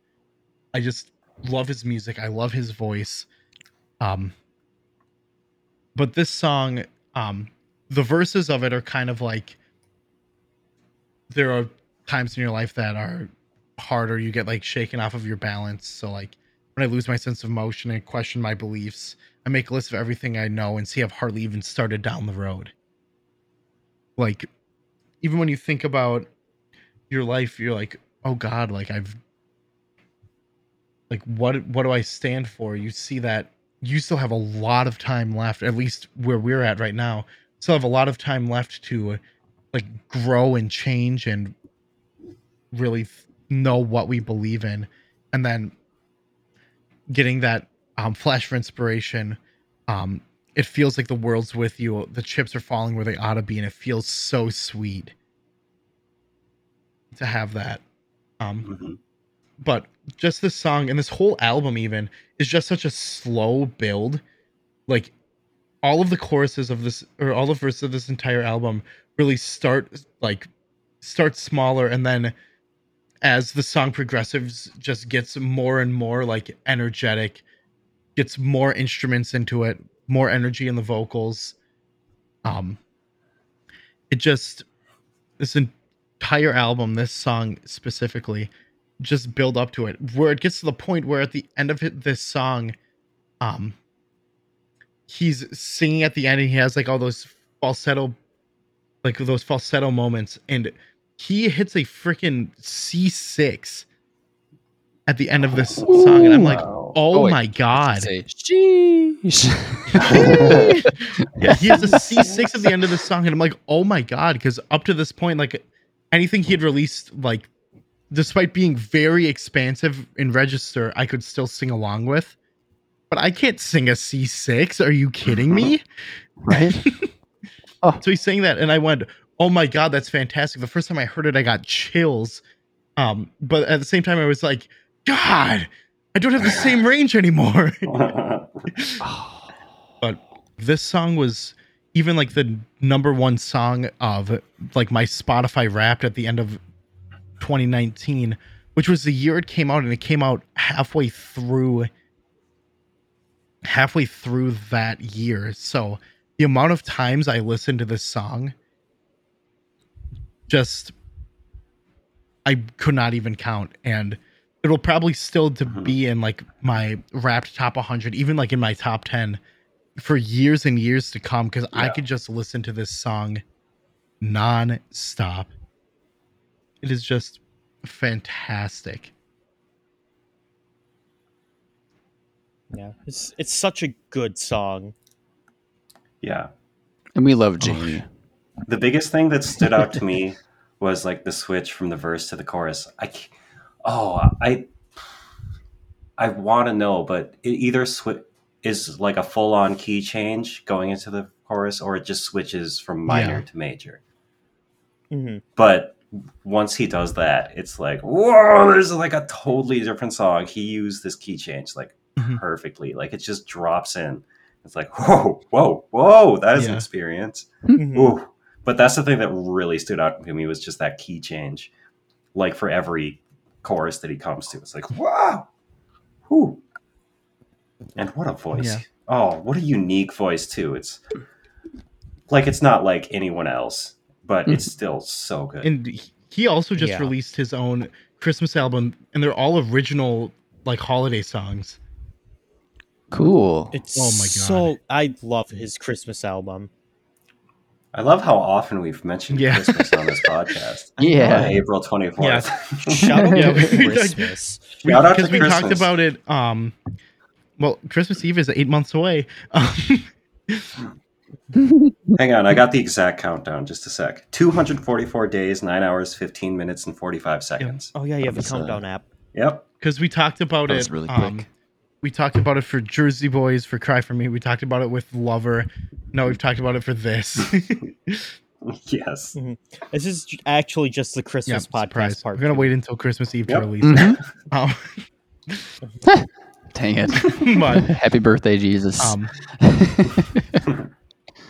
I just love his music. I love his voice. Um, but this song, um, the verses of it are kind of like there are times in your life that are harder. You get like shaken off of your balance. So like when I lose my sense of motion and question my beliefs, I make a list of everything I know and see I've hardly even started down the road. Like even when you think about your life, you're like, oh God, like I've like what what do I stand for? You see that you still have a lot of time left, at least where we're at right now. Still have a lot of time left to like grow and change and really know what we believe in. And then getting that um, flash of inspiration um, it feels like the world's with you. The chips are falling where they ought to be and it feels so sweet to have that um, Mhm. but just this song and this whole album even is just such a slow build. Like all of the choruses of this or all the verses of this entire album really start like start smaller and then as the song progresses just gets more and more like energetic gets more instruments into it more energy in the vocals um it just this entire album this song specifically just build up to it where it gets to the point where at the end of this song um he's singing at the end and he has like all those falsetto like those falsetto moments and he hits a freaking c6 at the end of this song and i'm like oh, Oh, wait. my god Say, sheesh. yeah, he has a C6 at the end of the song, and I'm like, oh my god, because up to this point, like anything he had released like despite being very expansive in register, I could still sing along with. But I can't sing a C6. Are you kidding me? Right? oh. So he's saying that, and I went, "Oh my god, that's fantastic!" The first time I heard it, I got chills. Um, but at the same time, I was like, "God, I don't have the same range anymore." but this song was even like the number one song of like my Spotify Wrapped at the end of 2019, which was the year it came out, and it came out halfway through halfway through that year. So the amount of times I listened to this song just I could not even count and it'll probably still to Mhm. be in like my wrapped top 100 even like in my top 10 for years and years to come because I could just listen to this song non-stop. It is just fantastic. Yeah, it's it's such a good song. yeah. And we love Jamie. The biggest thing that stood out to me was like the switch from the verse to the chorus. I oh, I, I want to know, but it either swi is like a full on key change going into the chorus, or it just switches from minor Yeah. to major. hmm But once he does that, it's like, whoa, there's like a totally different song. He used this key change like Mhm. perfectly. Like it just drops in. It's like, whoa, whoa, whoa, that is an Yeah. experience. hmm Ooh. But that's the thing that really stood out to me was just that key change. Like for every chorus that he comes to, it's like, wow. Whew. And what a voice. Yeah. Oh, what a unique voice too. It's like it's not like anyone else, but it's mm-hmm. still so good. And he- he also just Yeah. released his own Christmas album and they're all original like holiday songs. Cool. It's Oh my god. so I love his Christmas album. I love how often we've mentioned Yeah. Christmas on this podcast. Yeah. On April 24th. Yeah. Shout out Yeah, to we- Christmas. Shout out because to we talked about it um well christmas eve is eight months away um, Hang on, I got the exact countdown. Just a sec. 244 days, 9 hours, 15 minutes, and 45 seconds. Oh yeah, you have a That uh, countdown app. Yep. because we talked about That it was really um, quick. We talked about it for jersey boys for cry for me we talked about it with lover no we've talked about it for this Yes. This is actually just the yeah Christmas podcast surprise part. we're gonna wait until christmas eve Yep. to release Mhm. it um, Dang it. but Happy birthday, Jesus. um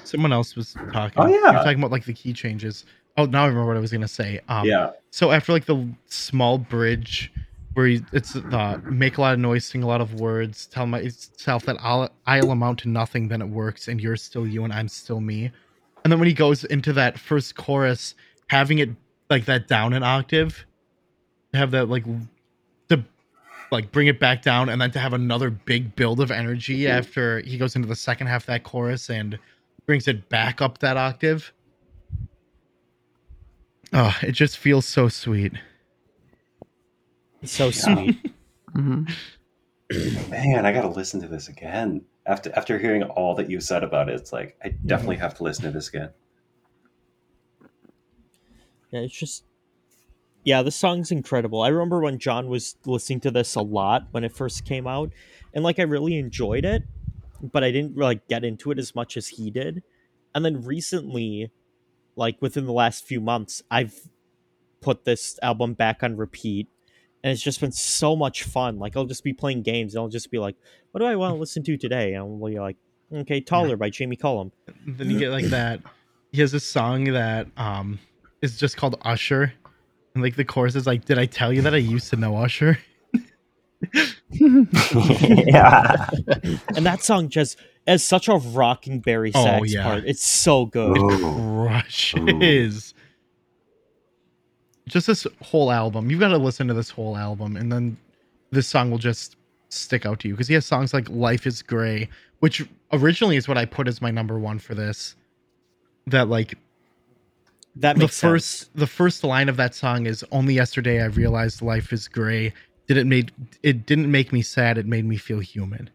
someone else was talking Oh, yeah. you were yeah. talking about like the key changes oh now i remember what i was gonna say um yeah. So after like the small bridge where he, it's uh, make a lot of noise, sing a lot of words, tell myself that I'll I'll amount to nothing, then it works, and you're still you and I'm still me. And then when he goes into that first chorus, having it like that down an octave, to have that like to like bring it back down, and then to have another big build of energy after he goes into the second half of that chorus and brings it back up that octave. Oh, it just feels so sweet. So sweet. Mhm. Man, I got to listen to this again. After after hearing all that you said about it, it's like I definitely have to listen to this again. Yeah, it's just yeah, the song's incredible. I remember when John was listening to this a lot when it first came out, and like I really enjoyed it, but I didn't like get into it as much as he did. And then recently, like within the last few months, I've put this album back on repeat, and it's just been so much fun. Like I'll just be playing games, and I'll just be like, "What do I want to listen to today?" And we'll be like, "Okay, Taller by Jamie Cullum." then you get like that. He has this song that um is just called Usher, and like the chorus is like, "Did I tell you that I used to know Usher?" yeah. And that song just has such a rocking bari Oh, sax yeah. part. It's so good. Ooh. Crushes. Just this whole album. You've got to listen to this whole album, and then this song will just stick out to you because he has songs like "Life Is Gray," which originally is what I put as my number one for this. That like That the first sense. the first line of that song is only yesterday I realized life is gray. Did it made it didn't make me sad, it made me feel human.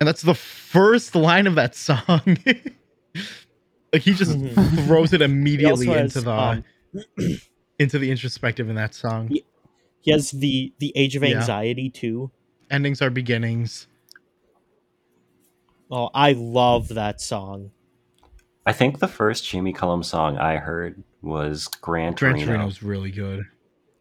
And that's the first line of that song. Like he just Mhm. throws it immediately also into has, the um, into the introspective in that song. Yeah. He has the the Age of Yeah. Anxiety too. Endings are beginnings. Oh, I love that song. I think the first Jamie Cullum song I heard was Gran Gran Torino. Torino's really good.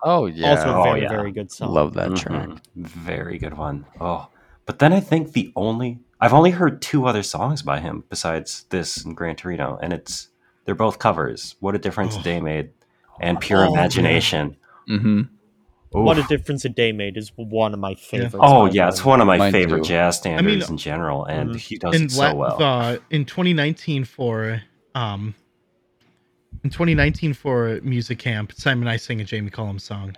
Oh yeah, also, a Oh, very yeah. very good song. love that Mhm. track. Very good one. Oh, but then I think the only I've only heard two other songs by him besides this and Gran Torino, and it's they're both covers. What a difference a Oh. day made, and Pure Oh, Imagination. hmm What a difference a day made is one of my favorites. Oh yeah, it's one of my Mine favorite too. jazz standards mean- in general, and Mhm. he does in it so la- well. the- in 2019 for um in 2019 for music camp, Simon and I sang a Jamie Cullum song.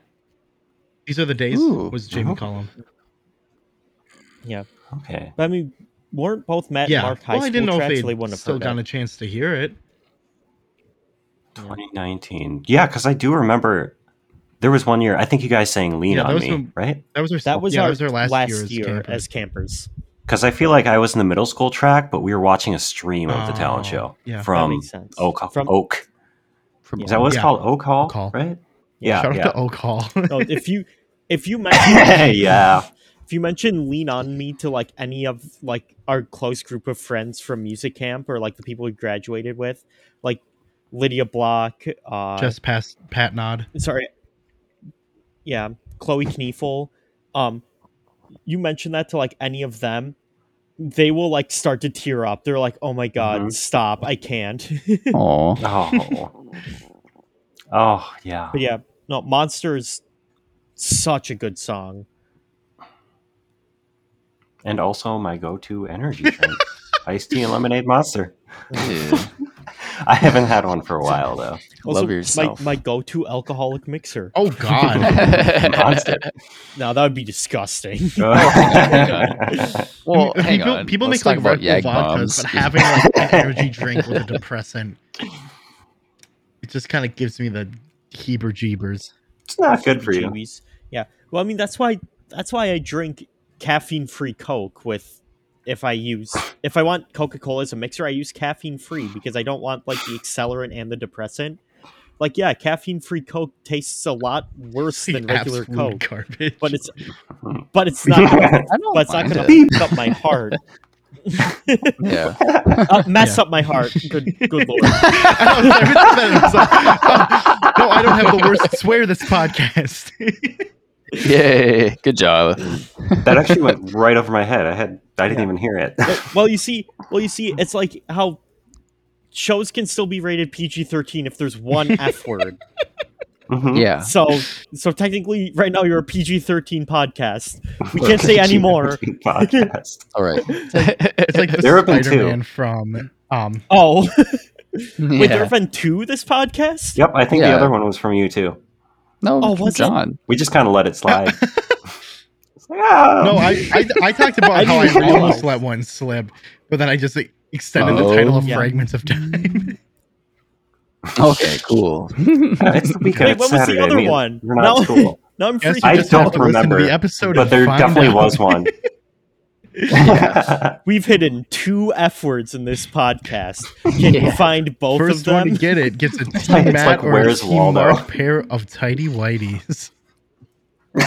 These are the days Ooh. was Jamie Oh. Cullum. Yeah, Okay, but I mean, weren't both Matt Yeah, and Mark high well, I didn't know if they they'd wouldn't still heard gotten a chance to hear it. 2019. Yeah, because I do remember there was one year. I think you guys sang "Lean Yeah, on Me," when- right? That was our That was yeah, our, that was our last, last, year, as year campers. as campers. Because I feel like I was in the middle school track, but we were watching a stream of the talent Oh, show yeah. From makes sense. Oak. From- Oak. From Is that what it's Yeah. called? Oak Hall, Oak Hall. right? Yeah, Shout out yeah. to Oak Hall. no, if you if you mention yeah. If you mention lean on me to like any of like our close group of friends from music camp or like the people we graduated with, like Lydia Block, uh, Just past Pat Nod. sorry, yeah, Chloe Kniefel, um, you mention that to like any of them, they will like start to tear up. They're like, "Oh my god, Mhm. stop! I can't." Oh. oh, yeah. but yeah, no, Monster is such a good song. And also my go-to energy drink, iced tea and lemonade monster. Yeah. I haven't had one for a while though. Also, Love yourself. My, my go-to alcoholic mixer. Oh God. Monster. Now that would be disgusting. Oh, oh, well, hang people, on. people Let's make like talk about Red vodkas, bombs. but having like an energy drink with a depressant, it just kind of gives me the heber jeebers. it's not good for you. Yeah. Well, I mean that's why that's why I drink caffeine-free Coke with if I use if I want Coca-Cola as a mixer, I use caffeine-free because I don't want like the accelerant and the depressant. Like yeah, caffeine-free Coke tastes a lot worse than regular Coke, garbage. but it's but it's not gonna, but it's not mind going it. to fuck up my heart. Yeah. Uh, mess Yeah. up my heart. Good good lord. I know, every time like, oh, no, I don't have the worst swear this podcast. Yay. Good job. That actually went right over my head. I had I didn't even hear it. well, well, you see, well, you see, it's like how shows can still be rated PG thirteen if there's one F word. Mhm. Yeah. So, so technically, right now you're a PG thirteen podcast. We can't say any more. Podcast. All right. it's like the There have. Spider-Man from um. Oh, wait, there yeah. have been two this podcast. Yep, I think the other one was from you too. No, Oh, from was it? John. We just kind of let it slide. Like, ah. No, I, I I talked about I how I didn't almost let one slip, but then I just like, extended Oh. the title of Yeah. Fragments of Time. Okay, cool. it's the weekend. Wait, it's what was the other Me and- one? You're not No. at school. Now I'm Guess freaking. I just don't have to listen to remember, the episode, but there find definitely out. was one. We've hidden two F words in this podcast. Can you find both First of one them? to get it gets a It's Team like Matt or a Where's Team Waldo? Mark pair of tidy whiteys. No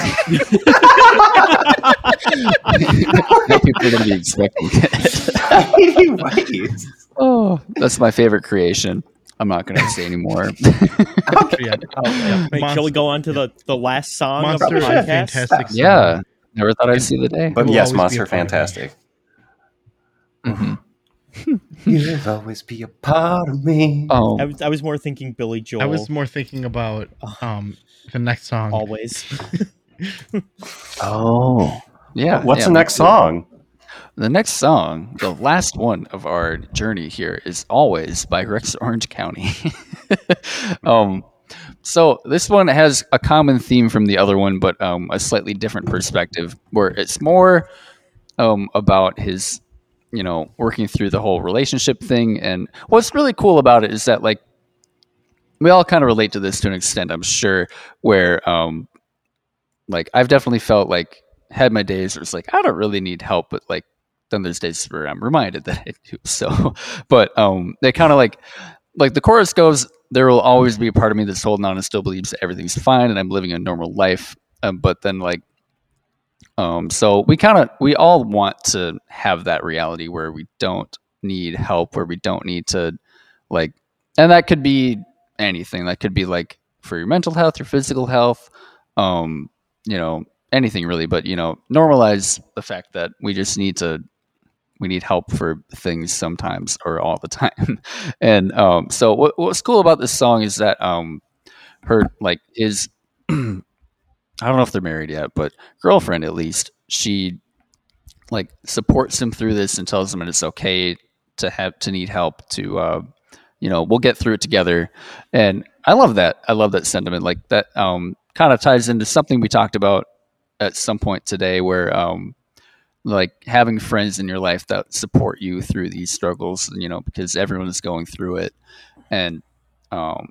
people are going to be expecting it. Oh, that's my favorite creation. I'm not going to say anymore. yeah. Wait, shall we go on to the, the last song Monster of the a podcast? fantastic song. yeah. Never thought I'd see the day. But yes, always be Monster a part of me. fantastic. Mhm. You'll always be a part of me. Oh, I was, I was more thinking Billy Joel. I was more thinking about um the next song. always. oh, yeah. What's yeah, the next song? The next song, the last one of our journey here, is always by Rex Orange County. um, so this one has a common theme from the other one, but um, a slightly different perspective, where it's more um, about his, you know, working through the whole relationship thing. And what's really cool about it is that like we all kind of relate to this to an extent, I'm sure, where um, like I've definitely felt like had my days where it's like I don't really need help, but like then there's days where I'm reminded that I do. So, but um, they kind of like like the chorus goes, there will always be a part of me that's holding on and still believes that everything's fine and I'm living a normal life. Um, but then like, um, so we kind of we all want to have that reality where we don't need help, where we don't need to like, and that could be anything. That could be like for your mental health, your physical health, um, you know, anything really. But you know, normalize the fact that we just need to we need help for things sometimes or all the time. and um, so what, what's cool about this song is that um, her like is I don't know if they're married yet, but girlfriend at least she like supports him through this and tells him that it's okay to have to need help to uh, you know we'll get through it together. And i love that. I love that sentiment. Like that um, kind of ties into something we talked about at some point today where um, like having friends in your life that support you through these struggles you know because everyone is going through it and um,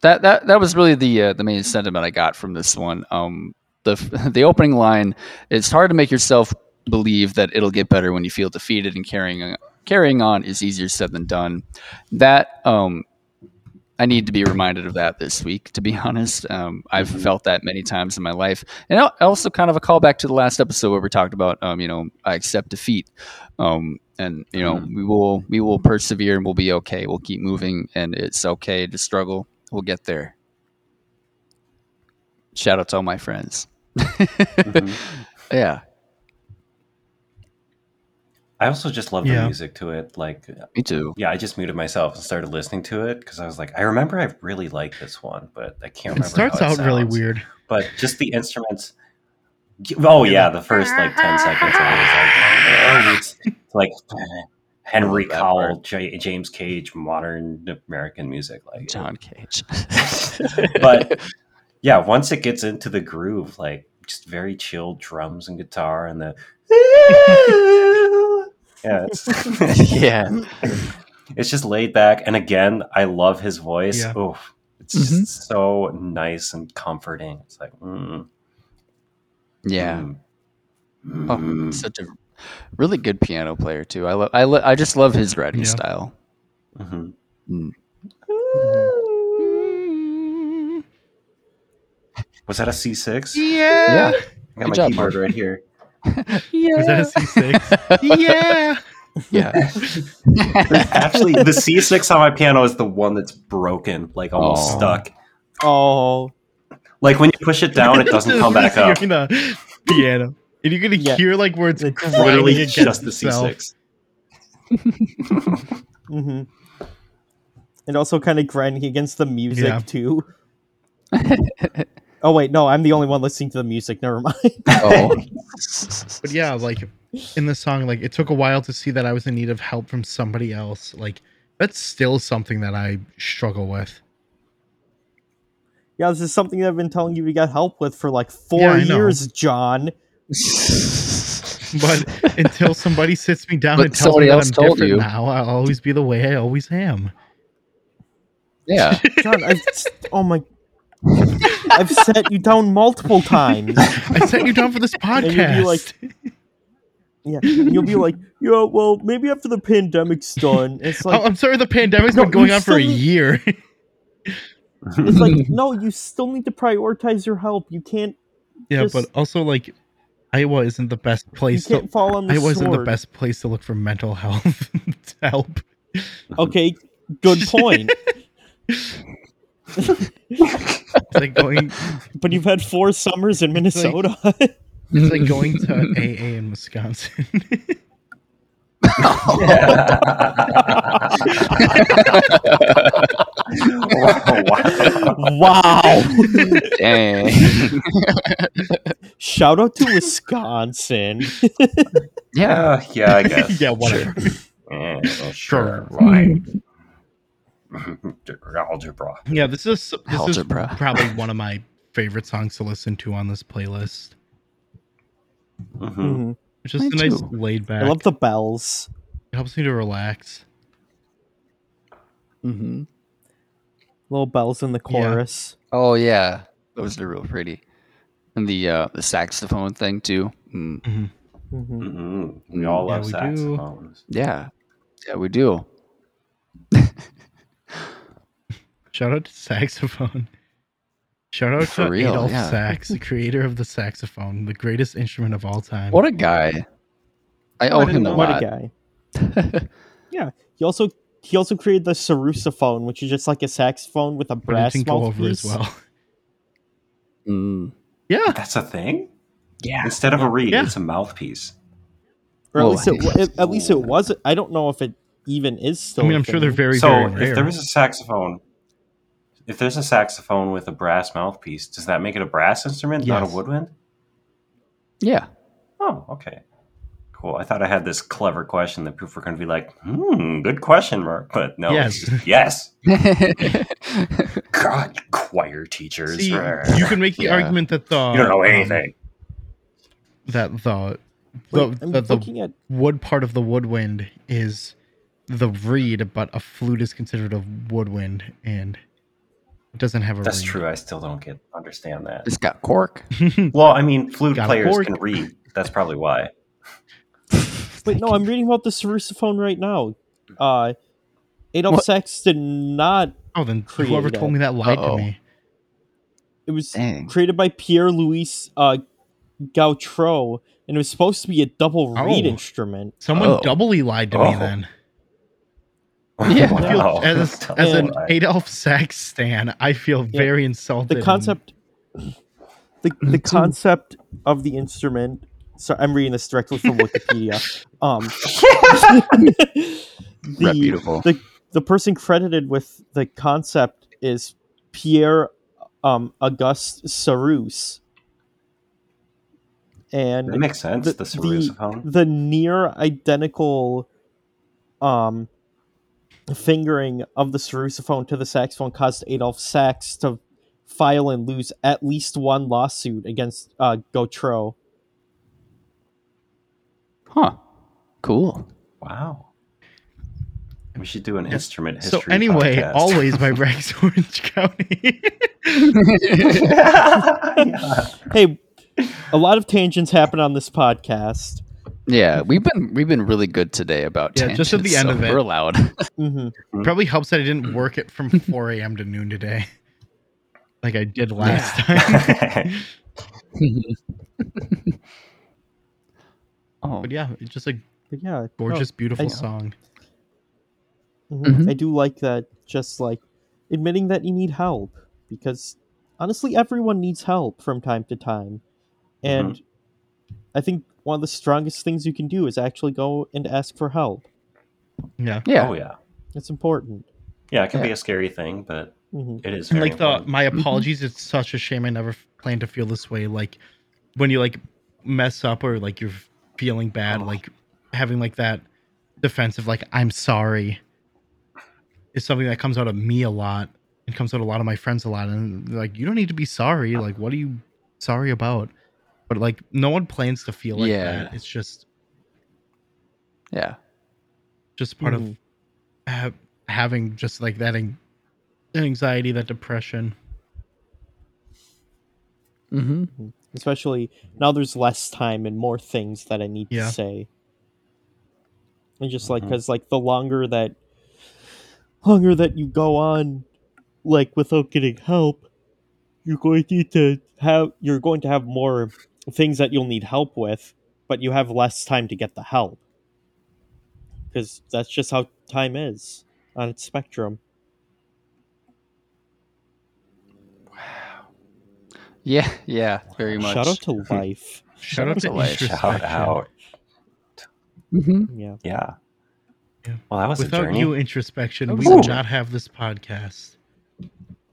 that that that was really the uh, the main sentiment i got from this one um, the the opening line it's hard to make yourself believe that it'll get better when you feel defeated and carrying carrying on is easier said than done. That um, I need to be reminded of that this week. To be honest, um, I've Mhm. felt that many times in my life, and also kind of a callback to the last episode where we talked about, um, you know, I accept defeat, um, and you know, Mhm. we will we will persevere and we'll be okay. We'll keep moving, and it's okay to struggle. We'll get there. Shout out to all my friends. Mhm. Yeah, I also just love Yeah. the music to it. Like, uh, me too. yeah, I just muted myself and started listening to it because I was like, I remember I really liked this one, but I can't remember. It remember. starts how out really weird. but just the instruments. Oh yeah, the first like ten seconds of it is like, oh, it's, it's like Henry love that Cowell, J- James Cage, modern American music. Like, John Cage. but yeah, once it gets into the groove, like just very chill drums and guitar, and the yeah, it's yeah. it's just laid back. And again, I love his voice. Yeah. Oh, it's Mhm. just so nice and comforting. It's like, mm, Yeah. mm, Oh, mm, such a really good piano player too. I love. I, lo- I just love his writing Yeah. style. mhm. Mm. Was that a C six? Yeah. I got Good my job, keyboard Mark. right here. Was that a C6? yeah. Yeah. Actually, the C6 on my piano is the one that's broken, like almost Oh. stuck. Oh, Like when you push it down, it doesn't come back up. You're gonna piano, and you're gonna Yeah. hear like where it's It's Literally against just the. C6. mm-hmm. and also kind of grinding against the music Yeah. too. oh wait, no, I'm the only one listening to the music. Never mind. oh. But yeah, like in the song, like it took a while to see that I was in need of help from somebody else. Like that's still something that I struggle with. yeah, this is something that I've been telling you to get help with for like four Yeah, I know. years, John. But until somebody sits me down But and tells me that I'm told different you. now, I'll always be the way I always am. yeah. John, I've oh my, I've set you down multiple times. I set you down for this And you'd be podcast. like- Yeah, you'll be like, yeah, well, maybe after the pandemic's done. It's oh, like, I'm sorry, the pandemic's No, been going you on for a year. it's like, no, you still need to prioritize your help. You can't, yeah, Just- but also like Iowa isn't the best place to can't fall on the Iowa isn't the best place to look for mental health help. Okay, good point. It's like going but you've had four summers in It's like- Minnesota. it's like going to AA in Wisconsin. wow. wow! Dang. Shout out to Wisconsin. yeah. Yeah, I guess. yeah, whatever. Yeah, well, Sure. sure. Fine. Algebra. Yeah, this is this Algebra. is probably one of my favorite songs to listen to on this playlist. Mhm. Mhm. It's just Me a nice too. laid back. I love the bells. it helps me to relax. hmm Little bells in the chorus. Oh yeah, those are real pretty. And the uh, the saxophone thing too. Mm. Mhm. Mhm. Mhm. We all Yeah, love we do. saxophones. Yeah, yeah, we do. Shout out to saxophone. Shout out For to real, Adolphe yeah. Sax, the creator of the saxophone, the greatest instrument of all time. What a guy! I owe him a know what lot. a guy. Yeah, he also he also created the sarrusophone, which is just like a saxophone with a but it brass didn't go over mouthpiece. as well. Mm, Yeah, That's a thing. yeah. Instead of a reed, Yeah. it's a mouthpiece. Or at Well, least it, wa- it- at least it was. I don't know if it even is still. I mean, a I'm sure they're thing. very, so very if rare. there was a saxophone, if there's a saxophone with a brass mouthpiece, does that make it a brass instrument, not a woodwind? Yeah. Oh, okay. Cool. I thought I had this clever question that people were going to be like, hmm, good question, Mark. But no. Yes. Yes. God, choir teachers. See, you can make the Yeah. argument that the You don't know um, anything. that the the, I'm the, the at wood part of the woodwind is the reed, but a flute is considered a woodwind, and it doesn't have a. That's reed. true. I still don't get understand that. it's got cork. Well, I mean, flute Got players can read. That's probably why. Wait, no, I'm reading about the sarrusophone right now. Uh, Adolphe What? Sax did not. oh, then Created whoever told it. me that lied Uh-oh. to me. It was Dang. created by Pierre Louis uh, Gautrot, and it was supposed to be a double reed Oh. instrument. Someone Oh. doubly lied to me Oh. then. Yeah. I feel, Wow. as as an Adolphe Sax stan, I feel Yeah. very insulted. The and- concept, the the concept of the instrument. So I'm reading this directly from Wikipedia. Um, the, Reputable. the the person credited with the concept is Pierre um, Auguste Sarrus. And That makes sense. the- The, sarrusophone. the near identical um fingering of the sarrusophone to the saxophone caused Adolphe Sax to file and lose at least one lawsuit against uh, Gautrot. Huh. Cool. Wow. We should do an Yeah. instrument So history. anyway, podcast. always by Rex Orange County. Yeah. Hey, a lot of tangents happen on this podcast. Yeah, we've been we've been really good today about Yeah, just at the end so of it. We're allowed. hmm Probably helps that I didn't work it from 4 a.m. to noon today, like I did last time. oh, But yeah, it's just a yeah, gorgeous, beautiful I- song. Mhm. Mhm. I do like that. Just like admitting that you need help, because honestly, everyone needs help from time to time, and I think one of the strongest things you can do is actually go and ask for help. Yeah, yeah. Oh yeah. It's important. Yeah, it can be a scary thing, but hmm it is and very like the my apologies. It's such a shame. I never planned to feel this way. Like when you like mess up or like you're feeling bad, Oh. like having like that defensive, like I'm sorry, is something that comes out of me a lot It comes out a lot of my friends a lot. And like, you don't need to be sorry. Like, what are you sorry about? But like, no one plans to feel like Yeah. that. It's just Yeah. just part Mhm. of ha- having just like that an- anxiety, that depression. Mm-hmm. Especially now, there's less time and more things that I need Yeah. to say. And just like because like the longer that longer that you go on, like without getting help, you're going to need to have you're going to have more things that you'll need help with, but you have less time to get the help. Because that's just how time is on its spectrum. Wow. Yeah. Yeah. Very much. Shout out to life. Shout out to to life. shout out. Mm-hmm. Yeah. Yeah. Yeah. Well, that was Without journey. you introspection, we would not have this podcast.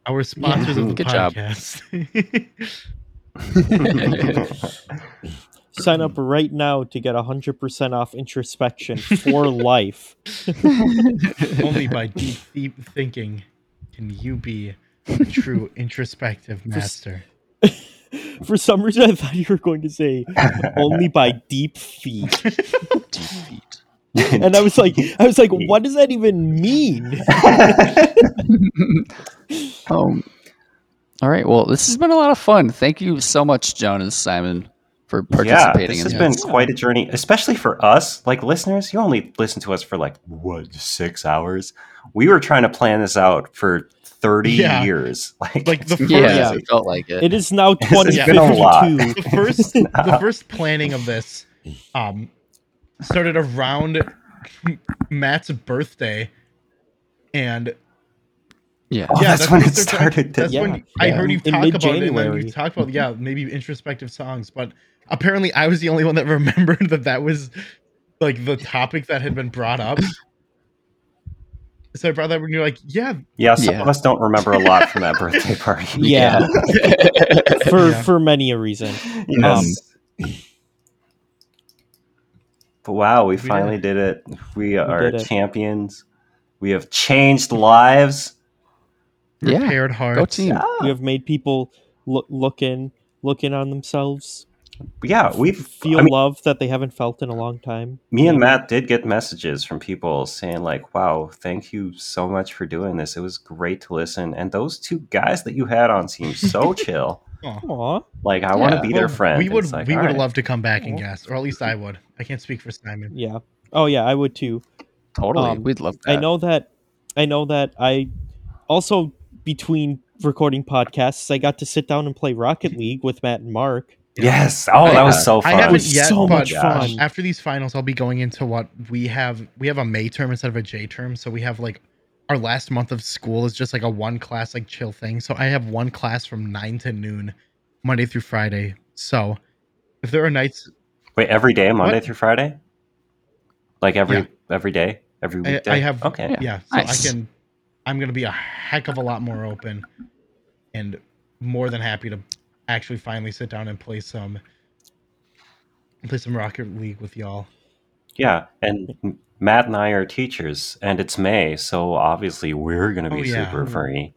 Our sponsors of the Good job. podcast. Sign up right now to get 100% off introspection for life. Only by deep, deep thinking can you be a true introspective master. For some reason, I thought you were going to say only by deep feet. Defeat. And I was like, I was like, what does that even mean? Um. All right. Well, this has been a lot of fun. Thank you so much, Joan and Simon, for participating. yeah, participating this has been this. quite a journey, especially for us, like listeners. You only listen to us for like what six hours. We were trying to plan this out for 30 Yeah. years. Like, Like the first- Yeah, it felt like it. It is now It's been a 2052. the first the first planning of this um started around Matt's birthday and yeah. Oh, that's when it started, That's yeah. when I heard you talk about it. And then you talked about yeah, maybe introspective songs, but apparently I was the only one that remembered that that was like the topic that had been brought up. So I brought that up and you're like, yeah, Yeah, some Yeah. of us don't remember a lot from that birthday party. Yeah, for Yeah. for many a reason. Yes. Um, but wow, we did finally did it. We are did it. champions. We have changed lives. Yeah. repaired Go hearts. team. We have made people look look in look in on themselves, Yeah, we've feel I mean, love that they haven't felt in a long time. me and Matt did get messages from people saying like, "Wow, thank you so much for doing this. It was great to listen." And those two guys that you had on seemed so chill. Aw, Like, I want to Yeah. be their Well, friend. We would like, we would right. love to come back and Aw. guest, or at least I would. I can't speak for Simon. yeah. Oh yeah, I would too. Totally. Um, We'd love that. I know that. I know that. I also between recording podcasts, I got to sit down and play Rocket League with Matt and Mark. Yes. Oh, that Yeah. was so I fun. haven't was yet, so much Gosh. fun. after these finals, I'll be going into what we have. We have a May term instead of a J term, so we have like our last month of school is just like a one class like chill thing. So I have one class from nine to noon, Monday through Friday. So if there are nights, Wait, every day, Monday What? through Friday? Like every Yeah. every day, every I, weekday. I have okay. Yeah. yeah, so Nice. I can. I'm gonna be a heck of a lot more open, and more than happy to actually finally sit down and play some play some Rocket League with y'all. Yeah, and Matt and I are teachers, and it's May, so obviously we're gonna be Oh, yeah. super free.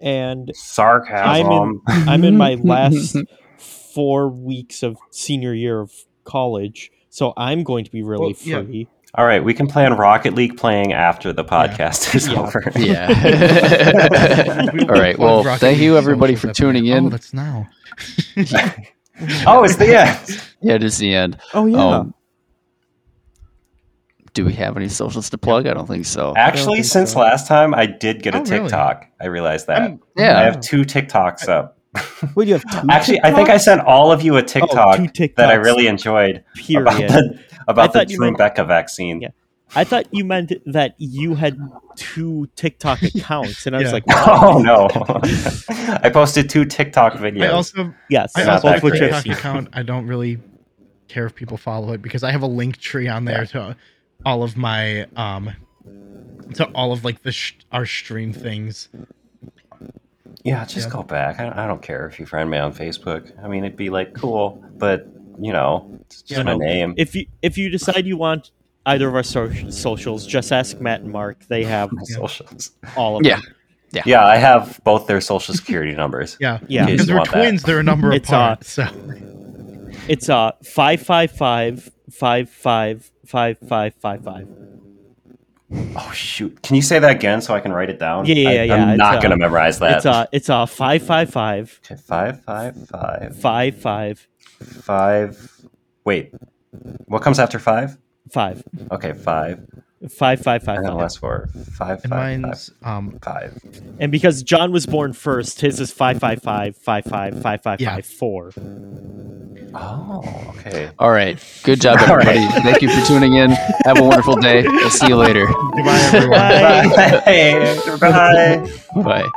And Sarcasm. I'm in my last four weeks of senior year of college, so I'm going to be really Well, yeah. Free. All right, we can plan Rocket League playing after the podcast is Yeah. over. yeah. All right. Well, Rocket thank you everybody socials for tuning in. Oh, that's now. oh, it's the end. yeah, it is the end. Oh yeah. Um, do we have any socials to plug? I don't think so. Actually, think since so. last time, I did get a Oh, really? TikTok. I realized that. I'm- Yeah. I have two TikToks up. Wait, you have two Actually, I think I sent all of you a TikTok two TikToks. that I really enjoyed about period. the about the thought you meant- Trumbecca vaccine. Yeah. I thought you meant that you had two TikTok accounts, and I was Yeah. like, Oh no! I posted two TikTok videos. I also yes, I also have a both which great. I've TikTok account. I don't really care if people follow it because I have a link tree on there to all of my um to all of like the sh- our stream things. yeah, just Yeah. go back. I, I don't care if you friend me on Facebook. I mean, it'd be like cool, but you know, it's just Yeah, my no. name. If you if you decide you want either of our so- socials, just ask Matt and Mark. They have my socials. all of Yeah. them. Yeah, Yeah, I have both their social security numbers. Yeah, Yeah. Because you we're want that. twins. They're a number It's, apart. so It's uh five five five five five five five five five. Oh shoot! Can you say that again so I can write it down? Yeah, yeah, I, yeah, I'm it's, not uh, gonna memorize that. It's uh it's uh five five five Okay, five, five, five, five five five. Wait, what comes after five? five Okay, five. five five five And then five. last four. Five, and five, five, um five. And because John was born first, his is five five five five five five five Yeah. five four. Oh, okay. All right. Good job, All right. everybody. Thank you for tuning in. Have a wonderful day. We'll see you later. goodbye everyone. Bye. Bye. Bye. Bye. Beep.